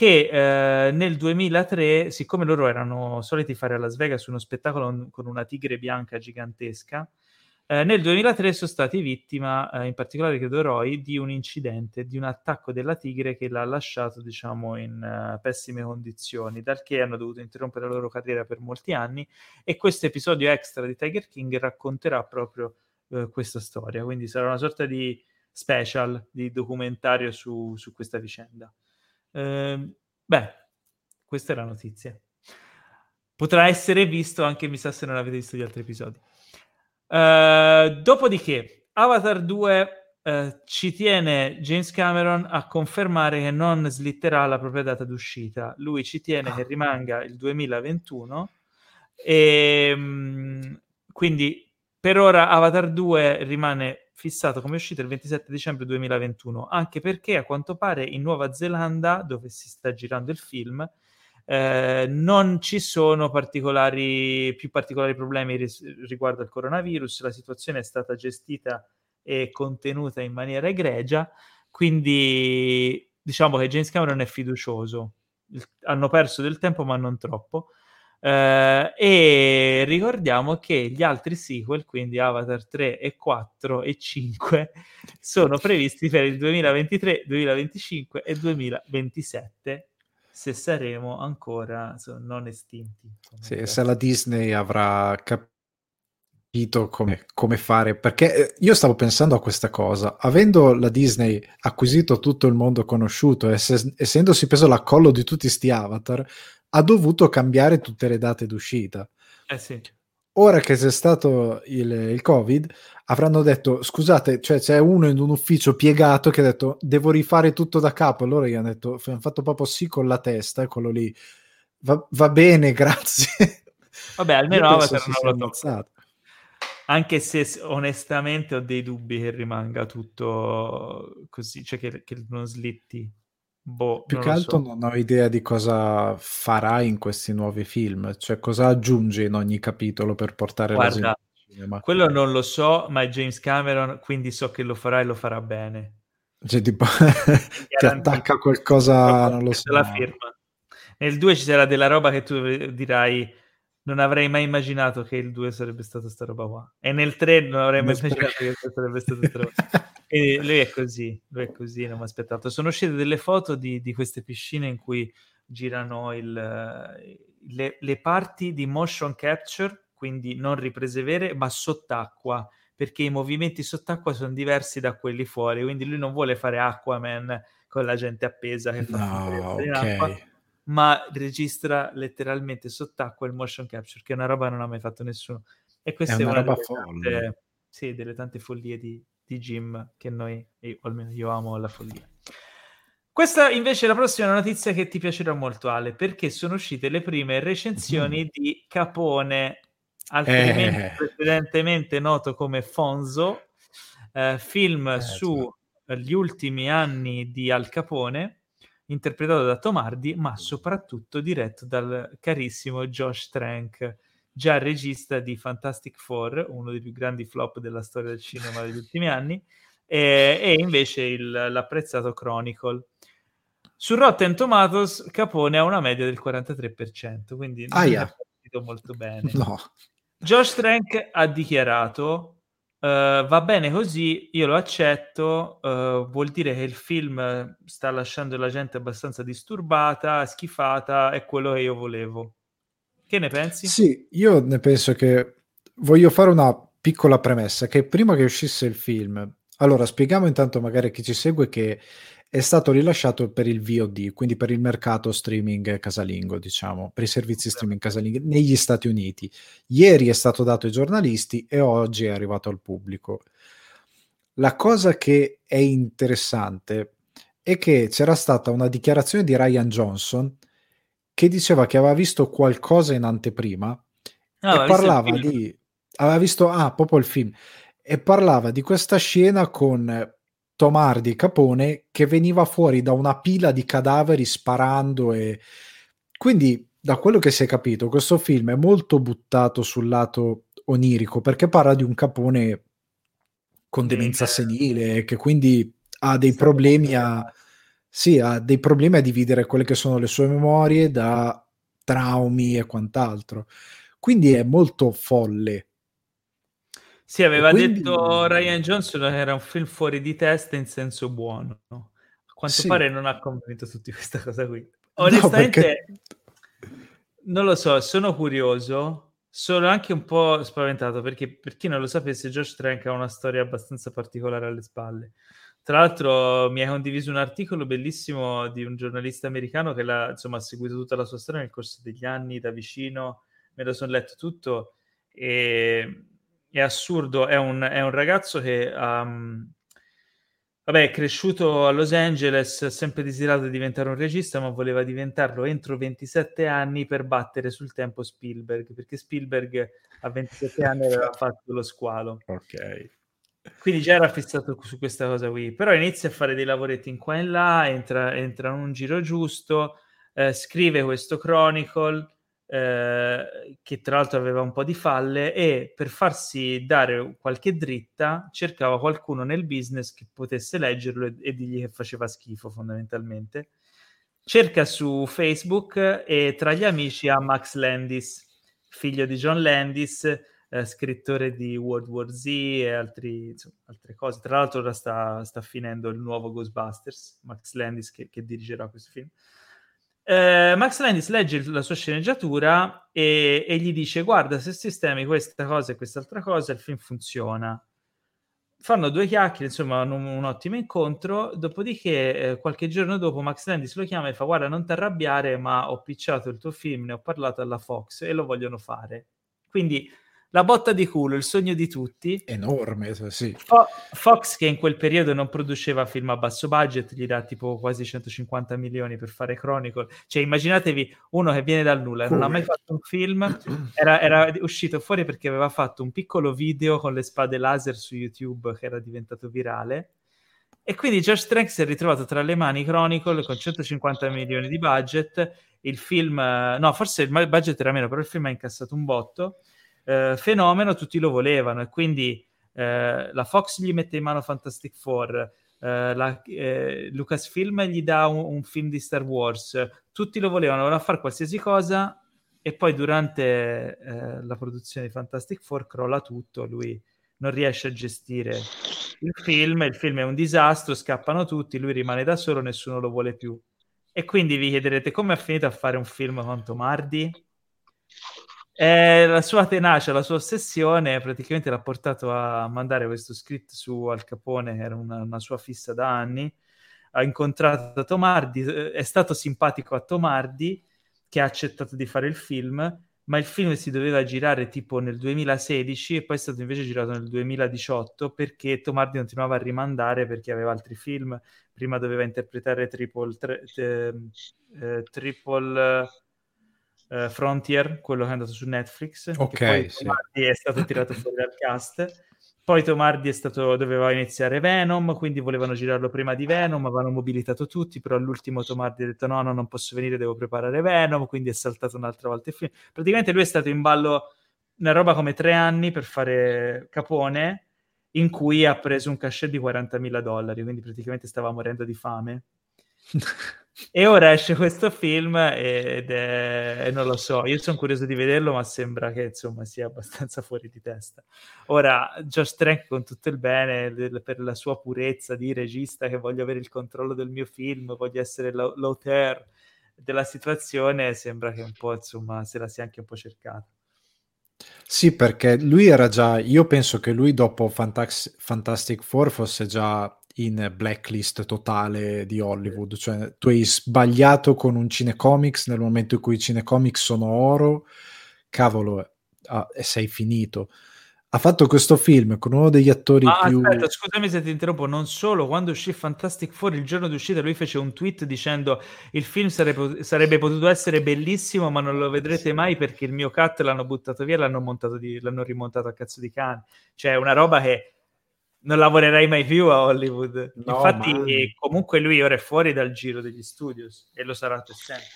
che eh, nel 2003, siccome loro erano soliti fare a Las Vegas uno spettacolo con una tigre bianca gigantesca, eh, nel 2003 sono stati vittima, eh, in particolare credo Roy, di un incidente, di un attacco della tigre che l'ha lasciato, diciamo, in uh, pessime condizioni, dal che hanno dovuto interrompere la loro carriera per molti anni e questo episodio extra di Tiger King racconterà proprio uh, questa storia, quindi sarà una sorta di special, di documentario su, su questa vicenda. Eh, beh, questa è la notizia. Potrà essere visto anche, mi sa, se non avete visto gli altri episodi. Uh, dopodiché, Avatar 2 uh, eh, ci tiene James Cameron a confermare che non slitterà la propria data d'uscita. Lui ci tiene che rimanga il 2021 e um, quindi per ora Avatar 2 rimane fissato come uscita il 27 dicembre 2021, anche perché a quanto pare in Nuova Zelanda, dove si sta girando il film, eh, non ci sono particolari, più particolari problemi ris- riguardo al coronavirus, la situazione è stata gestita e contenuta in maniera egregia, quindi diciamo che James Cameron è fiducioso. Il- hanno perso del tempo, ma non troppo. Uh, e ricordiamo che gli altri sequel, quindi Avatar 3 e 4 e 5, sono previsti per il 2023, 2025 e 2027, se saremo ancora so, non estinti. Sì, se la Disney avrà capito come, come, fare, perché eh, io stavo pensando a questa cosa, avendo la Disney acquisito tutto il mondo conosciuto, ess- essendosi preso l'accollo di tutti sti Avatar, ha dovuto cambiare tutte le date d'uscita. Eh sì. Ora che c'è stato il, il, Covid, avranno detto: Scusate, cioè c'è uno in un ufficio piegato che ha detto devo rifare tutto da capo. Allora gli hanno detto: hanno fatto proprio sì con la testa, quello lì va, va bene, grazie. Vabbè, almeno l'ho toccato. Anche se onestamente ho dei dubbi che rimanga tutto così, cioè che, che non slitti Boh, Più che altro so. non ho idea di cosa farà in questi nuovi film, cioè cosa aggiunge in ogni capitolo per portare Guarda, la gente Quello non lo so, ma è James Cameron, quindi so che lo farà e lo farà bene. Cioè, tipo, ti attacca qualcosa, non lo so. La firma. Nel 2 ci sarà della roba che tu dirai, non avrei mai immaginato che il 2 sarebbe stato sta roba qua. E nel 3 non avrei mai immaginato che sarebbe stato sta roba. E lui è così, lui è così, non mi aspettato. Sono uscite delle foto di, di queste piscine in cui girano il, le, le, parti di motion capture, quindi non riprese vere, ma sott'acqua, perché i movimenti sott'acqua sono diversi da quelli fuori, quindi lui non vuole fare Aquaman con la gente appesa che fa no, okay. in acqua, ma registra letteralmente sott'acqua il motion capture, che è una roba che non ha mai fatto nessuno. E questa è, una, una roba delle folle. Tante, sì, delle tante follie di, di Jim che noi, io, almeno io amo la follia. Questa invece è la prossima notizia che ti piacerà molto, Ale, perché sono uscite le prime recensioni mm. di Capone, altrimenti eh. precedentemente noto come Fonzo, eh, film eh, sugli ultimi anni di Al Capone, interpretato da Tomardi, ma soprattutto diretto dal carissimo Josh Trank, già regista di Fantastic Four, uno dei più grandi flop della storia del cinema degli ultimi anni, e, e invece il, l'apprezzato Chronicle. Su Rotten Tomatoes Capone ha una media del 43%, quindi non ah, yeah. è partito molto bene. No. Josh Trank ha dichiarato Uh, va bene così, io lo accetto, uh, vuol dire che il film sta lasciando la gente abbastanza disturbata, schifata, è quello che io volevo. Che ne pensi? Sì, io ne penso che voglio fare una piccola premessa, che prima che uscisse il film, allora spieghiamo intanto magari a chi ci segue che è stato rilasciato per il VOD, quindi per il mercato streaming casalingo, diciamo, per i servizi streaming casalinghi negli Stati Uniti. Ieri è stato dato ai giornalisti e oggi è arrivato al pubblico. La cosa che è interessante è che c'era stata una dichiarazione di Ryan Johnson che diceva che aveva visto qualcosa in anteprima ah, e parlava di... aveva visto, ah, proprio il film, e parlava di questa scena con Tomardi Capone che veniva fuori da una pila di cadaveri sparando e quindi da quello che si è capito questo film è molto buttato sul lato onirico perché parla di un Capone con demenza senile che quindi ha dei problemi a sì, ha dei problemi a dividere quelle che sono le sue memorie da traumi e quant'altro. Quindi è molto folle sì, aveva quindi... detto Ryan Johnson che era un film fuori di testa in senso buono. A quanto sì. pare non ha convinto tutti questa cosa qui. Onestamente, no, perché... non lo so, sono curioso. Sono anche un po' spaventato perché, per chi non lo sapesse, Josh Trank ha una storia abbastanza particolare alle spalle. Tra l'altro, mi ha condiviso un articolo bellissimo di un giornalista americano che l'ha, insomma, ha seguito tutta la sua storia nel corso degli anni da vicino. Me lo sono letto tutto e è assurdo, è un, è un ragazzo che um, vabbè, è cresciuto a Los Angeles, ha sempre desiderato di diventare un regista, ma voleva diventarlo entro 27 anni per battere sul tempo Spielberg, perché Spielberg a 27 anni aveva fatto lo squalo. Ok. Quindi già era fissato su questa cosa qui, però inizia a fare dei lavoretti in qua e in là, entra, entra in un giro giusto, eh, scrive questo Chronicle, eh, che tra l'altro aveva un po' di falle e per farsi dare qualche dritta cercava qualcuno nel business che potesse leggerlo e, e dirgli che faceva schifo fondamentalmente. Cerca su Facebook e tra gli amici ha Max Landis, figlio di John Landis, eh, scrittore di World War Z e altri, insomma, altre cose. Tra l'altro ora sta, sta, finendo il nuovo Ghostbusters, Max Landis che, che dirigerà questo film. Eh, Max Landis legge la sua sceneggiatura e, e, gli dice: Guarda, se sistemi questa cosa e quest'altra cosa, il film funziona. Fanno due chiacchiere, insomma, un, un ottimo incontro. Dopodiché, eh, qualche giorno dopo, Max Landis lo chiama e fa: Guarda, non ti arrabbiare, ma ho picciato il tuo film, ne ho parlato alla Fox e lo vogliono fare. Quindi la botta di culo, il sogno di tutti. Enorme, sì. Fo- Fox, che in quel periodo non produceva film a basso budget, gli dà tipo quasi 150 milioni per fare Chronicle. Cioè, immaginatevi uno che viene dal nulla, non ha mai fatto un film, era, era, uscito fuori perché aveva fatto un piccolo video con le spade laser su YouTube che era diventato virale. E quindi George Trank si è ritrovato tra le mani Chronicle con 150 milioni di budget. Il film, no, forse il budget era meno, però il film ha incassato un botto eh, fenomeno, tutti lo volevano e quindi eh, la Fox gli mette in mano Fantastic Four, eh, la, eh, Lucasfilm gli dà un, un, film di Star Wars, tutti lo volevano, volevano fare qualsiasi cosa e poi durante eh, la produzione di Fantastic Four crolla tutto, lui non riesce a gestire il film, il film è un disastro, scappano tutti, lui rimane da solo, nessuno lo vuole più. E quindi vi chiederete come ha finito a fare un film con Tomardi? Eh, la sua tenacia, la sua ossessione praticamente l'ha portato a mandare questo script su Al Capone, che era una, una sua fissa da anni. Ha incontrato Tomardi, eh, è stato simpatico a Tomardi che ha accettato di fare il film, ma il film si doveva girare tipo nel 2016 e poi è stato invece girato nel 2018 perché Tomardi continuava a rimandare perché aveva altri film. Prima doveva interpretare Triple, tre, eh, triple eh, Frontier, quello che è andato su Netflix. Ok, poi sì. Tomardi è stato tirato fuori dal cast poi Tomardi è stato, doveva iniziare Venom, quindi volevano girarlo prima di Venom, avevano mobilitato tutti, però all'ultimo Tomardi ha detto no, no, non posso venire, devo preparare Venom, quindi è saltato un'altra volta il film. Praticamente lui è stato in ballo una roba come tre anni per fare Capone, in cui ha preso un cachet di 40.000 dollari, quindi praticamente stava morendo di fame. E ora esce questo film ed è, non lo so, io sono curioso di vederlo, ma sembra che insomma sia abbastanza fuori di testa. Ora, Josh Trank con tutto il bene per la sua purezza di regista che voglio avere il controllo del mio film, voglio essere l'auteur della situazione, sembra che un po' insomma se la sia anche un po' cercata. Sì, perché lui era già, io penso che lui dopo Fantax- Fantastic Four fosse già in blacklist totale di Hollywood, cioè tu hai sbagliato con un cinecomics nel momento in cui i cinecomics sono oro, cavolo, ah, e sei finito. Ha fatto questo film con uno degli attori ah, più... Aspetta, scusami se ti interrompo, non solo, quando uscì Fantastic Four, il giorno di uscita, lui fece un tweet dicendo il film sarebbe, sarebbe potuto essere bellissimo, ma non lo vedrete mai perché il mio cut l'hanno buttato via e l'hanno, di, l'hanno rimontato a cazzo di cane. Cioè, una roba che non lavorerai mai più a Hollywood. No, Infatti, man. comunque lui ora è fuori dal giro degli studios e lo sarà per sempre.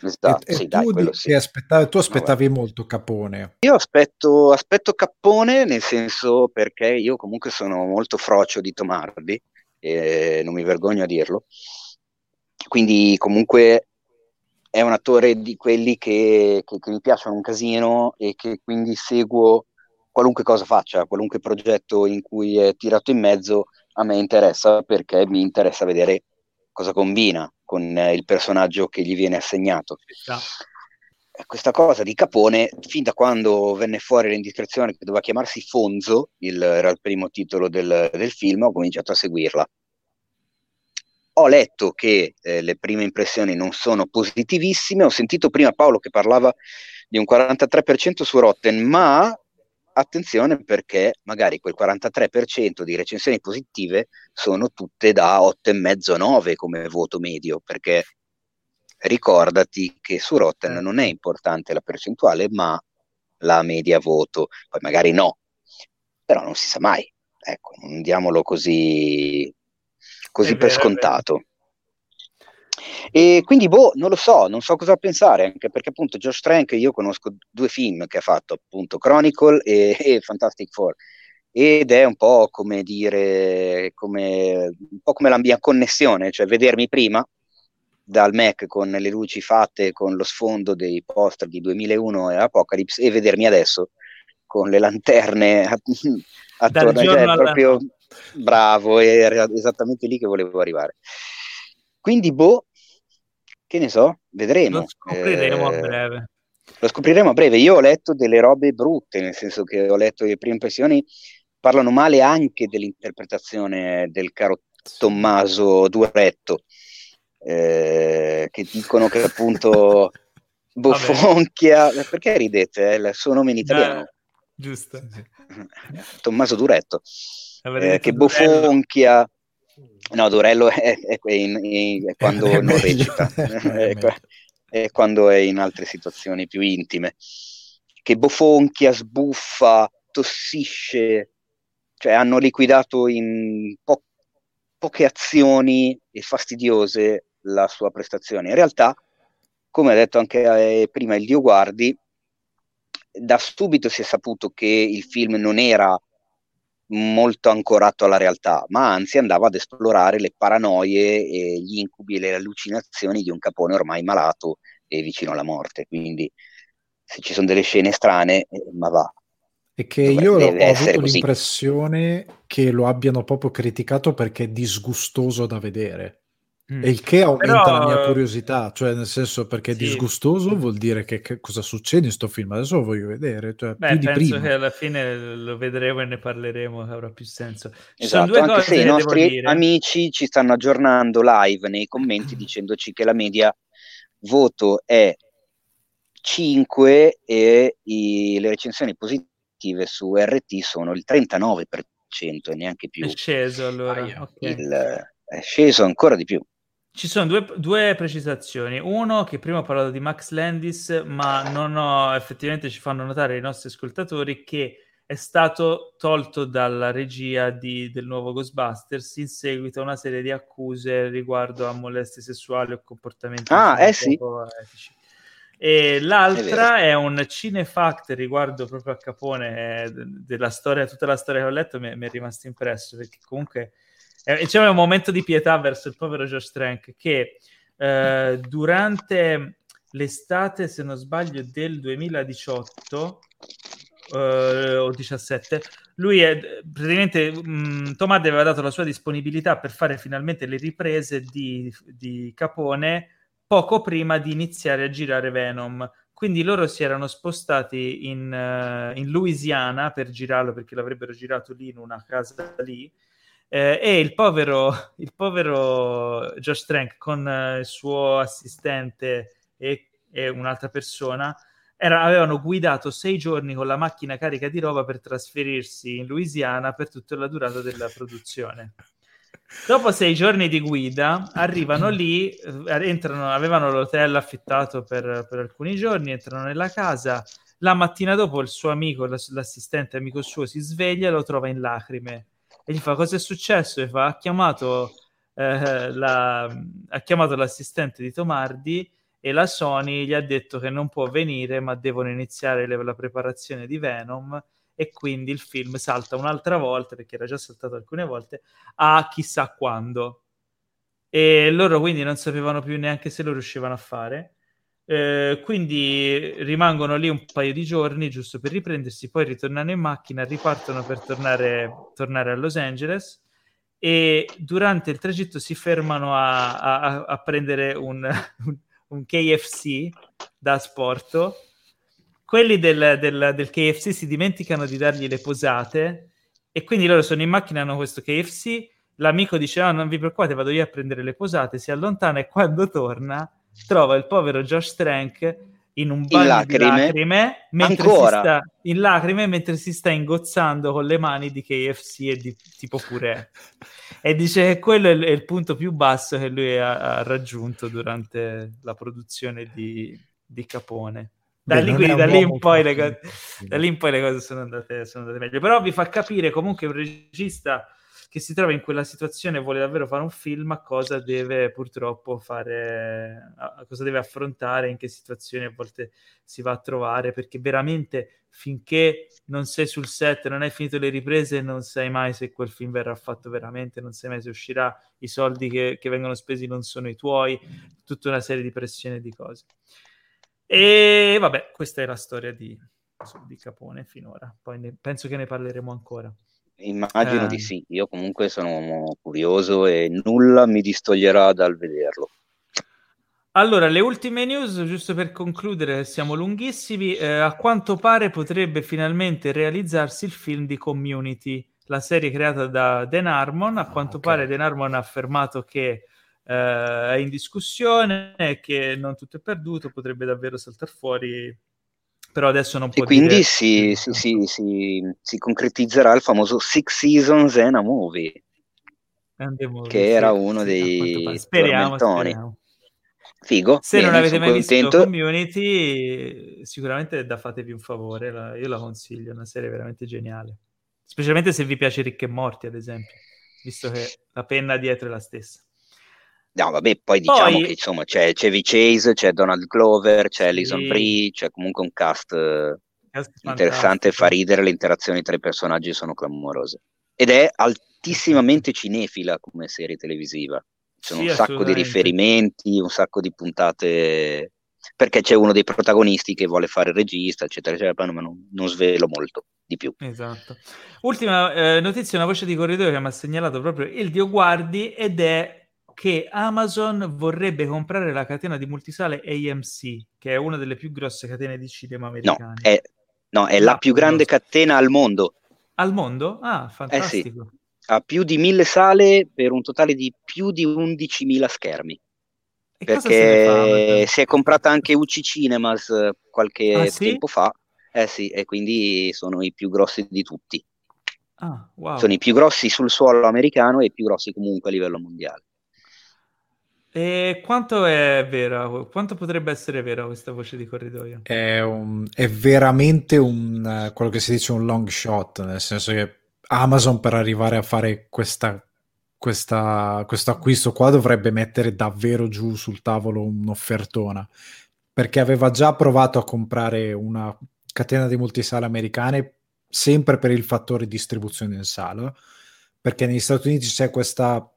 Esatto, e, sì, e dai, tu, sì. aspettavi, tu aspettavi no, molto Capone. Io aspetto, aspetto, Capone nel senso perché io comunque sono molto frocio di Tomardi e non mi vergogno a dirlo. Quindi comunque è un attore di quelli che, che, che mi piacciono un casino e che quindi seguo qualunque cosa faccia, qualunque progetto in cui è tirato in mezzo, a me interessa perché mi interessa vedere cosa combina con eh, il personaggio che gli viene assegnato. Ja. Questa cosa di Capone, fin da quando venne fuori l'indiscrezione che doveva chiamarsi Fonzo, il, era il primo titolo del, del film, ho cominciato a seguirla. Ho letto che eh, le prime impressioni non sono positivissime, ho sentito prima Paolo che parlava di un 43% su Rotten, ma attenzione perché magari quel 43% di recensioni positive sono tutte da 8,5-9 come voto medio, perché ricordati che su Rotten Eh. non è importante la percentuale, ma la media voto, poi magari no, però non si sa mai, ecco, non diamolo così, così per vero, vero. scontato. E quindi, boh, non lo so, non so cosa pensare, anche perché appunto Josh Trank, io conosco due film che ha fatto, appunto Chronicle e, e Fantastic Four, ed è un po' come dire, come, un po' come la mia connessione, cioè vedermi prima dal Mac con le luci fatte con lo sfondo dei poster di 2001 e Apocalypse e vedermi adesso con le lanterne attorno, Dal cioè, alla proprio bravo, era esattamente lì che volevo arrivare. Quindi, boh, che ne so, vedremo. Lo scopriremo a Eh, breve. lo scopriremo a breve. Io ho letto delle robe brutte, nel senso che ho letto le prime impressioni, parlano male anche dell'interpretazione del caro Tommaso Duretto, eh, che dicono che appunto Bofonchia, perché ridete? È il suo nome in italiano, Eh, giusto. Tommaso Duretto, eh, che. Bofonchia, no, Dorello è, è- è in- è quando non meglio, recita, è quando è in altre situazioni più intime, che bofonchia, sbuffa, tossisce, cioè hanno liquidato in po- poche azioni e fastidiose la sua prestazione. In realtà, come ha detto anche eh, prima il Dio Guardi, da subito si è saputo che il film non era molto ancorato alla realtà, ma anzi andava ad esplorare le paranoie, e gli incubi e le allucinazioni di un capone ormai malato è vicino alla morte, quindi se ci sono delle scene strane, eh, ma va. E che io ho avuto così. l'impressione che lo abbiano proprio criticato perché è disgustoso da vedere. Mm. E il che aumenta Però... la mia curiosità, cioè nel senso perché sì. disgustoso vuol dire che, che, cosa succede in sto film, adesso lo voglio vedere. Cioè, Beh, penso prima. che alla fine lo vedremo e ne parleremo, avrà più senso. Ci esatto, sono due anche se i nostri amici ci stanno aggiornando live nei commenti dicendoci che la media voto è 5 e i, le recensioni positive su RT sono il 39% e neanche più. È sceso allora. Ah, okay. il, è sceso ancora di più. Ci sono due, due, precisazioni. Uno, che prima ho parlato di Max Landis, ma non ho, effettivamente ci fanno notare i nostri ascoltatori che è stato tolto dalla regia di, del nuovo Ghostbusters in seguito a una serie di accuse riguardo a molestie sessuali o comportamenti ah, eh sì. etici. E l'altra è, è, un cinefact riguardo proprio a Capone, eh, della storia, tutta la storia che ho letto mi, mi è rimasto impresso perché comunque eh, c'è un momento di pietà verso il povero Josh Trank che eh, durante l'estate, se non sbaglio, del 2018 eh, o 17, lui è praticamente mh, Tomad aveva dato la sua disponibilità per fare finalmente le riprese di, di Capone poco prima di iniziare a girare Venom. Quindi loro si erano spostati in, uh, in Louisiana per girarlo perché l'avrebbero girato lì in una casa lì eh, e il povero, il povero Josh Trank con eh, il suo assistente e, e un'altra persona era, avevano guidato sei giorni con la macchina carica di roba per trasferirsi in Louisiana per tutta la durata della produzione. Dopo sei giorni di guida, arrivano lì, eh, entrano, avevano l'hotel affittato per, per, alcuni giorni, entrano nella casa. La mattina dopo il suo amico, l'assistente amico suo, si sveglia e lo trova in lacrime e gli fa cosa è successo? E fa ha chiamato, eh, la, ha chiamato l'assistente di Tomardi e la Sony gli ha detto che non può venire ma devono iniziare le, la preparazione di Venom e quindi il film salta un'altra volta perché era già saltato alcune volte a chissà quando e loro quindi non sapevano più neanche se lo riuscivano a fare eh, quindi rimangono lì un paio di giorni giusto per riprendersi, poi ritornano in macchina, ripartono per tornare, tornare a Los Angeles e durante il tragitto si fermano a, a, a prendere un, un, KFC da sporto. Quelli del, del, del KFC si dimenticano di dargli le posate e quindi loro sono in macchina, hanno questo KFC. L'amico dice: oh, Non vi preoccupate, vado io a prendere le posate. Si allontana e quando torna trova il povero Josh Trank in un bagno in lacrime, di lacrime. mentre Ancora. si sta in lacrime mentre si sta ingozzando con le mani di KFC e di tipo purè e dice che quello è il, è il punto più basso che lui ha, ha raggiunto durante la produzione di, di Capone. Da, Beh, lì, da, lì cose, da lì, in poi le cose sono andate, sono andate meglio. Però vi fa capire comunque un regista che si trova in quella situazione e vuole davvero fare un film, a cosa deve purtroppo fare, a cosa deve affrontare, in che situazioni a volte si va a trovare, perché veramente finché non sei sul set, non hai finito le riprese, non sai mai se quel film verrà fatto veramente, non sai mai se uscirà, i soldi che, che vengono spesi non sono i tuoi, tutta una serie di pressioni e di cose. E vabbè, questa è la storia di, di Capone finora, poi ne, penso che ne parleremo ancora. Immagino eh. di sì, io comunque sono curioso e nulla mi distoglierà dal vederlo. Allora, le ultime news, giusto per concludere, siamo lunghissimi. Eh, a quanto pare potrebbe finalmente realizzarsi il film di Community, la serie creata da Dan Harmon. A quanto okay. pare Dan Harmon ha affermato che eh, è in discussione e che non tutto è perduto, potrebbe davvero saltare fuori però adesso non può e quindi dire... si, si, si, si, si concretizzerà il famoso Six Seasons and a Movie, movie che sì, era uno dei speriamo, speriamo, Figo. Se bene, non avete mai contento. visto Community, sicuramente da fatevi un favore, la, io la consiglio, è una serie veramente geniale. Specialmente se vi piace Ricche e Morti, ad esempio, visto che la penna dietro è la stessa. No, vabbè, poi diciamo poi... che insomma c'è Chevy Chase, c'è Donald Glover, c'è Alison sì. Brie, c'è comunque un cast, cast interessante, fa ridere, le interazioni tra i personaggi sono clamorose. Ed è altissimamente cinefila come serie televisiva. Ci sono sì, un sacco di riferimenti, un sacco di puntate perché c'è uno dei protagonisti che vuole fare il regista, eccetera, eccetera, ma non, non svelo molto di più. Esatto. Ultima eh, notizia, una voce di corridoio che mi ha segnalato proprio il Dio Guardi ed è che Amazon vorrebbe comprare la catena di multisale AMC, che è una delle più grosse catene di cinema americane. No, è, no, è la, più grande catena al mondo. Al mondo? Ah, fantastico. Eh sì. Ha più di mille sale per un totale di più di 11.000 schermi. E perché si è comprata anche UC Cinemas eh, qualche ah, sì? tempo fa. Eh sì, e quindi sono i più grossi di tutti. Ah, wow. Sono i più grossi sul suolo americano e i più grossi comunque a livello mondiale. E quanto è vera? Quanto potrebbe essere vera questa voce di corridoio? È, un, è veramente un, quello che si dice un long shot, nel senso che Amazon per arrivare a fare questa questa, questo acquisto qua dovrebbe mettere davvero giù sul tavolo un'offertona perché aveva già provato a comprare una catena di multisale americane sempre per il fattore distribuzione in sala perché negli Stati Uniti c'è questa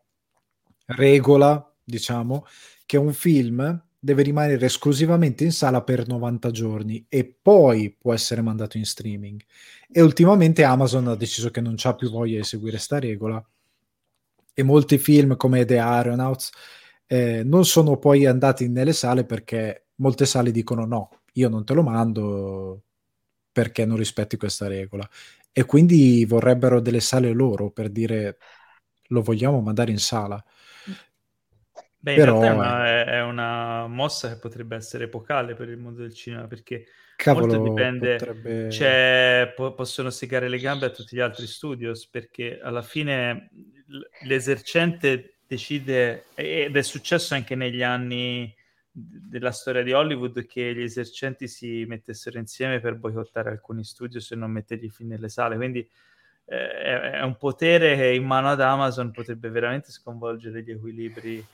regola diciamo che un film deve rimanere esclusivamente in sala per 90 giorni e poi può essere mandato in streaming. E ultimamente Amazon ha deciso che non c'ha più voglia di seguire questa regola. E molti film come The Aeronauts eh, non sono poi andati nelle sale perché molte sale dicono no, io non te lo mando perché non rispetti questa regola. E quindi vorrebbero delle sale loro per dire lo vogliamo mandare in sala. Beh, Però... in realtà è una, è una, mossa che potrebbe essere epocale per il mondo del cinema perché Cavolo, molto dipende, potrebbe... po- possono segare le gambe a tutti gli altri studios perché alla fine l'esercente decide, ed è successo anche negli anni della storia di Hollywood, che gli esercenti si mettessero insieme per boicottare alcuni studios e non mettergli fin nelle sale. Quindi eh, è un potere che in mano ad Amazon potrebbe veramente sconvolgere gli equilibri.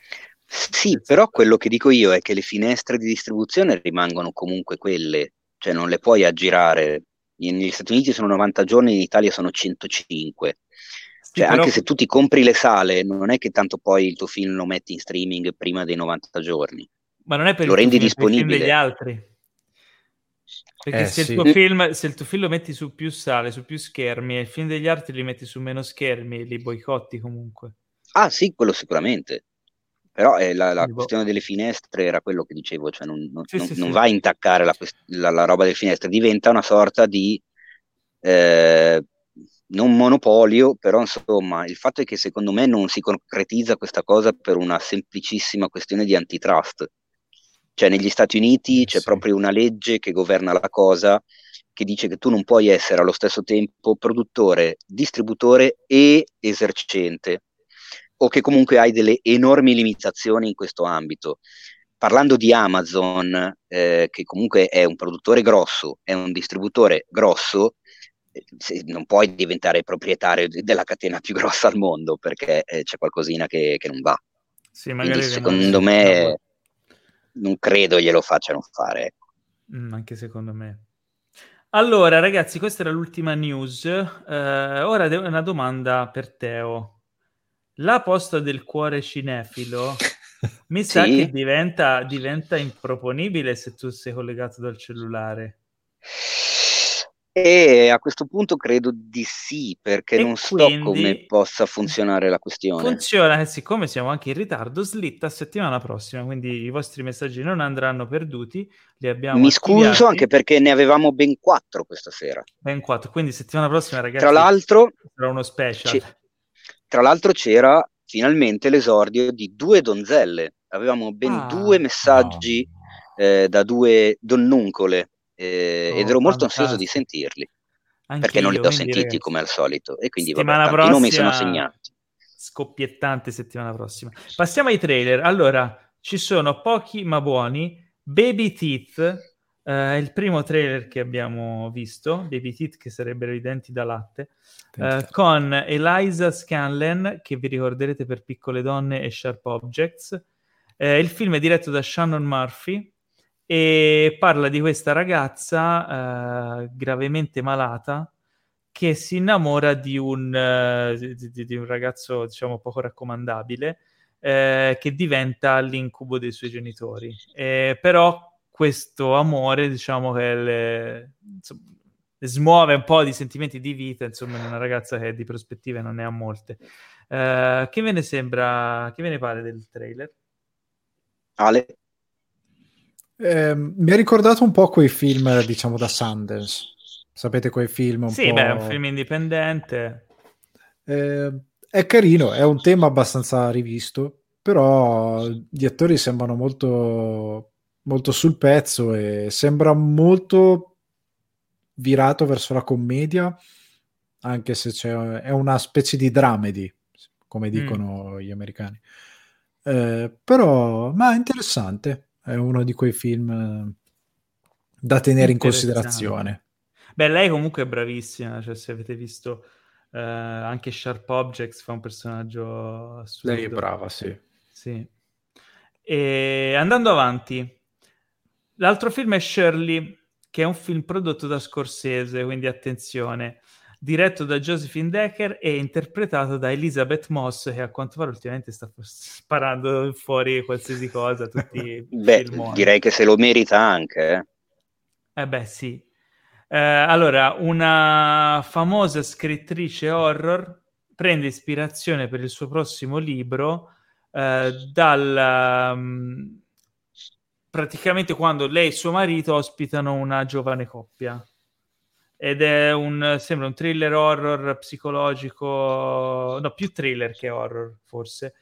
Sì, però quello che dico io è che le finestre di distribuzione rimangono comunque quelle, cioè non le puoi aggirare. Negli Stati Uniti sono 90 giorni, in Italia sono 105. Cioè, però... anche se tu ti compri le sale, non è che tanto poi il tuo film lo metti in streaming prima dei 90 giorni. Ma non è per lo il rendi film, disponibile. degli altri. Perché eh, se, sì. il tuo film, se il tuo film lo metti su più sale, su più schermi, e il film degli altri li metti su meno schermi, li boicotti comunque. Ah sì, quello sicuramente. Però eh, la, la questione delle finestre era quello che dicevo, cioè non, non, sì, non, sì, non va a intaccare la, la, la, roba delle finestre, diventa una sorta di eh, non monopolio, però insomma il fatto è che secondo me non si concretizza questa cosa per una semplicissima questione di antitrust. Cioè negli Stati Uniti eh, c'è sì. proprio una legge che governa la cosa che dice che tu non puoi essere allo stesso tempo produttore, distributore e esercente o che comunque hai delle enormi limitazioni in questo ambito. Parlando di Amazon, eh, che comunque è un produttore grosso, è un distributore grosso, non puoi diventare proprietario della catena più grossa al mondo perché eh, c'è qualcosina che, che, non va. Sì, Quindi, secondo me non credo glielo facciano fare. Ecco. Mm, anche secondo me. Allora, ragazzi, questa era l'ultima news. Uh, ora una domanda per Teo. La posta del cuore cinefilo mi sa sì. che diventa, diventa improponibile se tu sei collegato dal cellulare. E a questo punto credo di sì, perché e non so come possa funzionare la questione. Funziona che siccome siamo anche in ritardo, slitta settimana prossima, quindi i vostri messaggi non andranno perduti. Li abbiamo Mi attivati. scuso anche perché ne avevamo ben quattro questa sera. Ben quattro, quindi settimana prossima ragazzi tra l'altro, sarà uno special. Tra l'altro c'era finalmente l'esordio di due donzelle. Avevamo ben ah, due messaggi no. eh, da due donnuncole eh, oh, ed ero molto ansioso di sentirli. Anche perché non li ho sentiti ragazzi, come al solito e quindi vabbè, prossima, i nomi sono segnati. Scoppiettante settimana prossima. Passiamo ai trailer. Allora, ci sono pochi ma buoni. Baby Teeth Uh, è il primo trailer che abbiamo visto, Baby Teeth, che sarebbero i denti da latte, uh, con Eliza Scanlan, che vi ricorderete per Piccole Donne e Sharp Objects. Uh, il film è diretto da Shannon Murphy, e parla di questa ragazza gravemente malata che si innamora di un, di, di un ragazzo, diciamo, poco raccomandabile, che diventa l'incubo dei suoi genitori. Eh, però questo amore, diciamo che le, insomma, le smuove un po' di sentimenti di vita, insomma, in una ragazza che di prospettive non ne ha molte. Uh, che ve ne sembra, che ve ne pare del trailer? Ale? Eh, mi ha ricordato un po' quei film, diciamo, da Sundance. Sapete quei film un sì, po'... beh, è un film indipendente. Eh, è carino, è un tema abbastanza rivisto, però gli attori sembrano molto, molto sul pezzo e sembra molto virato verso la commedia, anche se c'è, è una specie di dramedy, come mm. dicono mm. gli americani. Eh, però, ma è interessante è uno di quei film eh, da tenere in considerazione. Beh, lei comunque è bravissima, cioè se avete visto eh, anche Sharp Objects fa un personaggio assurdo. Lei è brava, sì. Sì. E andando avanti, l'altro film è Shirley, che è un film prodotto da Scorsese, quindi attenzione diretto da Josephine Decker e interpretato da Elizabeth Moss, che a quanto pare ultimamente sta sparando fuori qualsiasi cosa. Tutti beh, direi che se lo merita anche. Eh, eh beh, sì. Eh, allora, una famosa scrittrice horror prende ispirazione per il suo prossimo libro eh, dal... Um, praticamente quando lei e suo marito ospitano una giovane coppia ed è un, sembra un thriller horror psicologico, no, più thriller che horror forse.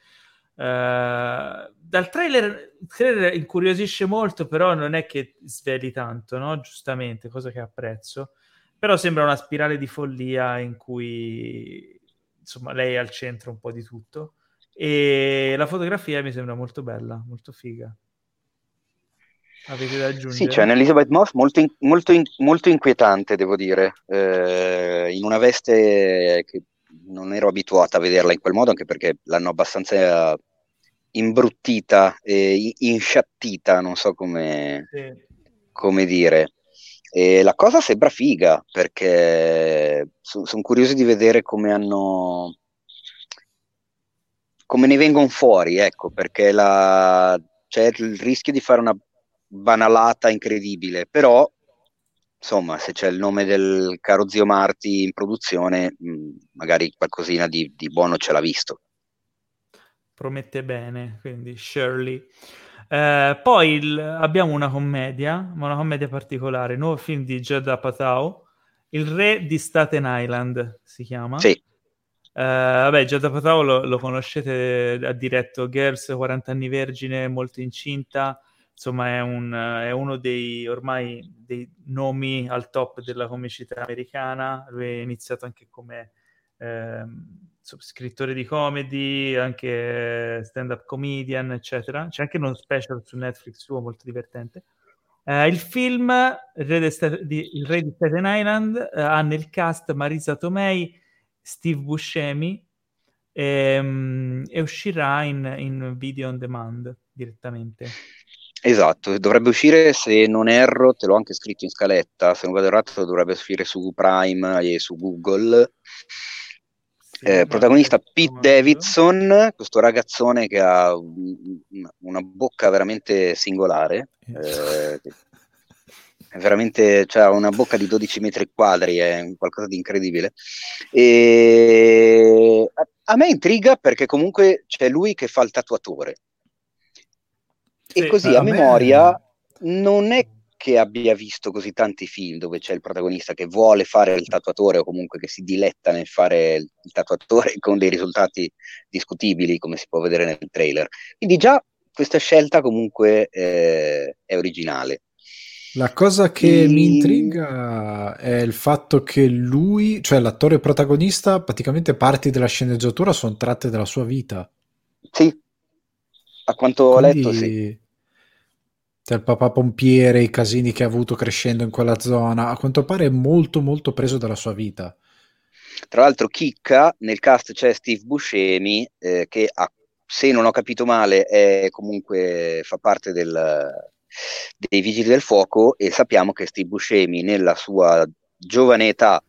Uh, dal trailer, il trailer incuriosisce molto, però non è che sveli tanto, no? Giustamente, cosa che apprezzo. Però sembra una spirale di follia in cui insomma lei è al centro un po' di tutto. E la fotografia mi sembra molto bella, molto figa. Avete da aggiungere? Sì, c'è un'Elizabeth Moss molto, in, molto, in, molto inquietante, devo dire, eh, in una veste che non ero abituata a vederla in quel modo, anche perché l'hanno abbastanza imbruttita e insciattita, non so come, sì. come dire. E la cosa sembra figa, perché sono son curioso di vedere come hanno... come ne vengono fuori, ecco, perché la, c'è il rischio di fare una banalata incredibile, però insomma se c'è il nome del caro zio Marti in produzione, mh, magari qualcosina di, di, buono ce l'ha visto. Promette bene, quindi Shirley. Eh, poi il, abbiamo una commedia, ma una commedia particolare, nuovo film di Judd Apatow, Il re di Staten Island si chiama. Sì. Uh, vabbè, Judd Apatow lo, lo conoscete, ha diretto Girls, 40 anni vergine, molto incinta, insomma è, un, è, uno dei ormai dei nomi al top della comicità americana. Lui è iniziato anche come eh, scrittore di comedy, anche stand-up comedian, eccetera. C'è anche uno special su Netflix suo molto divertente. Eh, il film Il Re, di, Staten Island eh, ha nel cast Marisa Tomei, Steve Buscemi e, um, e uscirà in, in video on demand direttamente. Esatto, dovrebbe uscire, se non erro, te l'ho anche scritto in scaletta, se non vado errato dovrebbe uscire su Prime e su Google. Eh, protagonista Pete Davidson, questo ragazzone che ha una bocca veramente singolare, eh, veramente, cioè, ha una bocca di 12 metri quadri, è qualcosa di incredibile. E a me intriga perché comunque c'è lui che fa il tatuatore e sì, così a, a memoria me... non è che abbia visto così tanti film dove c'è il protagonista che vuole fare il tatuatore o comunque che si diletta nel fare il tatuatore con dei risultati discutibili, come si può vedere nel trailer. Quindi già questa scelta comunque eh, è originale. La cosa che e... mi intriga è il fatto che lui, cioè l'attore protagonista, praticamente parti della sceneggiatura sono tratte dalla sua vita. Sì, a quanto Quindi... ho letto sì il papà pompiere, i casini che ha avuto crescendo in quella zona, a quanto pare è molto molto preso dalla sua vita. Tra l'altro chicca, nel cast c'è Steve Buscemi eh, che ha, se non ho capito male è comunque fa parte del, dei Vigili del Fuoco e sappiamo che Steve Buscemi nella sua giovane età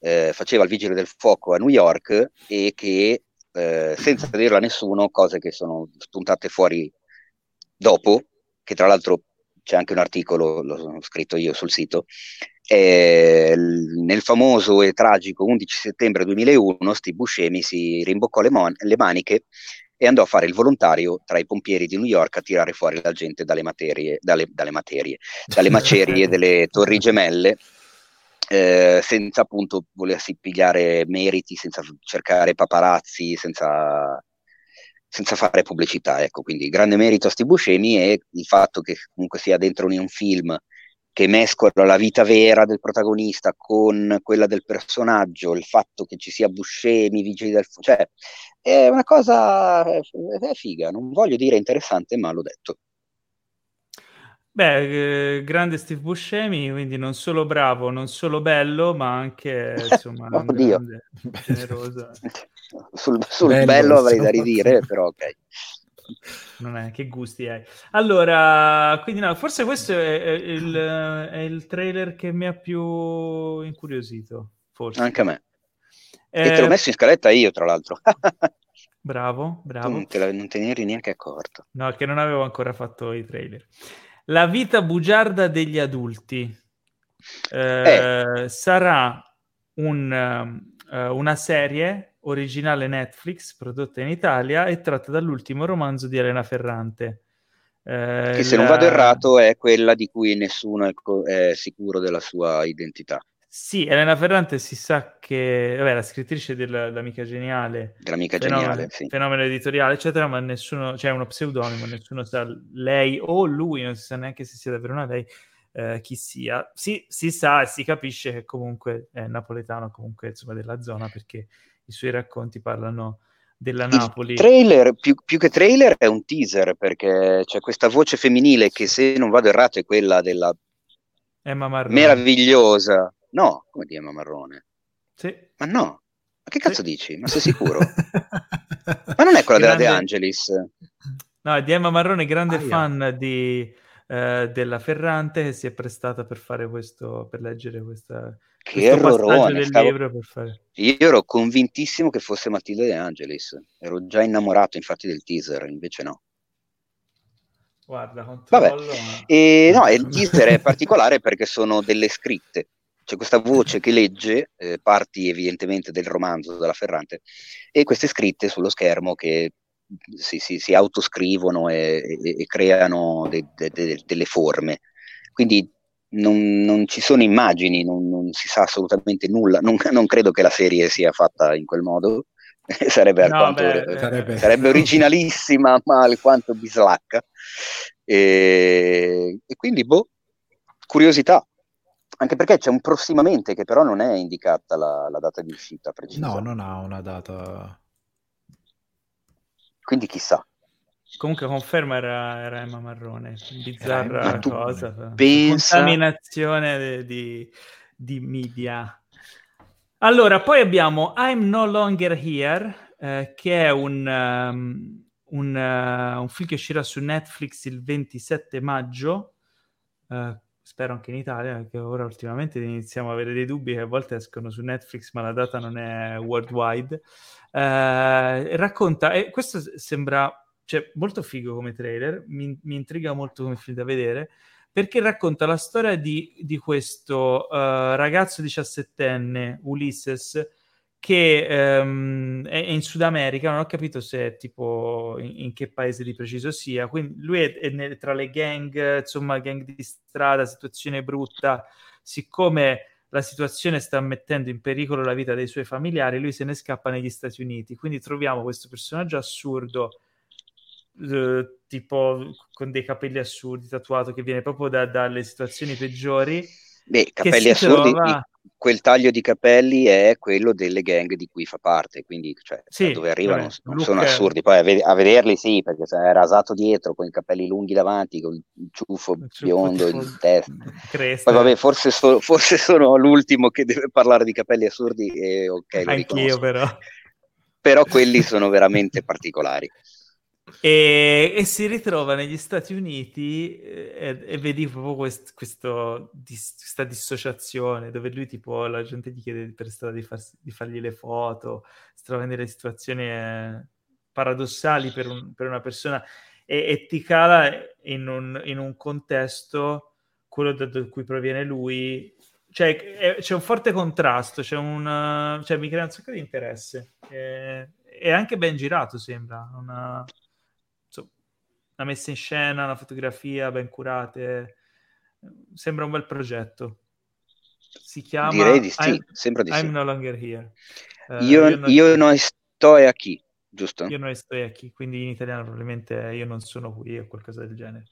eh, faceva il Vigile del Fuoco a New York e che eh, senza dirlo a nessuno, cose che sono spuntate fuori dopo, che tra l'altro c'è anche un articolo, l'ho scritto io sul sito, eh, nel famoso e tragico 11 settembre 2001 Steve Buscemi si rimboccò le, mon- le maniche e andò a fare il volontario tra i pompieri di New York a tirare fuori la gente dalle materie, dalle, dalle, materie, dalle macerie delle torri gemelle, eh, senza appunto volersi pigliare meriti, senza cercare paparazzi, senza, senza fare pubblicità. Ecco, quindi grande merito a Steve Buscemi e il fatto che comunque sia dentro un film che mescola la vita vera del protagonista con quella del personaggio, il fatto che ci sia Buscemi, Vigili del Fuoco, cioè è una cosa è figa, non voglio dire interessante, ma l'ho detto. Beh, eh, grande Steve Buscemi, quindi non solo bravo, non solo bello, ma anche insomma oh, grande, generoso. sul, sul bello, bello avrei da ridire, però ok non è che gusti hai. Allora, quindi no, forse questo è, è, il, è, il, trailer che mi ha più incuriosito. Forse. Anche a me. Eh, e te l'ho messo in scaletta io, tra l'altro. bravo, bravo. Tu non te, la, non te ne eri neanche accorto. No, che non avevo ancora fatto i trailer. La vita bugiarda degli adulti eh, eh. sarà un, uh, una serie originale Netflix prodotta in Italia e tratta dall'ultimo romanzo di Elena Ferrante. Eh, che se la... non vado errato è quella di cui nessuno è, co- è, sicuro della sua identità. Sì, Elena Ferrante si sa che, vabbè, la scrittrice dell'Amica Geniale, dell'Amica fenomeno, Geniale, sì. fenomeno editoriale, eccetera, ma nessuno, c'è cioè uno pseudonimo, nessuno sa lei o lui, non si sa neanche se sia davvero una lei, eh, chi sia. Si, si sa e si capisce che comunque è napoletano, comunque insomma della zona, perché i suoi racconti parlano della Napoli. Il trailer, più, più, che trailer, è un teaser perché c'è questa voce femminile che, se non vado errato, è quella della Emma Marrone. meravigliosa. No, come di Emma Marrone? Sì. Ma no, ma che cazzo sì. dici? Ma sei sicuro? ma non è quella grande... della De Angelis? No, è di Emma Marrone, grande ah, fan di, eh, della Ferrante che si è prestata per fare questo, per leggere questa, che errorone. Stavo... Fare... Io ero convintissimo che fosse Matilde De Angelis. Ero già innamorato, infatti, del teaser, invece no. Guarda, controllo. Vabbè. E, no, il teaser è particolare perché sono delle scritte. C'è questa voce che legge eh, parti evidentemente del romanzo della Ferrante e queste scritte sullo schermo che si, si, si autoscrivono e, e, e creano de, de, de, delle forme. Quindi non, non, ci sono immagini, non, non, si sa assolutamente nulla. Non, non, credo che la serie sia fatta in quel modo. sarebbe, no, beh, sarebbe... sarebbe, originalissima, ma alquanto bislacca. E, e quindi, boh, curiosità. Anche perché c'è un prossimamente che però non è indicata la, la data di uscita precisa. No, non ha una data. Quindi chissà. Comunque conferma era, era Emma Marrone, bizzarra cosa. Pensa... Contaminazione di, di, media. Allora, poi abbiamo I'm No Longer Here, eh, che è un, um, un, uh, un, film che uscirà su Netflix il 27 maggio, uh, spero anche in Italia, perché ora ultimamente iniziamo a avere dei dubbi che a volte escono su Netflix, ma la data non è worldwide. Uh, racconta, e questo sembra cioè, molto figo come trailer, mi, mi intriga molto come film da vedere, perché racconta la storia di, di questo uh, ragazzo diciassettenne, Ulysses, che um, è in Sud America, non ho capito se è tipo in, in che paese di preciso sia, quindi lui è, è nel, tra le gang, insomma, gang di strada, situazione brutta, siccome la situazione sta mettendo in pericolo la vita dei suoi familiari, lui se ne scappa negli Stati Uniti, quindi troviamo questo personaggio assurdo eh, tipo con dei capelli assurdi tatuato che viene proprio da, dalle situazioni peggiori. Beh, capelli assurdi, trova... quel taglio di capelli è quello delle gang di cui fa parte, quindi cioè, sì, dove arrivano vabbè, non sono assurdi, poi a, ved- a, vederli sì, perché se è rasato dietro con i capelli lunghi davanti, con il ciuffo, il ciuffo biondo in testa. Cresta. Poi vabbè, forse, so- forse, sono l'ultimo che deve parlare di capelli assurdi e ok, Anch'io riconosco. però. Però quelli sono veramente particolari. E, e, si ritrova negli Stati Uniti e, e vedi proprio quest, questo, dis, questa dissociazione dove lui tipo la gente gli chiede per strada di, farsi, di fargli le foto, si trova in delle situazioni eh, paradossali per, un, per, una persona e, e ti cala in un, in un contesto, quello da, da cui proviene lui, cioè, è, c'è un forte contrasto, c'è un, cioè, mi crea un sacco di interesse. È, è anche ben girato, sembra. Una, una messa in scena, una fotografia ben curate. Sembra un bel progetto. Si chiama Direi di sì, I'm, sembra di I'm sì. no longer here. Uh, io, io, non, io non sto qui, giusto? Io non sto qui, quindi in italiano probabilmente io non sono qui o qualcosa del genere.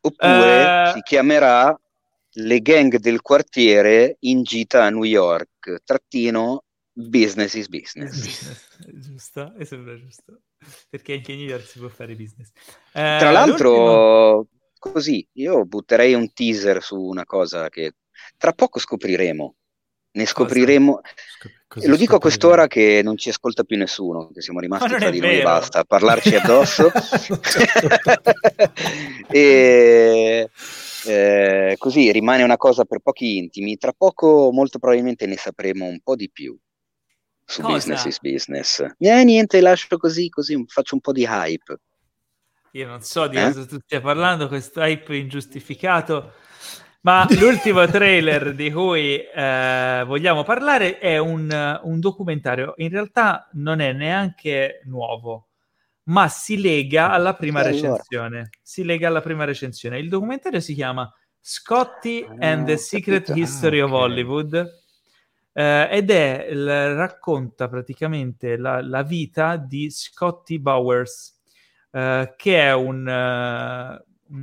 Oppure uh, si chiamerà le gang del quartiere in gita a New York, trattino business is business. business. Giusto, e sembra giusto, perché anche in New York si può fare business. Eh, Tra l'altro, l'ultimo... così, io butterei un teaser su una cosa che tra poco scopriremo. Ne scopriremo. Cosa lo dico a quest'ora che non ci ascolta più nessuno, che siamo rimasti tra di noi e basta a parlarci addosso. e eh, così rimane una cosa per pochi intimi. Tra poco, molto probabilmente, ne sapremo un po' di più su cosa? Business is Business. Eh, niente, lascio così, così faccio un po' di hype. Io non so di eh? cosa tu stia parlando, questo hype ingiustificato. Ma l'ultimo trailer di cui eh, vogliamo parlare è un, un, documentario. In realtà non è neanche nuovo, ma si lega alla prima recensione. Si lega alla prima recensione. Il documentario si chiama Scotty ah, and the Secret capito. History ah, okay. of Hollywood. Eh, ed è il, racconta praticamente la, la, vita di Scotty Bowers, eh, che è un, uh,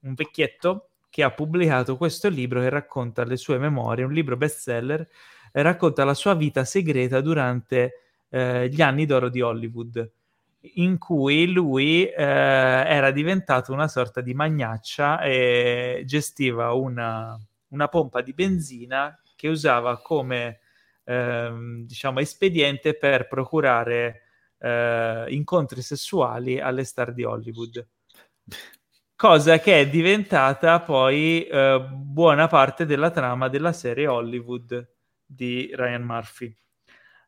un, vecchietto che ha pubblicato questo libro che racconta le sue memorie, un libro bestseller, eh, racconta la sua vita segreta durante eh, gli anni d'oro di Hollywood, in cui lui eh, era diventato una sorta di magnaccia e gestiva una, una pompa di benzina che usava come ehm, diciamo espediente per procurare eh, incontri sessuali alle star di Hollywood cosa che è diventata poi eh, buona parte della trama della serie Hollywood di Ryan Murphy.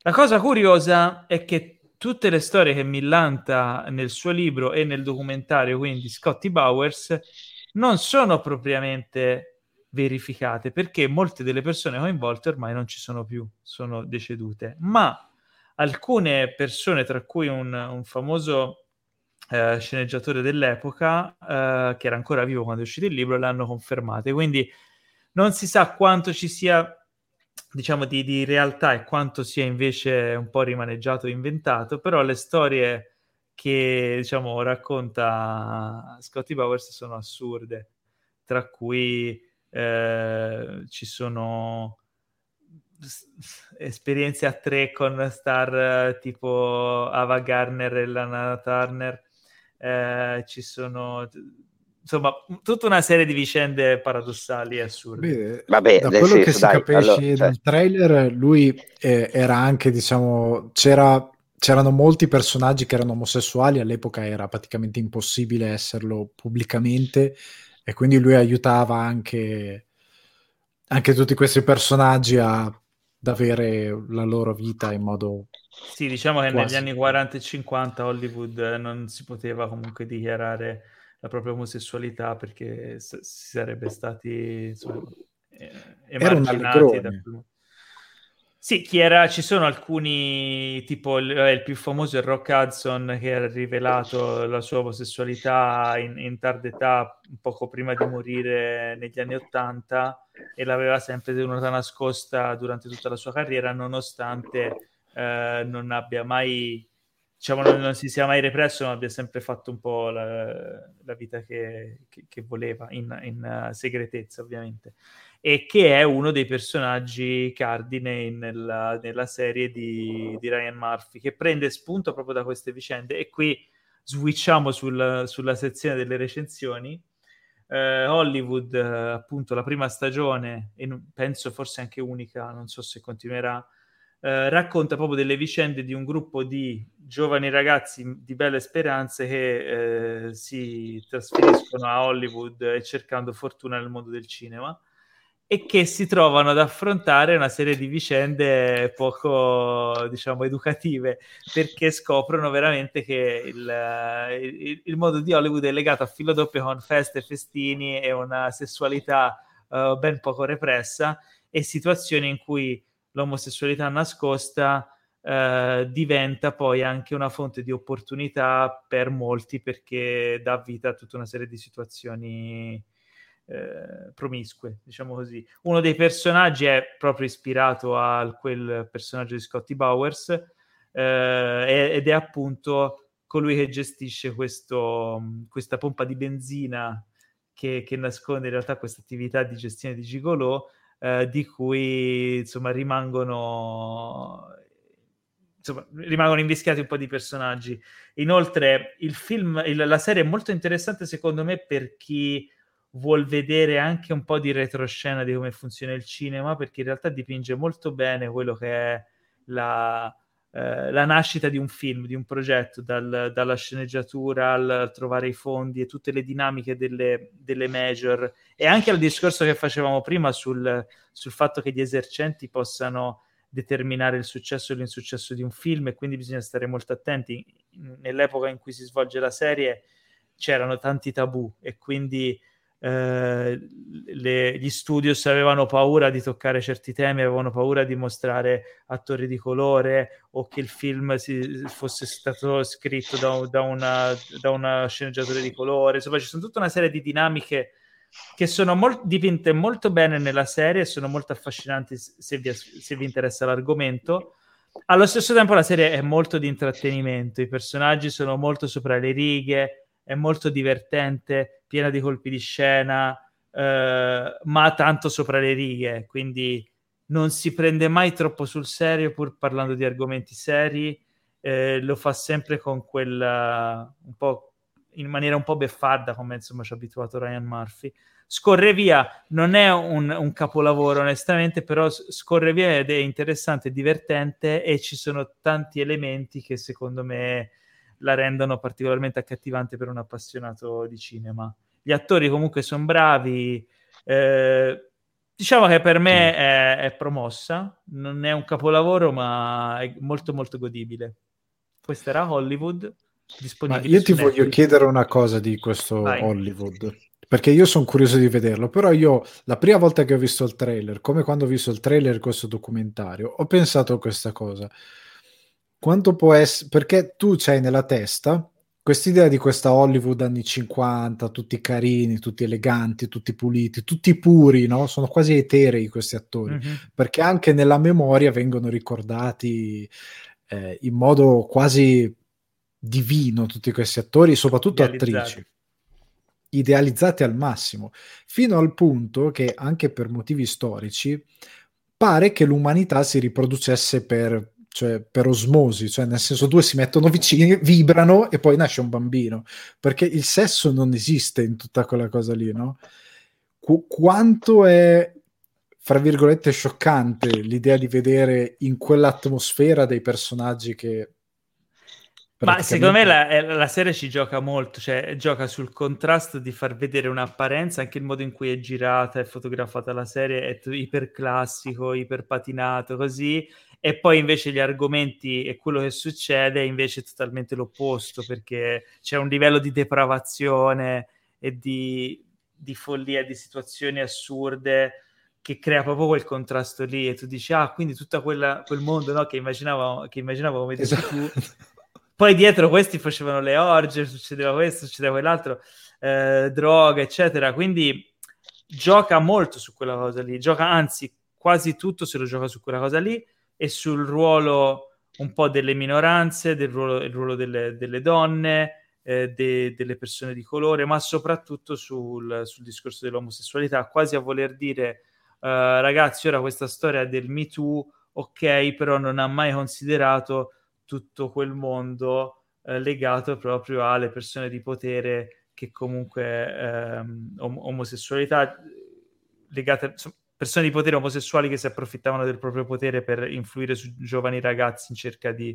La cosa curiosa è che tutte le storie che millanta nel suo libro e nel documentario, quindi Scotty Bowers, non sono propriamente verificate perché molte delle persone coinvolte ormai non ci sono più, sono decedute, ma alcune persone, tra cui un, un famoso eh, sceneggiatore dell'epoca, eh, che era ancora vivo quando è uscito il libro, l'hanno confermate. Quindi non si sa quanto ci sia, diciamo, di, di realtà e quanto sia invece un po' rimaneggiato e inventato, però le storie che, diciamo, racconta Scotty Bowers sono assurde, tra cui eh, ci sono esperienze a tre con star tipo Ava Garner e Lana Turner eh, ci sono insomma tutta una serie di vicende paradossali e assurde. Beh, Vabbè, da quello senso, che si dai, capisce allora, cioè... dal trailer, lui eh, era anche, diciamo, c'era, c'erano molti personaggi che erano omosessuali, all'epoca era praticamente impossibile esserlo pubblicamente e quindi lui aiutava anche, anche tutti questi personaggi a, ad avere la loro vita in modo sì, diciamo che Quasi. negli anni 40 e 50 Hollywood non si poteva comunque dichiarare la propria omosessualità perché si sarebbe stati insomma, emarginati da sì, chi era, ci sono alcuni, tipo il, eh, il, più famoso è Rock Hudson che ha rivelato la sua omosessualità in, in tarda età, poco prima di morire negli anni Ottanta e l'aveva sempre tenuta nascosta durante tutta la sua carriera, nonostante eh, non abbia mai, diciamo, non, non, si sia mai represso, ma abbia sempre fatto un po' la, la vita che, che, che, voleva, in, in uh, segretezza ovviamente, e che è uno dei personaggi cardine nella, nella serie di, di, Ryan Murphy, che prende spunto proprio da queste vicende, e qui switchiamo sul, sulla sezione delle recensioni. Uh, Hollywood, uh, appunto, la prima stagione, e penso forse anche unica, non so se continuerà, eh, racconta proprio delle vicende di un gruppo di giovani ragazzi di belle speranze che eh, si trasferiscono a Hollywood cercando fortuna nel mondo del cinema e che si trovano ad affrontare una serie di vicende poco, diciamo, educative, perché scoprono veramente che il, il, il mondo di Hollywood è legato a filo doppio con feste, festini e una sessualità uh, ben poco repressa e situazioni in cui l'omosessualità nascosta uh, diventa poi anche una fonte di opportunità per molti perché dà vita a tutta una serie di situazioni eh, promiscue, diciamo così. Uno dei personaggi è proprio ispirato a quel personaggio di Scotty Bowers eh, ed è appunto colui che gestisce questo, questa pompa di benzina che, che, nasconde in realtà questa attività di gestione di gigolò eh, di cui insomma rimangono insomma, rimangono invischiati un po' di personaggi. Inoltre, il film, il, la serie è molto interessante secondo me per chi vuol vedere anche un po' di retroscena di come funziona il cinema, perché in realtà dipinge molto bene quello che è la, eh, la nascita di un film, di un progetto, dal, dalla sceneggiatura al trovare i fondi e tutte le dinamiche delle, delle major e anche al discorso che facevamo prima sul, sul fatto che gli esercenti possano determinare il successo o l'insuccesso di un film e quindi bisogna stare molto attenti. Nell'epoca in cui si svolge la serie c'erano tanti tabù e quindi eh, le, gli studios avevano paura di toccare certi temi, avevano paura di mostrare attori di colore o che il film si, fosse stato scritto da, da, una, da una sceneggiatura di colore. Insomma, ci sono tutta una serie di dinamiche che sono mol- dipinte molto bene nella serie e sono molto affascinanti se vi, se vi interessa l'argomento. Allo stesso tempo la serie è molto di intrattenimento, i personaggi sono molto sopra le righe, è molto divertente, piena di colpi di scena, eh, ma tanto sopra le righe, quindi non si prende mai troppo sul serio pur parlando di argomenti seri, eh, lo fa sempre con quella un po' in maniera un po' beffarda come insomma ci ha abituato Ryan Murphy. Scorre via non è un, un capolavoro onestamente, però scorre via ed è interessante, divertente e ci sono tanti elementi che secondo me la rendono particolarmente accattivante per un appassionato di cinema. Gli attori comunque sono bravi, eh, diciamo che per me è, è, promossa, non è un capolavoro ma è molto molto godibile. Questa era Hollywood. Disponibile ma io ti voglio chiedere una cosa di questo Vai. Hollywood perché io sono curioso di vederlo, però io la prima volta che ho visto il trailer, come quando ho visto il trailer di questo documentario, ho pensato a questa cosa quanto può essere, perché tu c'hai nella testa quest'idea di questa Hollywood anni 50, tutti carini, tutti eleganti, tutti puliti, tutti puri, no? Sono quasi eterei questi attori, mm-hmm. perché anche nella memoria vengono ricordati eh, in modo quasi divino tutti questi attori, soprattutto attrici idealizzati al massimo, fino al punto che anche per motivi storici pare che l'umanità si riproducesse per cioè per osmosi, cioè nel senso due si mettono vicini, vibrano e poi nasce un bambino, perché il sesso non esiste in tutta quella cosa lì, no? Qu- quanto è, fra virgolette, scioccante l'idea di vedere in quell'atmosfera dei personaggi che... Ma secondo me la, eh, la, serie ci gioca molto, cioè gioca sul contrasto di far vedere un'apparenza, anche il modo in cui è girata e fotografata la serie è iper classico, iper patinato, così, e poi invece gli argomenti e quello che succede è invece totalmente l'opposto perché c'è un livello di depravazione e di, di follia, di situazioni assurde che crea proprio quel contrasto lì. E tu dici ah quindi tutto quel mondo no, che, immaginavo, che immaginavo come esatto. tu. Poi dietro questi facevano le orge succedeva questo, succedeva quell'altro eh, droga eccetera. Quindi gioca molto su quella cosa lì gioca anzi quasi tutto se lo gioca su quella cosa lì e sul ruolo un po' delle minoranze, del ruolo, ruolo delle, delle donne, eh, de, delle persone di colore, ma soprattutto sul, sul, discorso dell'omosessualità, quasi a voler dire uh, ragazzi, ora questa storia del Me Too, ok, però non ha mai considerato tutto quel mondo eh, legato proprio alle persone di potere che comunque ehm, om- omosessualità legate, insomma, persone di potere omosessuali che si approfittavano del proprio potere per influire su giovani ragazzi in cerca di,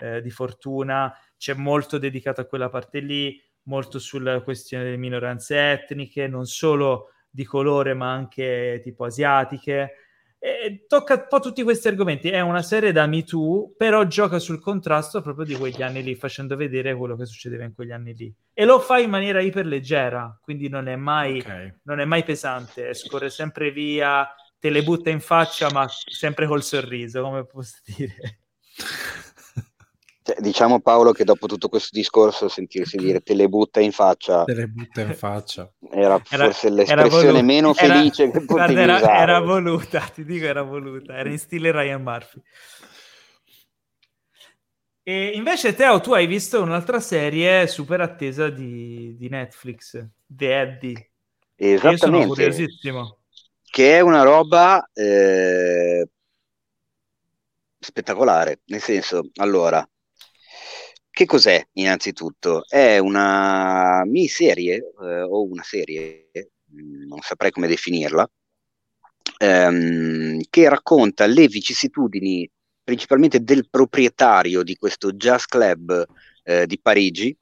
eh, di fortuna. C'è molto dedicato a quella parte lì, molto sulla questione delle minoranze etniche, non solo di colore, ma anche tipo asiatiche. E tocca un po' tutti questi argomenti. È una serie da Me Too, però gioca sul contrasto proprio di quegli anni lì, facendo vedere quello che succedeva in quegli anni lì. E lo fa in maniera iperleggera, quindi non è mai, okay. non è mai pesante, scorre sempre via, te le butta in faccia, ma sempre col sorriso, come posso dire. Cioè, diciamo Paolo che dopo tutto questo discorso sentirsi dire te le butta in faccia te le butta in faccia. era, era forse l'espressione era meno felice era, che potevi era, usare. era voluta, ti dico era voluta. Era in stile Ryan Murphy. E invece Teo tu hai visto un'altra serie super attesa di, di Netflix The Eddie esattamente io sono curiosissimo. Che è una roba eh, spettacolare. Nel senso allora che cos'è innanzitutto? È una miniserie eh, o una serie, mm, non saprei come definirla, ehm, che racconta le vicissitudini principalmente del proprietario di questo jazz club eh, di Parigi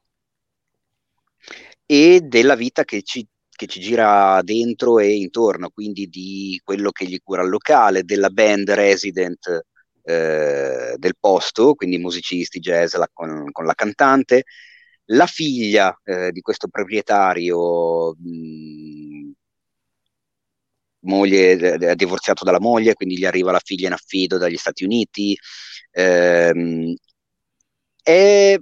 e della vita che ci, che ci gira dentro e intorno, quindi di quello che gli cura il locale, della band resident eh, del posto, quindi musicisti, jazz la, con, con, la cantante. La figlia eh, di questo proprietario, mh, moglie, ha divorziato dalla moglie, quindi gli arriva la figlia in affido dagli Stati Uniti. Ehm, è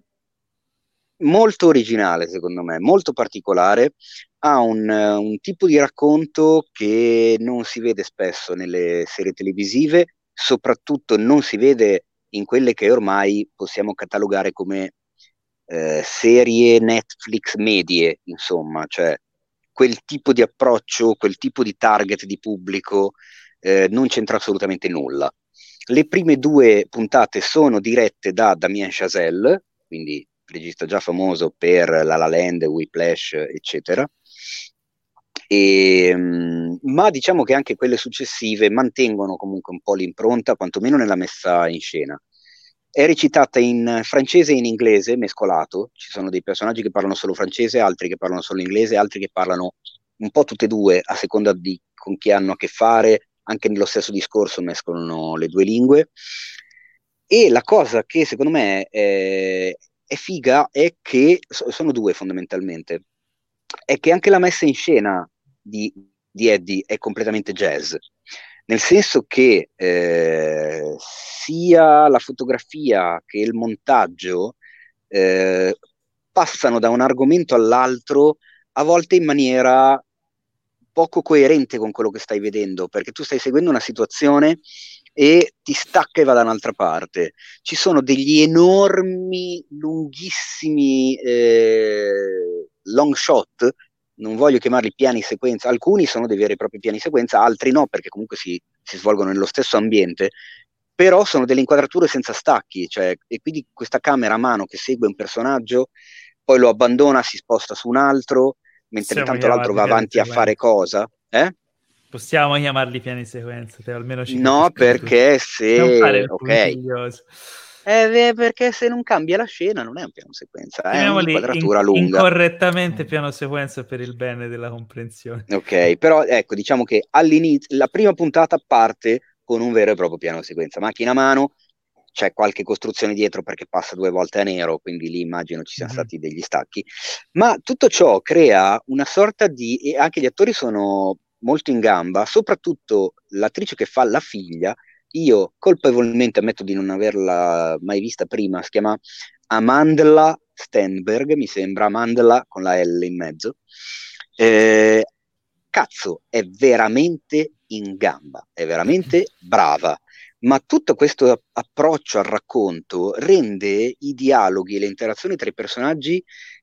molto originale, secondo me, molto particolare. Ha un, un, tipo di racconto che non si vede spesso nelle serie televisive soprattutto non si vede in quelle che ormai possiamo catalogare come eh, serie Netflix medie, insomma, cioè quel tipo di approccio, quel tipo di target di pubblico eh, non c'entra assolutamente nulla. Le prime due puntate sono dirette da Damien Chazelle, quindi regista già famoso per La La Land, Whiplash, eccetera, e, ehm, ma diciamo che anche quelle successive mantengono comunque un po' l'impronta, quantomeno nella messa in scena. È recitata in francese e in inglese, mescolato. Ci sono dei personaggi che parlano solo francese, altri che parlano solo inglese, altri che parlano un po' tutte e due, a seconda di con chi hanno a che fare. Anche nello stesso discorso mescolano le due lingue. E la cosa che secondo me è, è figa è che sono due fondamentalmente. È che anche la messa in scena di, di Eddie è completamente jazz, nel senso che eh, sia la fotografia che il montaggio eh, passano da un argomento all'altro a volte in maniera poco coerente con quello che stai vedendo, perché tu stai seguendo una situazione e ti stacca e va da un'altra parte. Ci sono degli enormi, lunghissimi eh, long shot non voglio chiamarli piani sequenza, alcuni sono dei veri e propri piani sequenza, altri no, perché comunque si, si svolgono nello stesso ambiente, però sono delle inquadrature senza stacchi, cioè, e quindi questa camera a mano che segue un personaggio, poi lo abbandona, si sposta su un altro, mentre Possiamo intanto l'altro va avanti a fare cosa. Eh? Possiamo chiamarli piani sequenza, almeno ci No, perché se... Ok. Eh, perché se non cambia la scena non è un piano sequenza, è un'inquadratura in, lunga. Incorrettamente piano sequenza per il bene della comprensione. Ok, però ecco, diciamo che all'inizio, la prima puntata parte con un vero e proprio piano sequenza, macchina a mano, c'è qualche costruzione dietro perché passa due volte a nero, quindi lì immagino ci siano mm-hmm. stati degli stacchi, ma tutto ciò crea una sorta di... e anche gli attori sono molto in gamba, soprattutto l'attrice che fa la figlia, io colpevolmente ammetto di non averla mai vista prima, si chiama Amandla Stenberg, mi sembra, Amandla con la L in mezzo. Eh, cazzo, è veramente in gamba, è veramente brava, ma tutto questo approccio al racconto rende i dialoghi e le interazioni tra i personaggi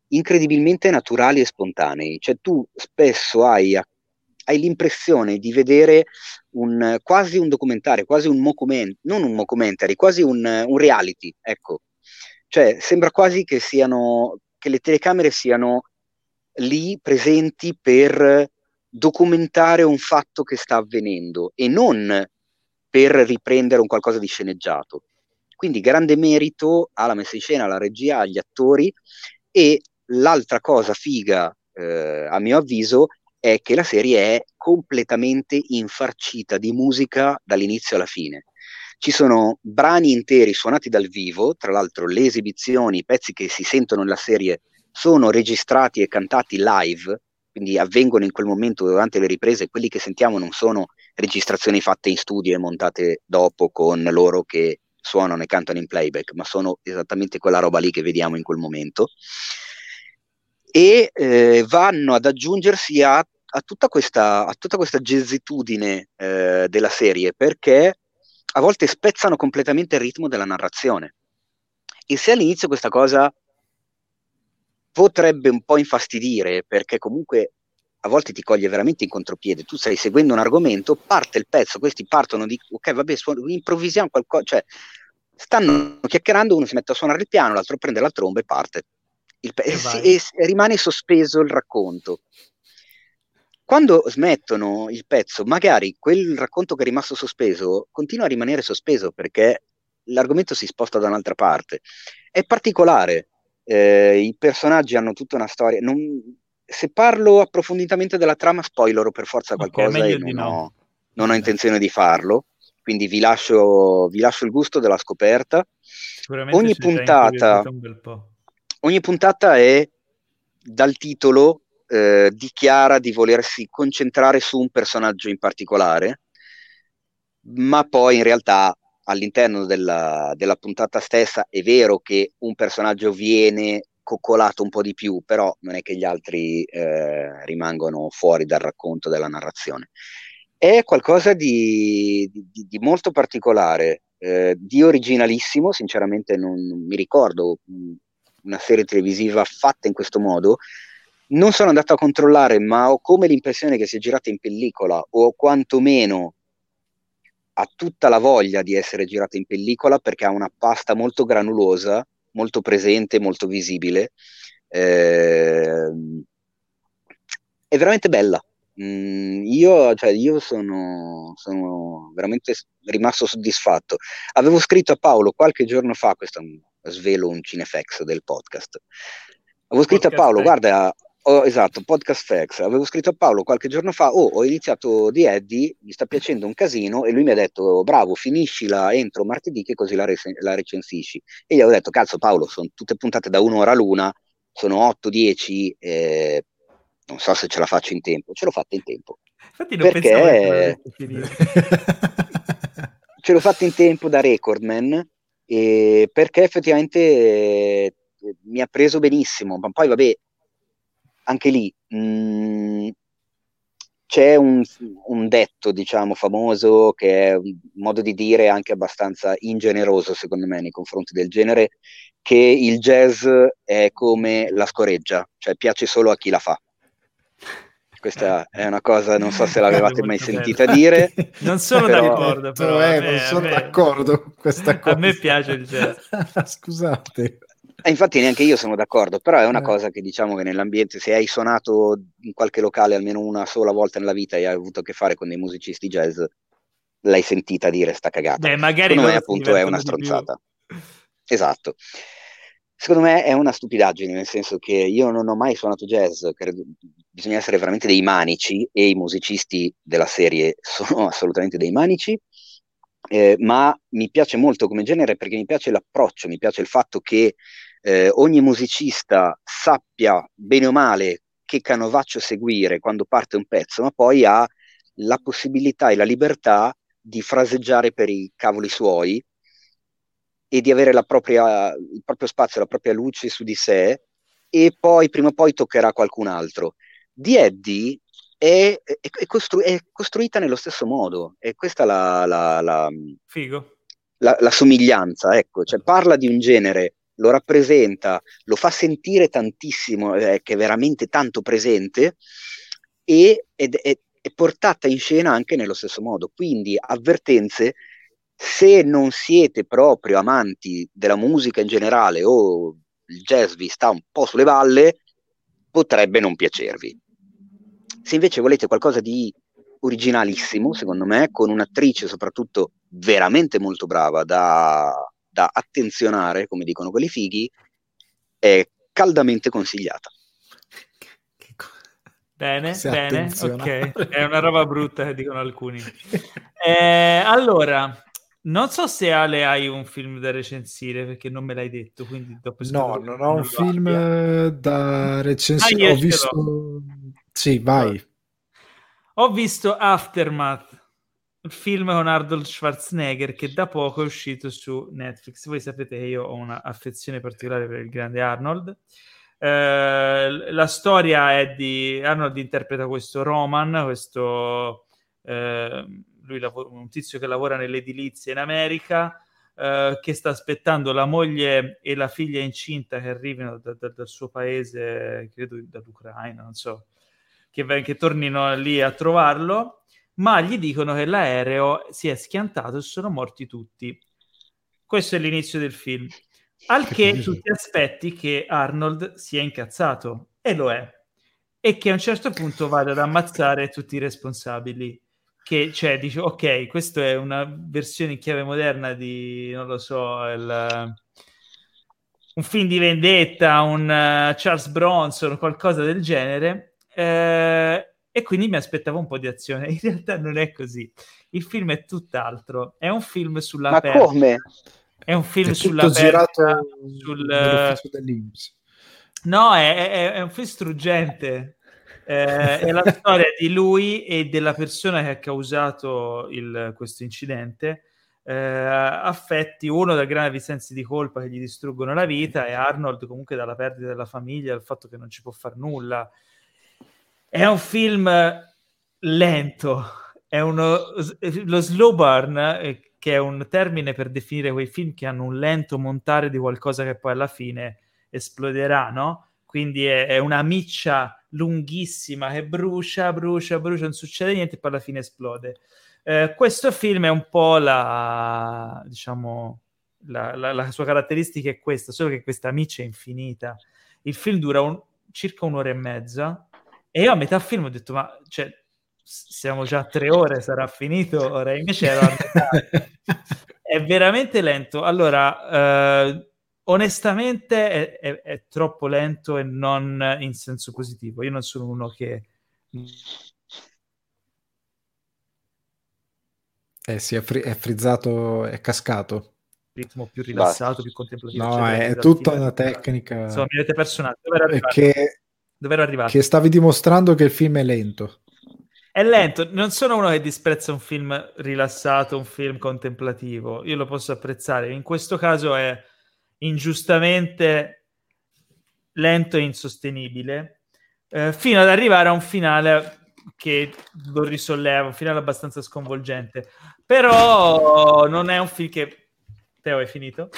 incredibilmente naturali e spontanei, cioè tu spesso hai, hai l'impressione di vedere un, quasi un documentario, quasi un mockumentary, non un mockumentary, quasi un, un reality, ecco. Cioè, sembra quasi che siano, che le telecamere siano lì presenti per documentare un fatto che sta avvenendo e non per riprendere un qualcosa di sceneggiato. Quindi grande merito alla messa in scena, alla regia, agli attori e l'altra cosa figa, eh, a mio avviso, è che la serie è completamente infarcita di musica dall'inizio alla fine. Ci sono brani interi suonati dal vivo, tra l'altro le esibizioni, i pezzi che si sentono nella serie sono registrati e cantati live, quindi avvengono in quel momento durante le riprese, quelli che sentiamo non sono registrazioni fatte in studio e montate dopo con loro che suonano e cantano in playback, ma sono esattamente quella roba lì che vediamo in quel momento. E eh, vanno ad aggiungersi a, a, tutta questa, a tutta questa jazzitudine eh, della serie, perché a volte spezzano completamente il ritmo della narrazione. E se all'inizio questa cosa potrebbe un po' infastidire, perché comunque a volte ti coglie veramente in contropiede, tu stai seguendo un argomento, parte il pezzo, questi partono di, ok, vabbè, su- improvvisiamo qualcosa, cioè stanno chiacchierando, uno si mette a suonare il piano, l'altro prende la tromba e parte. Pe- e, e, e, rimane sospeso il racconto. Quando smettono il pezzo, magari quel racconto che è rimasto sospeso continua a rimanere sospeso perché l'argomento si sposta da un'altra parte. È particolare, eh, i personaggi hanno tutta una storia. Non, se parlo approfonditamente della trama, spoilerò per forza qualcosa okay, e non, no. ho, non, ho, intenzione di farlo. Quindi vi lascio, vi lascio il gusto della scoperta. Ogni puntata, ogni puntata è dal titolo eh, dichiara di volersi concentrare su un personaggio in particolare, ma poi in realtà all'interno della, della puntata stessa è vero che un personaggio viene coccolato un po' di più, però non è che gli altri eh, rimangono fuori dal racconto della narrazione. È qualcosa di, di, di molto particolare, eh, di originalissimo, sinceramente non, non, mi ricordo una serie televisiva fatta in questo modo. Non sono andato a controllare, ma ho come l'impressione che sia girata in pellicola o quantomeno ha tutta la voglia di essere girata in pellicola perché ha una pasta molto granulosa molto presente, molto visibile. Eh, è veramente bella. Mm, io, cioè, io sono, sono, veramente rimasto soddisfatto. Avevo scritto a Paolo qualche giorno fa, questo svelo un cinefex del podcast. Avevo scritto podcast a Paolo, guarda, Oh, esatto, Podcast Facts. Avevo scritto a Paolo qualche giorno fa, oh, ho iniziato di Eddie, mi sta piacendo un casino, e lui mi ha detto, bravo, finiscila entro martedì che così la, re- la recensisci. E gli avevo detto, cazzo Paolo, sono tutte puntate da un'ora l'una, sono 8-10, eh, non so se ce la faccio in tempo. Ce l'ho fatta in tempo. Infatti non perché... ce l'ho fatta in tempo da recordman, eh, perché effettivamente eh, mi ha preso benissimo, ma poi vabbè anche lì mh, mm, c'è un, un, detto, diciamo, famoso che è un modo di dire anche abbastanza ingeneroso, secondo me, nei confronti del genere, che il jazz è come la scoreggia, cioè piace solo a chi la fa. Questa è una cosa, non so se l'avevate mai sentita dire. Non sono però... d'accordo, però. Eh, me, non sono d'accordo con questa cosa. A me piace il jazz. Scusate. E infatti neanche io sono d'accordo, però è una eh. cosa che diciamo che nell'ambiente, se hai suonato in qualche locale almeno una sola volta nella vita e hai avuto a che fare con dei musicisti jazz, l'hai sentita dire sta cagata. Beh, magari Secondo me appunto è una stronzata. Esatto. Secondo me è una stupidaggine, nel senso che io non ho mai suonato jazz, credo, bisogna essere veramente dei manici e i musicisti della serie sono assolutamente dei manici. Eh, ma mi piace molto come genere perché mi piace l'approccio, mi piace il fatto che eh, ogni musicista sappia bene o male che canovaccio seguire quando parte un pezzo, ma poi ha la possibilità e la libertà di fraseggiare per i cavoli suoi e di avere propria, il proprio spazio, la propria luce su di sé e poi prima o poi toccherà qualcun altro. Di Eddie è, è, è, costru- è costruita nello stesso modo e questa è la, la, la, la, somiglianza, ecco, cioè parla di un genere lo rappresenta, lo fa sentire tantissimo, eh, che è veramente tanto presente, e, ed è, è portata in scena anche nello stesso modo. Quindi avvertenze, se non siete proprio amanti della musica in generale o il jazz vi sta un po' sulle balle, potrebbe non piacervi. Se invece volete qualcosa di originalissimo, secondo me, con un'attrice soprattutto veramente molto brava da da attenzionare, come dicono quelli fighi, è caldamente consigliata. Bene, bene, ok. È una roba brutta che dicono alcuni. Eh, allora, non so se Ale hai un film da recensire perché non me l'hai detto. Quindi dopo no, non ho un film abbia. da recensire. Ah, ho visto. Sì, vai. Ho visto Aftermath, il film con Arnold Schwarzenegger che da poco è uscito su Netflix. Voi sapete che io ho un'affezione particolare per il grande Arnold. Eh, la storia è di Arnold interpreta questo Roman, questo eh, lui lavora, un tizio che lavora nell'edilizia in America, eh, che sta aspettando la moglie e la figlia incinta che arrivino da, da, dal suo paese, credo dall'Ucraina, non so, che, che tornino lì a trovarlo, ma gli dicono che l'aereo si è schiantato e sono morti tutti. Questo è l'inizio del film. Al che tu ti aspetti che Arnold sia incazzato, e lo è, e che a un certo punto vada ad ammazzare tutti i responsabili che cioè dice ok questa è una versione in chiave moderna di non lo so il, un film di vendetta un uh, Charles Bronson qualcosa del genere eh, e quindi mi aspettavo un po' di azione. In realtà non è così. Il film è tutt'altro. È un film sulla ma perla. come? è un film è sulla girato sul no è, è, è un film struggente eh, è la storia di lui e della persona che ha causato il, questo incidente. Eh, affetti uno da gravi sensi di colpa che gli distruggono la vita e Arnold comunque dalla perdita della famiglia, dal fatto che non ci può fare nulla. È un film lento, è uno, lo slow burn, eh, che è un termine per definire quei film che hanno un lento montare di qualcosa che poi alla fine esploderà, no? Quindi è, è una miccia lunghissima che brucia, brucia, brucia, non succede niente e poi alla fine esplode. Eh, questo film è un po' la, diciamo, la, la, la, sua caratteristica è questa, solo che questa miccia è infinita. Il film dura un, circa un'ora e mezza e io a metà film ho detto, ma cioè, siamo già a tre ore, sarà finito ora, invece ero a metà. è veramente lento. Allora, eh, onestamente è, è, è, troppo lento e non in senso positivo. Io non sono uno che... Eh sì, è, fri- è frizzato, è cascato. Ritmo più rilassato, Basta. più contemplativo. No, cioè, è tutta una tecnica. Insomma, mi avete personaggio. Dove che, Dove ero arrivato? Che stavi dimostrando che il film è lento. È lento, non sono uno che disprezza un film rilassato, un film contemplativo. Io lo posso apprezzare. In questo caso è ingiustamente lento e insostenibile, eh, fino ad arrivare a un finale che lo risolleva, un finale abbastanza sconvolgente. Però non è un film che... Teo, hai finito?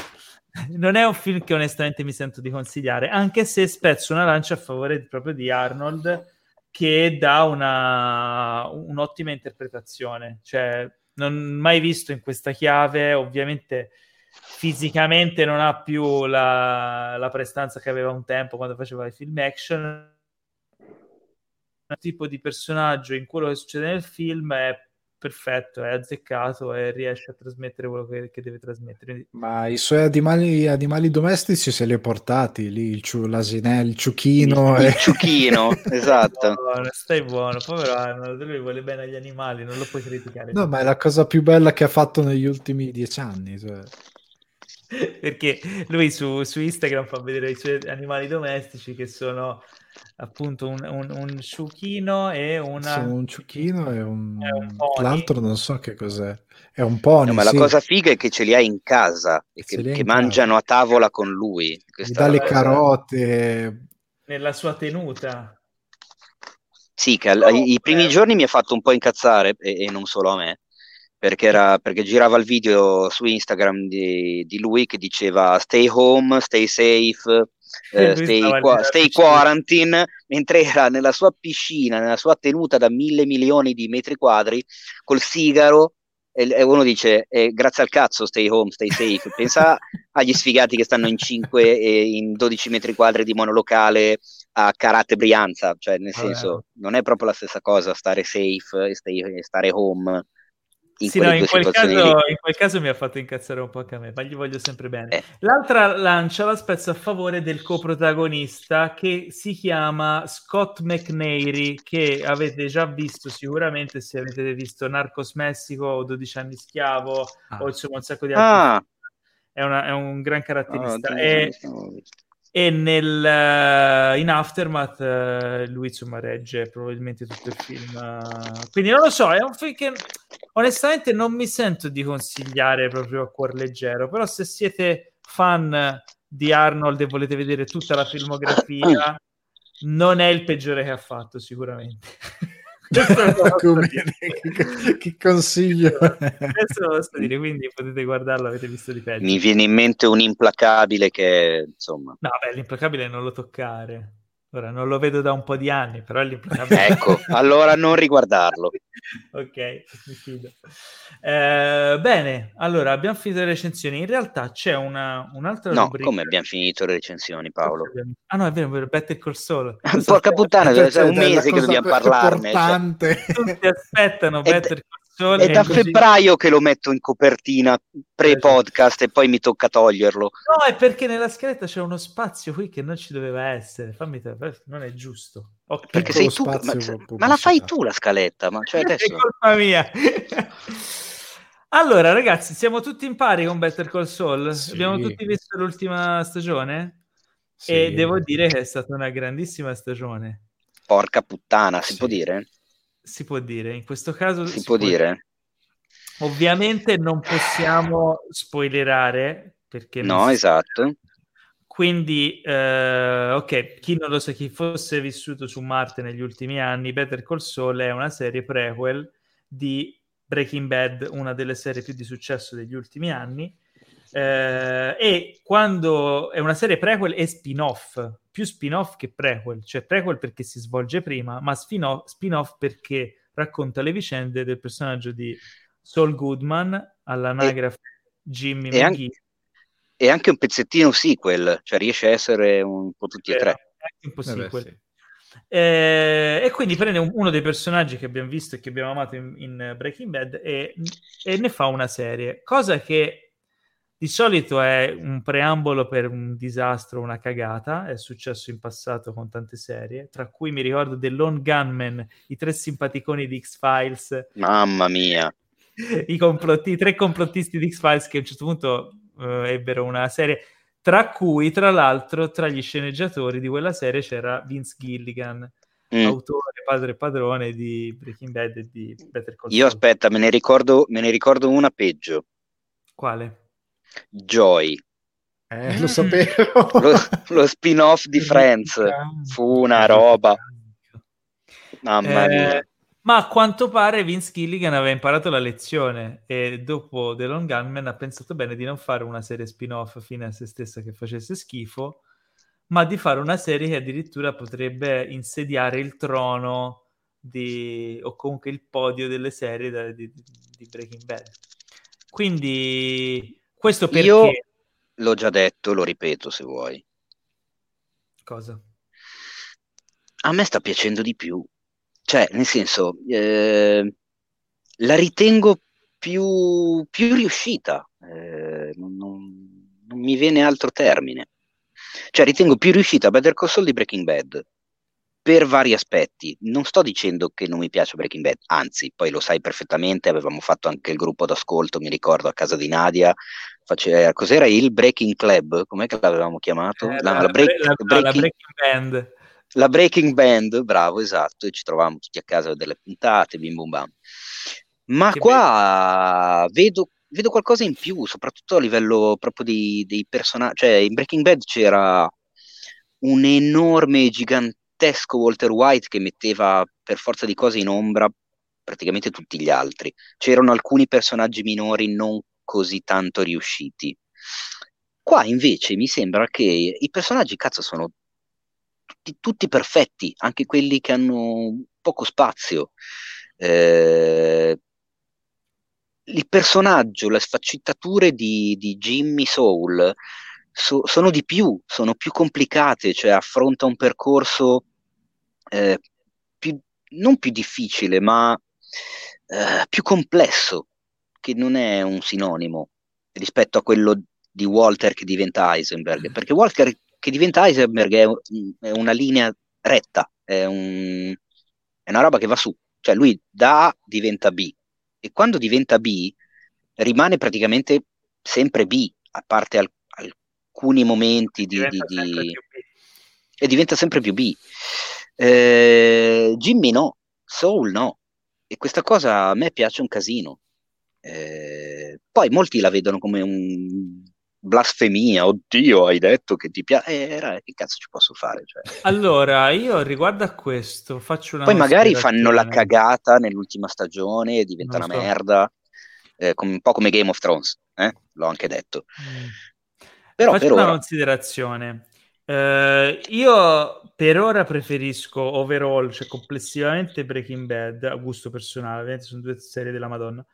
non è un film che onestamente mi sento di consigliare, anche se spezzo una lancia a favore proprio di Arnold, che dà una, un'ottima interpretazione. Cioè, non mai visto in questa chiave, ovviamente fisicamente non ha più la, la, prestanza che aveva un tempo quando faceva i film action. Un tipo di personaggio in quello che succede nel film è perfetto, è azzeccato e riesce a trasmettere quello che, che deve trasmettere. Ma i suoi animali, animali, domestici se li ha portati lì, il ciu, l'asinello, il ciuchino. Il, e... il ciuchino, esatto. Buono, stai buono, povero Arnold, lui vuole bene agli animali, non lo puoi criticare. No, ma è la cosa più bella che ha fatto negli ultimi dieci anni. Cioè perché lui su, su, Instagram fa vedere i suoi animali domestici che sono appunto un, un, un ciuchino e una... Sì, un ciuchino e un... un l'altro non so che cos'è. È un pony, no, ma sì. la cosa figa è che ce li ha in casa e che, che mangiano casa. a tavola con lui. Questa dà le carote. Nella sua tenuta. Sì, che al, i, i primi giorni mi ha fatto un po' incazzare e, e non solo a me perché, era, perché girava il video su Instagram di, di, lui che diceva stay home, stay safe, eh, stay, qua, stay quarantine, mentre era nella sua piscina, nella sua tenuta da mille milioni di metri quadri, col sigaro, e, uno dice eh, grazie al cazzo stay home, stay safe. Pensa agli sfigati che stanno in 5 e in 12 metri quadri di monolocale a Karate Brianza, cioè nel senso non è proprio la stessa cosa stare safe e stare home in, sì, no, in, quel caso, in, quel caso, mi ha fatto incazzare un po' anche a me, ma gli voglio sempre bene. Eh. L'altra lancia la spezza a favore del coprotagonista che si chiama Scott McNairy, che avete già visto sicuramente se avete visto Narcos Messico o 12 anni schiavo ah. o insomma un sacco di altri. Ah. È, una, è, un gran caratterista. Ah, e nel, uh, in Aftermath uh, lui insomma regge probabilmente tutto il film uh, quindi non lo so è un film che onestamente non mi sento di consigliare proprio a cuor leggero però se siete fan di Arnold e volete vedere tutta la filmografia non è il peggiore che ha fatto sicuramente che, che consiglio? Questo lo posso dire quindi potete guardarlo avete visto di peggio. Mi viene in mente un implacabile che insomma. No beh l'implacabile non lo toccare Ora non lo vedo da un po' di anni, però è l'implacabile. ecco, allora non riguardarlo. ok, mi fido. Eh, bene, allora abbiamo finito le recensioni. In realtà c'è una, un'altra no, rubrica. come abbiamo finito le recensioni, Paolo? Ah no, è vero, è vero Better Call Saul. Porca puttana, è un mese che dobbiamo parlarne. Cioè. Tutti aspettano Better Call Sole. È da così... febbraio che lo metto in copertina pre-podcast e poi mi tocca toglierlo. No, è perché nella scaletta c'è uno spazio qui che non ci doveva essere. Fammi te, non è giusto. Okay. Perché sei tu, ma, ma, la fai tu la scaletta? Ma cioè adesso... è colpa mia. allora, ragazzi, siamo tutti in pari con Better Call Saul. Sì. Abbiamo tutti visto l'ultima stagione sì. e devo dire che è stata una grandissima stagione. Porca puttana, si sì. può dire? Si può dire, in questo caso si, si può, dire. dire. Ovviamente non possiamo spoilerare perché no, esatto. Quindi, eh, ok, chi non lo sa, chi fosse vissuto su Marte negli ultimi anni, Better Call Saul è una serie prequel di Breaking Bad, una delle serie più di successo degli ultimi anni. Eh, e quando è una serie prequel e spin-off, più spin-off che prequel, cioè prequel perché si svolge prima, ma spin-off, spin-off perché racconta le vicende del personaggio di Saul Goodman all'anagrafe e, Jimmy e McGee. Anche, e anche un pezzettino sequel, cioè riesce a essere un po' tutti e tre. Anche un po' sequel. Eh beh, sì. Eh, e quindi prende un, uno dei personaggi che abbiamo visto e che abbiamo amato in, in Breaking Bad e, e, ne fa una serie, cosa che di solito è un preambolo per un disastro, una cagata, è successo in passato con tante serie, tra cui mi ricordo The Lone Gunman, i tre simpaticoni di X-Files. Mamma mia! I, complotti, i tre complottisti di X-Files che a un certo punto uh, ebbero una serie, tra cui, tra l'altro, tra gli sceneggiatori di quella serie c'era Vince Gilligan, mm. autore, padre e padrone di Breaking Bad e di Better Call Saul. Io aspetta, me ne ricordo, me ne ricordo una peggio. Quale? Joy. Eh, lo sapevo. lo, lo spin-off di Friends fu una roba. Mamma eh, mia. Ma a quanto pare Vince Gilligan aveva imparato la lezione e dopo The Long Gunman ha pensato bene di non fare una serie spin-off fine a se stessa che facesse schifo, ma di fare una serie che addirittura potrebbe insediare il trono di, o comunque il podio delle serie di, di Breaking Bad. Quindi questo perché... Io l'ho già detto, lo ripeto se vuoi. Cosa? A me sta piacendo di più. Cioè, nel senso, eh, la ritengo più, più riuscita. Eh, non, non, non, mi viene altro termine. Cioè, ritengo più riuscita Better Call Saul di Breaking Bad per vari aspetti. Non sto dicendo che non mi piace Breaking Bad, anzi, poi lo sai perfettamente, avevamo fatto anche il gruppo d'ascolto, mi ricordo, a casa di Nadia, Face... cos'era il Breaking Club? Com'è che l'avevamo chiamato? Eh, la, la, break, la, breaking... la, Breaking Band. La Breaking Band, bravo, esatto, e ci trovavamo tutti a casa delle puntate, bim bum bam. Ma che qua vedo, vedo, qualcosa in più, soprattutto a livello proprio di, dei personaggi. Cioè, in Breaking Bad c'era un enorme, gigantesco Walter White che metteva per forza di cose in ombra praticamente tutti gli altri. C'erano alcuni personaggi minori non così tanto riusciti. Qua invece mi sembra che i personaggi, cazzo, sono tutti, tutti perfetti, anche quelli che hanno poco spazio. Eh, il personaggio, le sfaccettature di, di Jimmy Soul so, sono di più, sono più complicate, cioè affronta un percorso eh, più, non più difficile, ma eh, più complesso che non è un sinonimo rispetto a quello di Walter che diventa Heisenberg, perché Walter che diventa Heisenberg è, è una linea retta, è, un, è una roba che va su, cioè lui da A diventa B e quando diventa B rimane praticamente sempre B, a parte al, alcuni momenti di, di, di... e diventa sempre più B. Eh, Jimmy no, Soul no, e questa cosa a me piace un casino. Eh, poi molti la vedono come un blasfemia, oddio, hai detto che ti piace, eh, che cazzo ci posso fare? Cioè. Allora, io riguardo a questo faccio una... Poi magari fanno la cagata nell'ultima stagione e diventa una so. merda, eh, com- un po' come Game of Thrones, eh? l'ho anche detto. Mm. Però faccio per una ora... considerazione. Uh, io per ora preferisco overall, cioè complessivamente Breaking Bad a gusto personale, sono due serie della Madonna,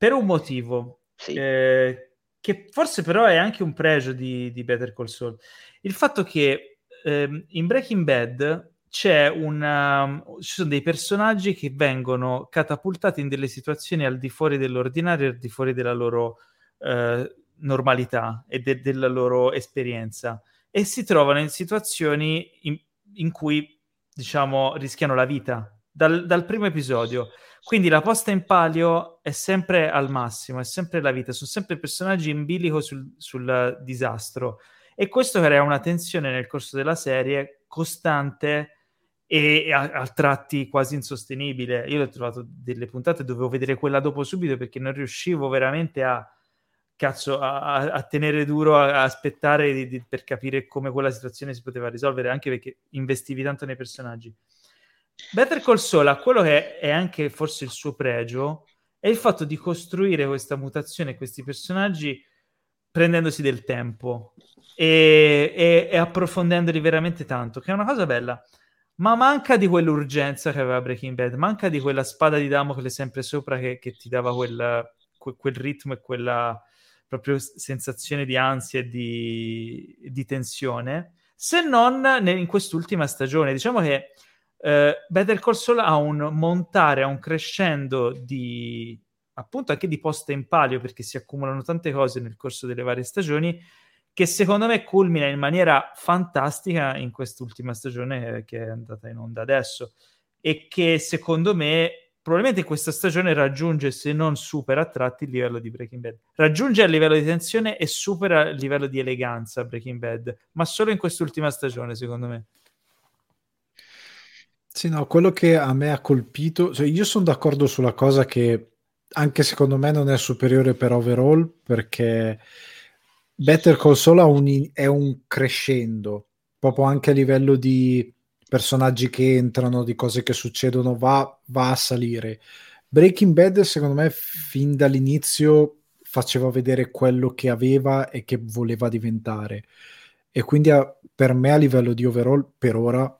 per un motivo. Sì. Eh, che forse però è anche un pregio di, di Better Call Saul. Il fatto che ehm, in Breaking Bad c'è una, ci sono dei personaggi che vengono catapultati in delle situazioni al di fuori dell'ordinario, al di fuori della loro eh, normalità e de- della loro esperienza e si trovano in situazioni in, in cui, diciamo, rischiano la vita dal, dal primo episodio. Quindi la posta in palio è sempre al massimo, è sempre la vita, sono sempre personaggi in bilico sul, sul disastro. E questo crea una tensione nel corso della serie costante e a, a, tratti quasi insostenibile. Io ho trovato delle puntate, dovevo vedere quella dopo subito perché non riuscivo veramente a, cazzo, a, a tenere duro, a, aspettare di, di, per capire come quella situazione si poteva risolvere, anche perché investivi tanto nei personaggi. Better Call Saul ha quello che è anche forse il suo pregio, è il fatto di costruire questa mutazione, questi personaggi prendendosi del tempo e, e, e, approfondendoli veramente tanto, che è una cosa bella. Ma manca di quell'urgenza che aveva Breaking Bad, manca di quella spada di Damocle sempre sopra che, che ti dava quel, quel, quel, ritmo e quella proprio sensazione di ansia e di, di tensione, se non in quest'ultima stagione. Diciamo che Uh, Better Call Saul ha un montare, ha un crescendo di appunto anche di posta in palio perché si accumulano tante cose nel corso delle varie stagioni che secondo me culmina in maniera fantastica in quest'ultima stagione che è andata in onda adesso e che secondo me probabilmente questa stagione raggiunge se non supera a tratti il livello di Breaking Bad. Raggiunge a livello di tensione e supera il livello di eleganza Breaking Bad ma solo in quest'ultima stagione secondo me sì, no, quello che a me ha colpito, cioè io sono d'accordo sulla cosa che anche secondo me non è superiore per overall perché Better Call Saul un, è un crescendo, proprio anche a livello di personaggi che entrano, di cose che succedono, va, va a salire. Breaking Bad secondo me fin dall'inizio faceva vedere quello che aveva e che voleva diventare e quindi a, per me a livello di overall per ora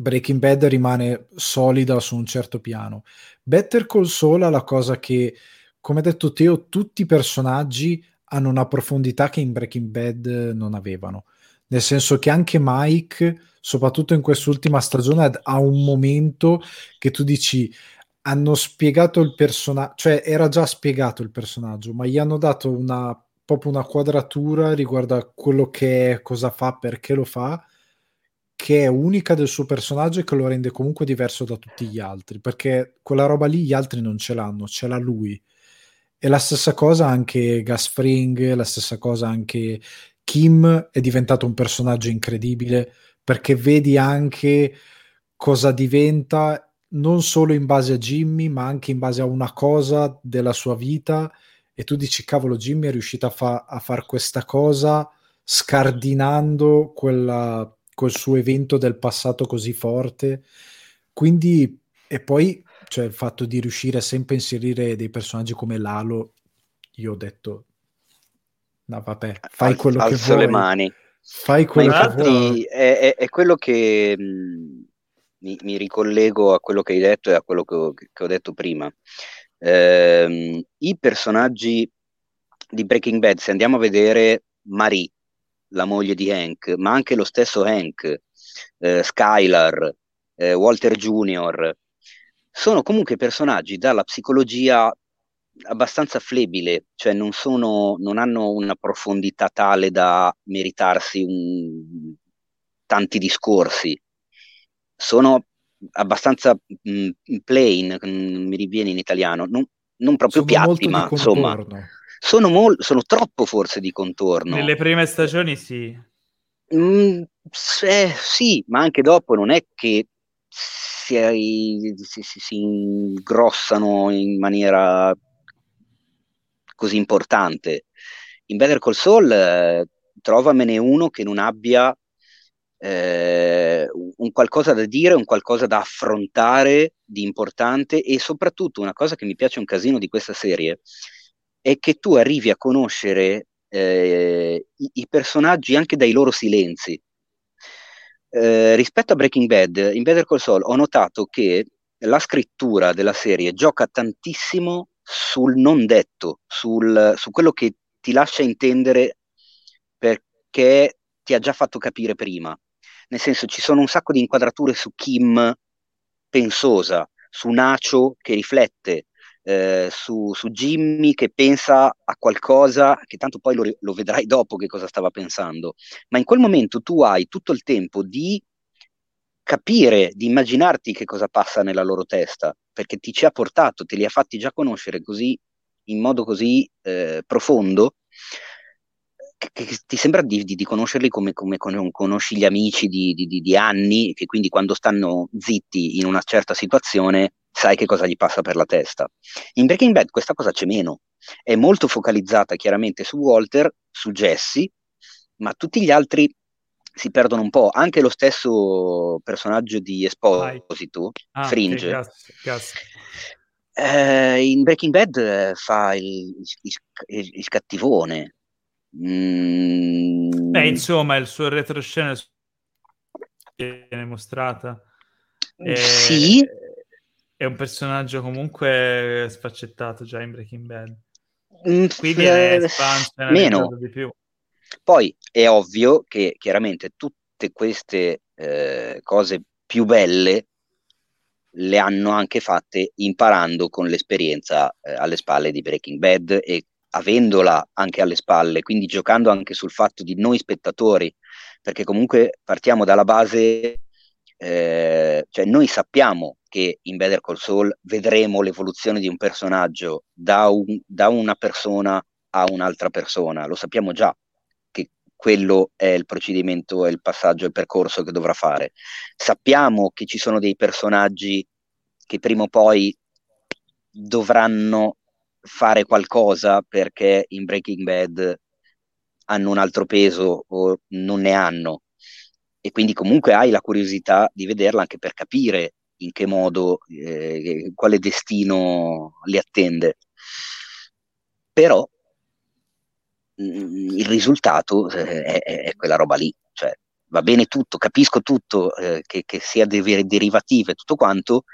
Breaking Bad rimane solida su un certo piano. Better Call Saul ha la cosa che, come ha detto Teo, tutti i personaggi hanno una profondità che in Breaking Bad non avevano. Nel senso che anche Mike, soprattutto in quest'ultima stagione, ha un momento che tu dici hanno spiegato il personaggio, cioè era già spiegato il personaggio, ma gli hanno dato una proprio una quadratura riguardo a quello che è, cosa fa, perché lo fa che è unica del suo personaggio e che lo rende comunque diverso da tutti gli altri, perché quella roba lì gli altri non ce l'hanno, ce l'ha lui. E la stessa cosa anche Gas Fring, la stessa cosa anche Kim è diventato un personaggio incredibile perché vedi anche cosa diventa non solo in base a Jimmy, ma anche in base a una cosa della sua vita e tu dici cavolo Jimmy è riuscito a, fa- a fare questa cosa scardinando quella quel suo evento del passato così forte. Quindi, e poi cioè, il fatto di riuscire sempre a inserire dei personaggi come Lalo, io ho detto, no vabbè, fai quello Al, che vuoi. le mani. Fai quello Ma che vuoi. È, è, è quello che mh, mm, mi, mi, ricollego a quello che hai detto e a quello che ho, che ho detto prima. Eh, I personaggi di Breaking Bad, se andiamo a vedere Marie, la moglie di Hank, ma anche lo stesso Hank, eh, Skylar, eh, Walter Jr., sono comunque personaggi dalla psicologia abbastanza flebile, cioè non, sono, non hanno una profondità tale da meritarsi un, tanti discorsi. Sono abbastanza mh, plain, mh, mi riviene in italiano, non, non proprio sono piatti, ma insomma, sono, mol- sono troppo forse di contorno. Nelle prime stagioni sì. Mm, eh, sì, ma anche dopo non è che si, si, si, si ingrossano in maniera così importante. In Better Call Saul eh, trovamene uno che non abbia eh, un qualcosa da dire, un qualcosa da affrontare di importante e soprattutto una cosa che mi piace un casino di questa serie è che tu arrivi a conoscere eh, i, i, personaggi anche dai loro silenzi. Eh, rispetto a Breaking Bad, in Better Call Saul ho notato che la scrittura della serie gioca tantissimo sul non detto, sul, su quello che ti lascia intendere perché ti ha già fatto capire prima. Nel senso, ci sono un sacco di inquadrature su Kim pensosa, su Nacho che riflette, eh, su, su, Jimmy che pensa a qualcosa che tanto poi lo, lo, vedrai dopo che cosa stava pensando, ma in quel momento tu hai tutto il tempo di capire, di immaginarti che cosa passa nella loro testa, perché ti ci ha portato, te li ha fatti già conoscere così, in modo così eh, profondo, che, che, ti sembra di, di, di conoscerli come, come, conosci gli amici di, di, anni, che quindi quando stanno zitti in una certa situazione sai che cosa gli passa per la testa. In Breaking Bad questa cosa c'è meno, è molto focalizzata chiaramente su Walter, su Jesse, ma tutti gli altri si perdono un po'. Anche lo stesso personaggio di Esposito, ah, Fringe, gas, gas. Eh, in Breaking Bad eh, fa il, il, il, il cattivone. Mm. Beh, insomma, il suo retroscena viene mostrata. Eh, sì. È un personaggio comunque sfaccettato già in Breaking Bad. Mm, Qui viene eh, espanso meno. di più. Poi è ovvio che chiaramente tutte queste eh, cose più belle le hanno anche fatte imparando con l'esperienza eh, alle spalle di Breaking Bad e avendola anche alle spalle, quindi giocando anche sul fatto di noi spettatori, perché comunque partiamo dalla base, eh, cioè noi sappiamo che in Better Call Saul vedremo l'evoluzione di un personaggio da, un, da una persona a un'altra persona, lo sappiamo già, quello è il procedimento, è il passaggio, è il percorso che dovrà fare. Sappiamo che ci sono dei personaggi che prima o poi dovranno fare qualcosa perché in Breaking Bad hanno un altro peso o non ne hanno. E quindi comunque hai la curiosità di vederla anche per capire in che modo, eh, quale destino li attende. Però il risultato eh, è, è, quella roba lì, cioè va bene tutto, capisco tutto, eh, che, che, sia de- derivative, tutto quanto,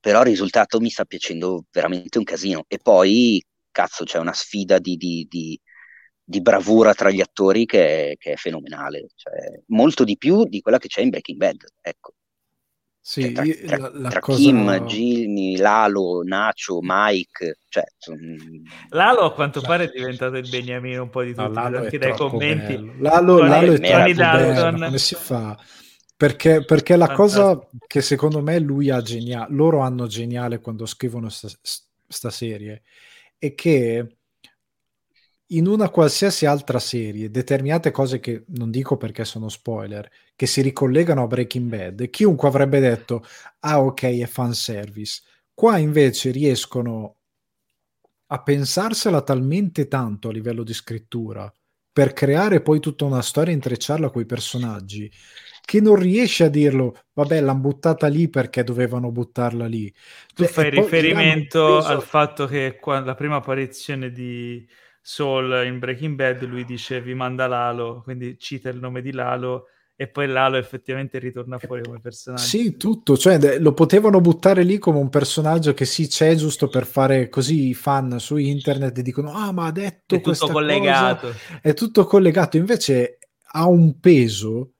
però il risultato mi sta piacendo veramente un casino. E poi, cazzo, c'è una sfida di, di, di, di bravura tra gli attori che è, che è fenomenale, cioè, molto di più di quella che c'è in Breaking Bad, ecco. Sì, tra, tra, la, la tra cosa... Kim, Jimmy, Lalo, Nacho, Mike, cioè, son... Lalo a quanto pare è diventato il beniamino un po' di tutti, no, anche dai commenti. Bello. Lalo, Lalo è troppo bello, come si fa? Perché, perché la cosa che secondo me lui ha geniale, loro hanno geniale quando scrivono sta, sta serie, è che in una qualsiasi altra serie, determinate cose che non dico perché sono spoiler, che si ricollegano a Breaking Bad, chiunque avrebbe detto, ah ok, è fanservice. Qua invece riescono a pensarsela talmente tanto a livello di scrittura per creare poi tutta una storia e intrecciarla con i personaggi che non riesce a dirlo, vabbè, l'hanno buttata lì perché dovevano buttarla lì. Tu cioè, fai riferimento al fatto che qua, la prima apparizione di Saul in Breaking Bad, lui dice vi manda Lalo, quindi cita il nome di Lalo e poi Lalo effettivamente ritorna fuori come personaggio. Sì, tutto, cioè lo potevano buttare lì come un personaggio che sì c'è giusto per fare così i fan su internet e dicono ah ma ha detto è tutto collegato. Cosa. È tutto collegato, invece ha un peso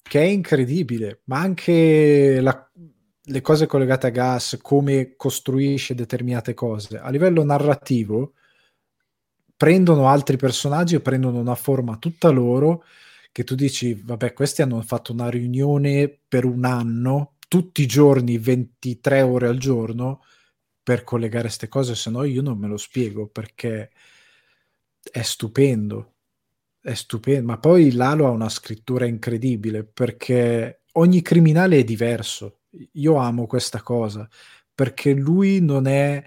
che è incredibile, ma anche la, le cose collegate a gas, come costruisce determinate cose. A livello narrativo prendono altri personaggi e prendono una forma tutta loro che tu dici, vabbè, questi hanno fatto una riunione per un anno, tutti i giorni, 23 ore al giorno, per collegare queste cose, se no io non me lo spiego perché è stupendo, è stupendo, ma poi Lalo ha una scrittura incredibile perché ogni criminale è diverso. Io amo questa cosa perché lui non è,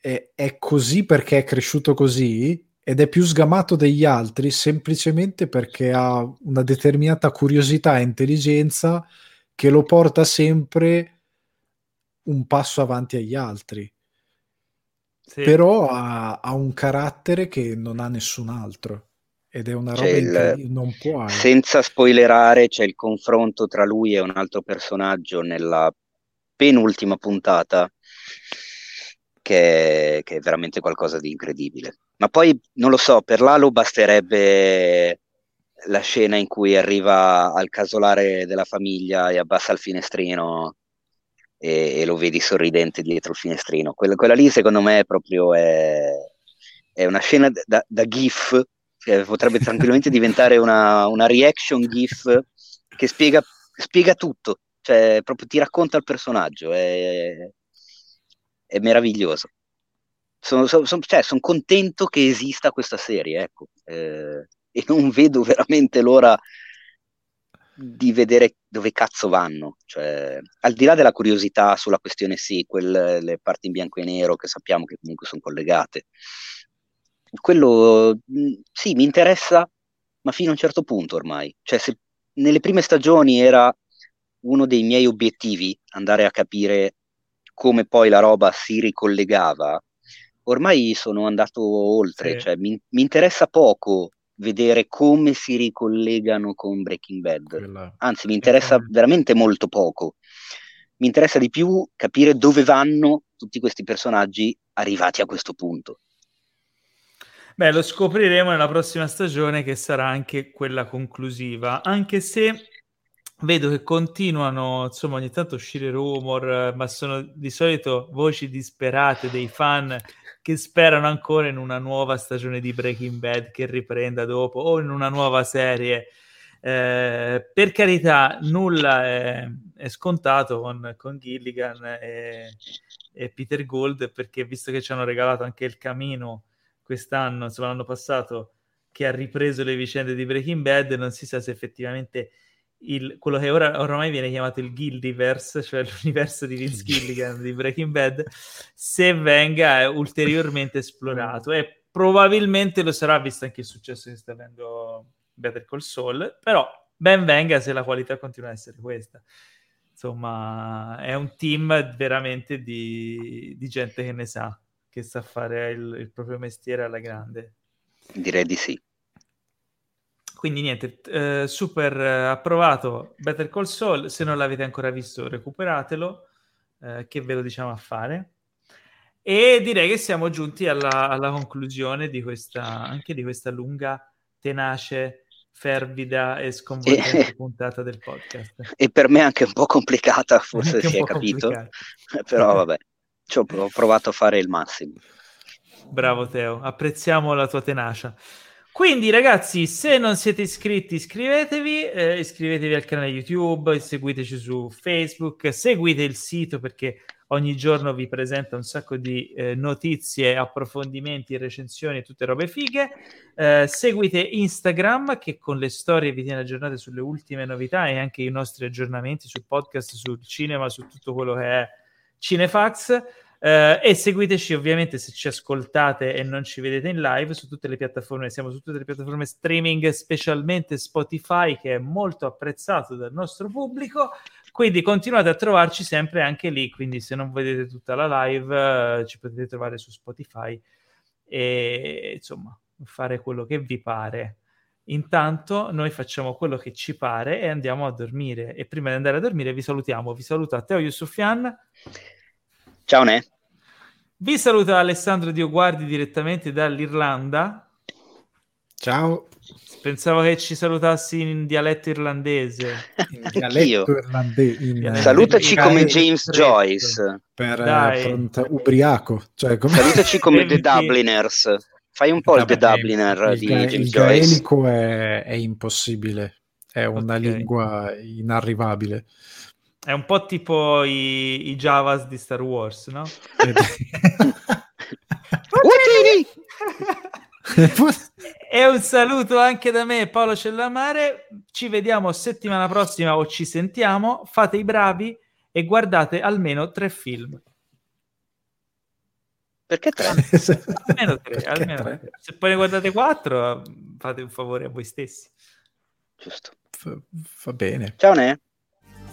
è, è così perché è cresciuto così ed è più sgamato degli altri semplicemente perché ha una determinata curiosità e intelligenza che lo porta sempre un passo avanti agli altri. Sì. Però ha, ha, un carattere che non ha nessun altro ed è una roba che non può. Senza spoilerare, c'è il confronto tra lui e un altro personaggio nella penultima puntata che, che, è veramente qualcosa di incredibile. Ma poi non lo so, per Lalo basterebbe la scena in cui arriva al casolare della famiglia e abbassa il finestrino e, e lo vedi sorridente dietro il finestrino. Quella, quella lì, secondo me, proprio è, è una scena da, da GIF cioè, potrebbe tranquillamente diventare una, una, reaction GIF che spiega, spiega, tutto, cioè proprio ti racconta il personaggio, è, è meraviglioso. Sono, sono, sono, cioè, sono, contento che esista questa serie, ecco, eh, e non vedo veramente l'ora di vedere dove cazzo vanno. Cioè, al di là della curiosità sulla questione sequel, le parti in bianco e nero che sappiamo che comunque sono collegate, quello sì, mi interessa, ma fino a un certo punto ormai. Cioè, se nelle prime stagioni era uno dei miei obiettivi andare a capire come poi la roba si ricollegava, ormai sono andato oltre, sì. cioè, mi, mi, interessa poco vedere come si ricollegano con Breaking Bad, Quella... anzi mi interessa veramente molto poco, mi interessa di più capire dove vanno tutti questi personaggi arrivati a questo punto. Beh, lo scopriremo nella prossima stagione che sarà anche quella conclusiva, anche se vedo che continuano, insomma, ogni tanto uscire rumor, ma sono di solito voci disperate dei fan che sperano ancora in una nuova stagione di Breaking Bad che riprenda dopo o in una nuova serie. Eh, per carità, nulla è, è scontato con, con Gilligan e, e, Peter Gold perché visto che ci hanno regalato anche il camino quest'anno, insomma l'anno passato, che ha ripreso le vicende di Breaking Bad, non si sa se effettivamente il, quello che ora ormai viene chiamato il Gildiverse, cioè l'universo di Vince Gilligan di Breaking Bad, se venga ulteriormente esplorato e probabilmente lo sarà visto anche il successo che sta avendo Better Call Saul, però ben venga se la qualità continua a essere questa. Insomma, è un team veramente di, di gente che ne sa che sa fare il, il proprio mestiere alla grande. Direi di sì. Quindi niente, eh, super eh, approvato Better Call Saul, se non l'avete ancora visto recuperatelo, eh, che ve lo diciamo a fare. E direi che siamo giunti alla, alla conclusione di questa, anche di questa lunga, tenace, fervida e sconvolgente e, puntata del podcast. E per me anche un po' complicata, forse si è capito, però vabbè ci ho provato a fare il massimo. Bravo Teo, apprezziamo la tua tenacia. Quindi ragazzi, se non siete iscritti, iscrivetevi, eh, iscrivetevi al canale YouTube, seguiteci su Facebook, seguite il sito perché ogni giorno vi presenta un sacco di eh, notizie, approfondimenti, recensioni, tutte robe fighe. Eh, seguite Instagram che con le storie vi tiene aggiornate sulle ultime novità e anche i nostri aggiornamenti sul podcast, sul cinema, su tutto quello che è Cinefax. Uh, e seguiteci ovviamente se ci ascoltate e non ci vedete in live su tutte le piattaforme, siamo su tutte le piattaforme streaming, specialmente Spotify che è molto apprezzato dal nostro pubblico, quindi continuate a trovarci sempre anche lì, quindi se non vedete tutta la live uh, ci potete trovare su Spotify e insomma fare quello che vi pare. Intanto noi facciamo quello che ci pare e andiamo a dormire. E prima di andare a dormire vi salutiamo. Vi saluta Teo Yusufian. Ciao Ne. Vi saluta Alessandro Dioguardi direttamente dall'Irlanda. Ciao. Pensavo che ci salutassi in dialetto irlandese. In dialetto irlandese. In, Salutaci in come James Joyce. Per affronta, ubriaco. Cioè, come... Salutaci come The Dubliners. Fai un po' il The Dubliner il, di il, James il Joyce. Il gaelico è, è, impossibile. È una okay. lingua inarrivabile. È un po' tipo i, i Javas di Star Wars, no? e un saluto anche da me, Paolo Cellamare. Ci vediamo settimana prossima o ci sentiamo. Fate i bravi e guardate almeno tre film. Perché tre? almeno tre, almeno tre. Se poi ne guardate quattro, fate un favore a voi stessi. Giusto. F- va bene. Ciao Ne.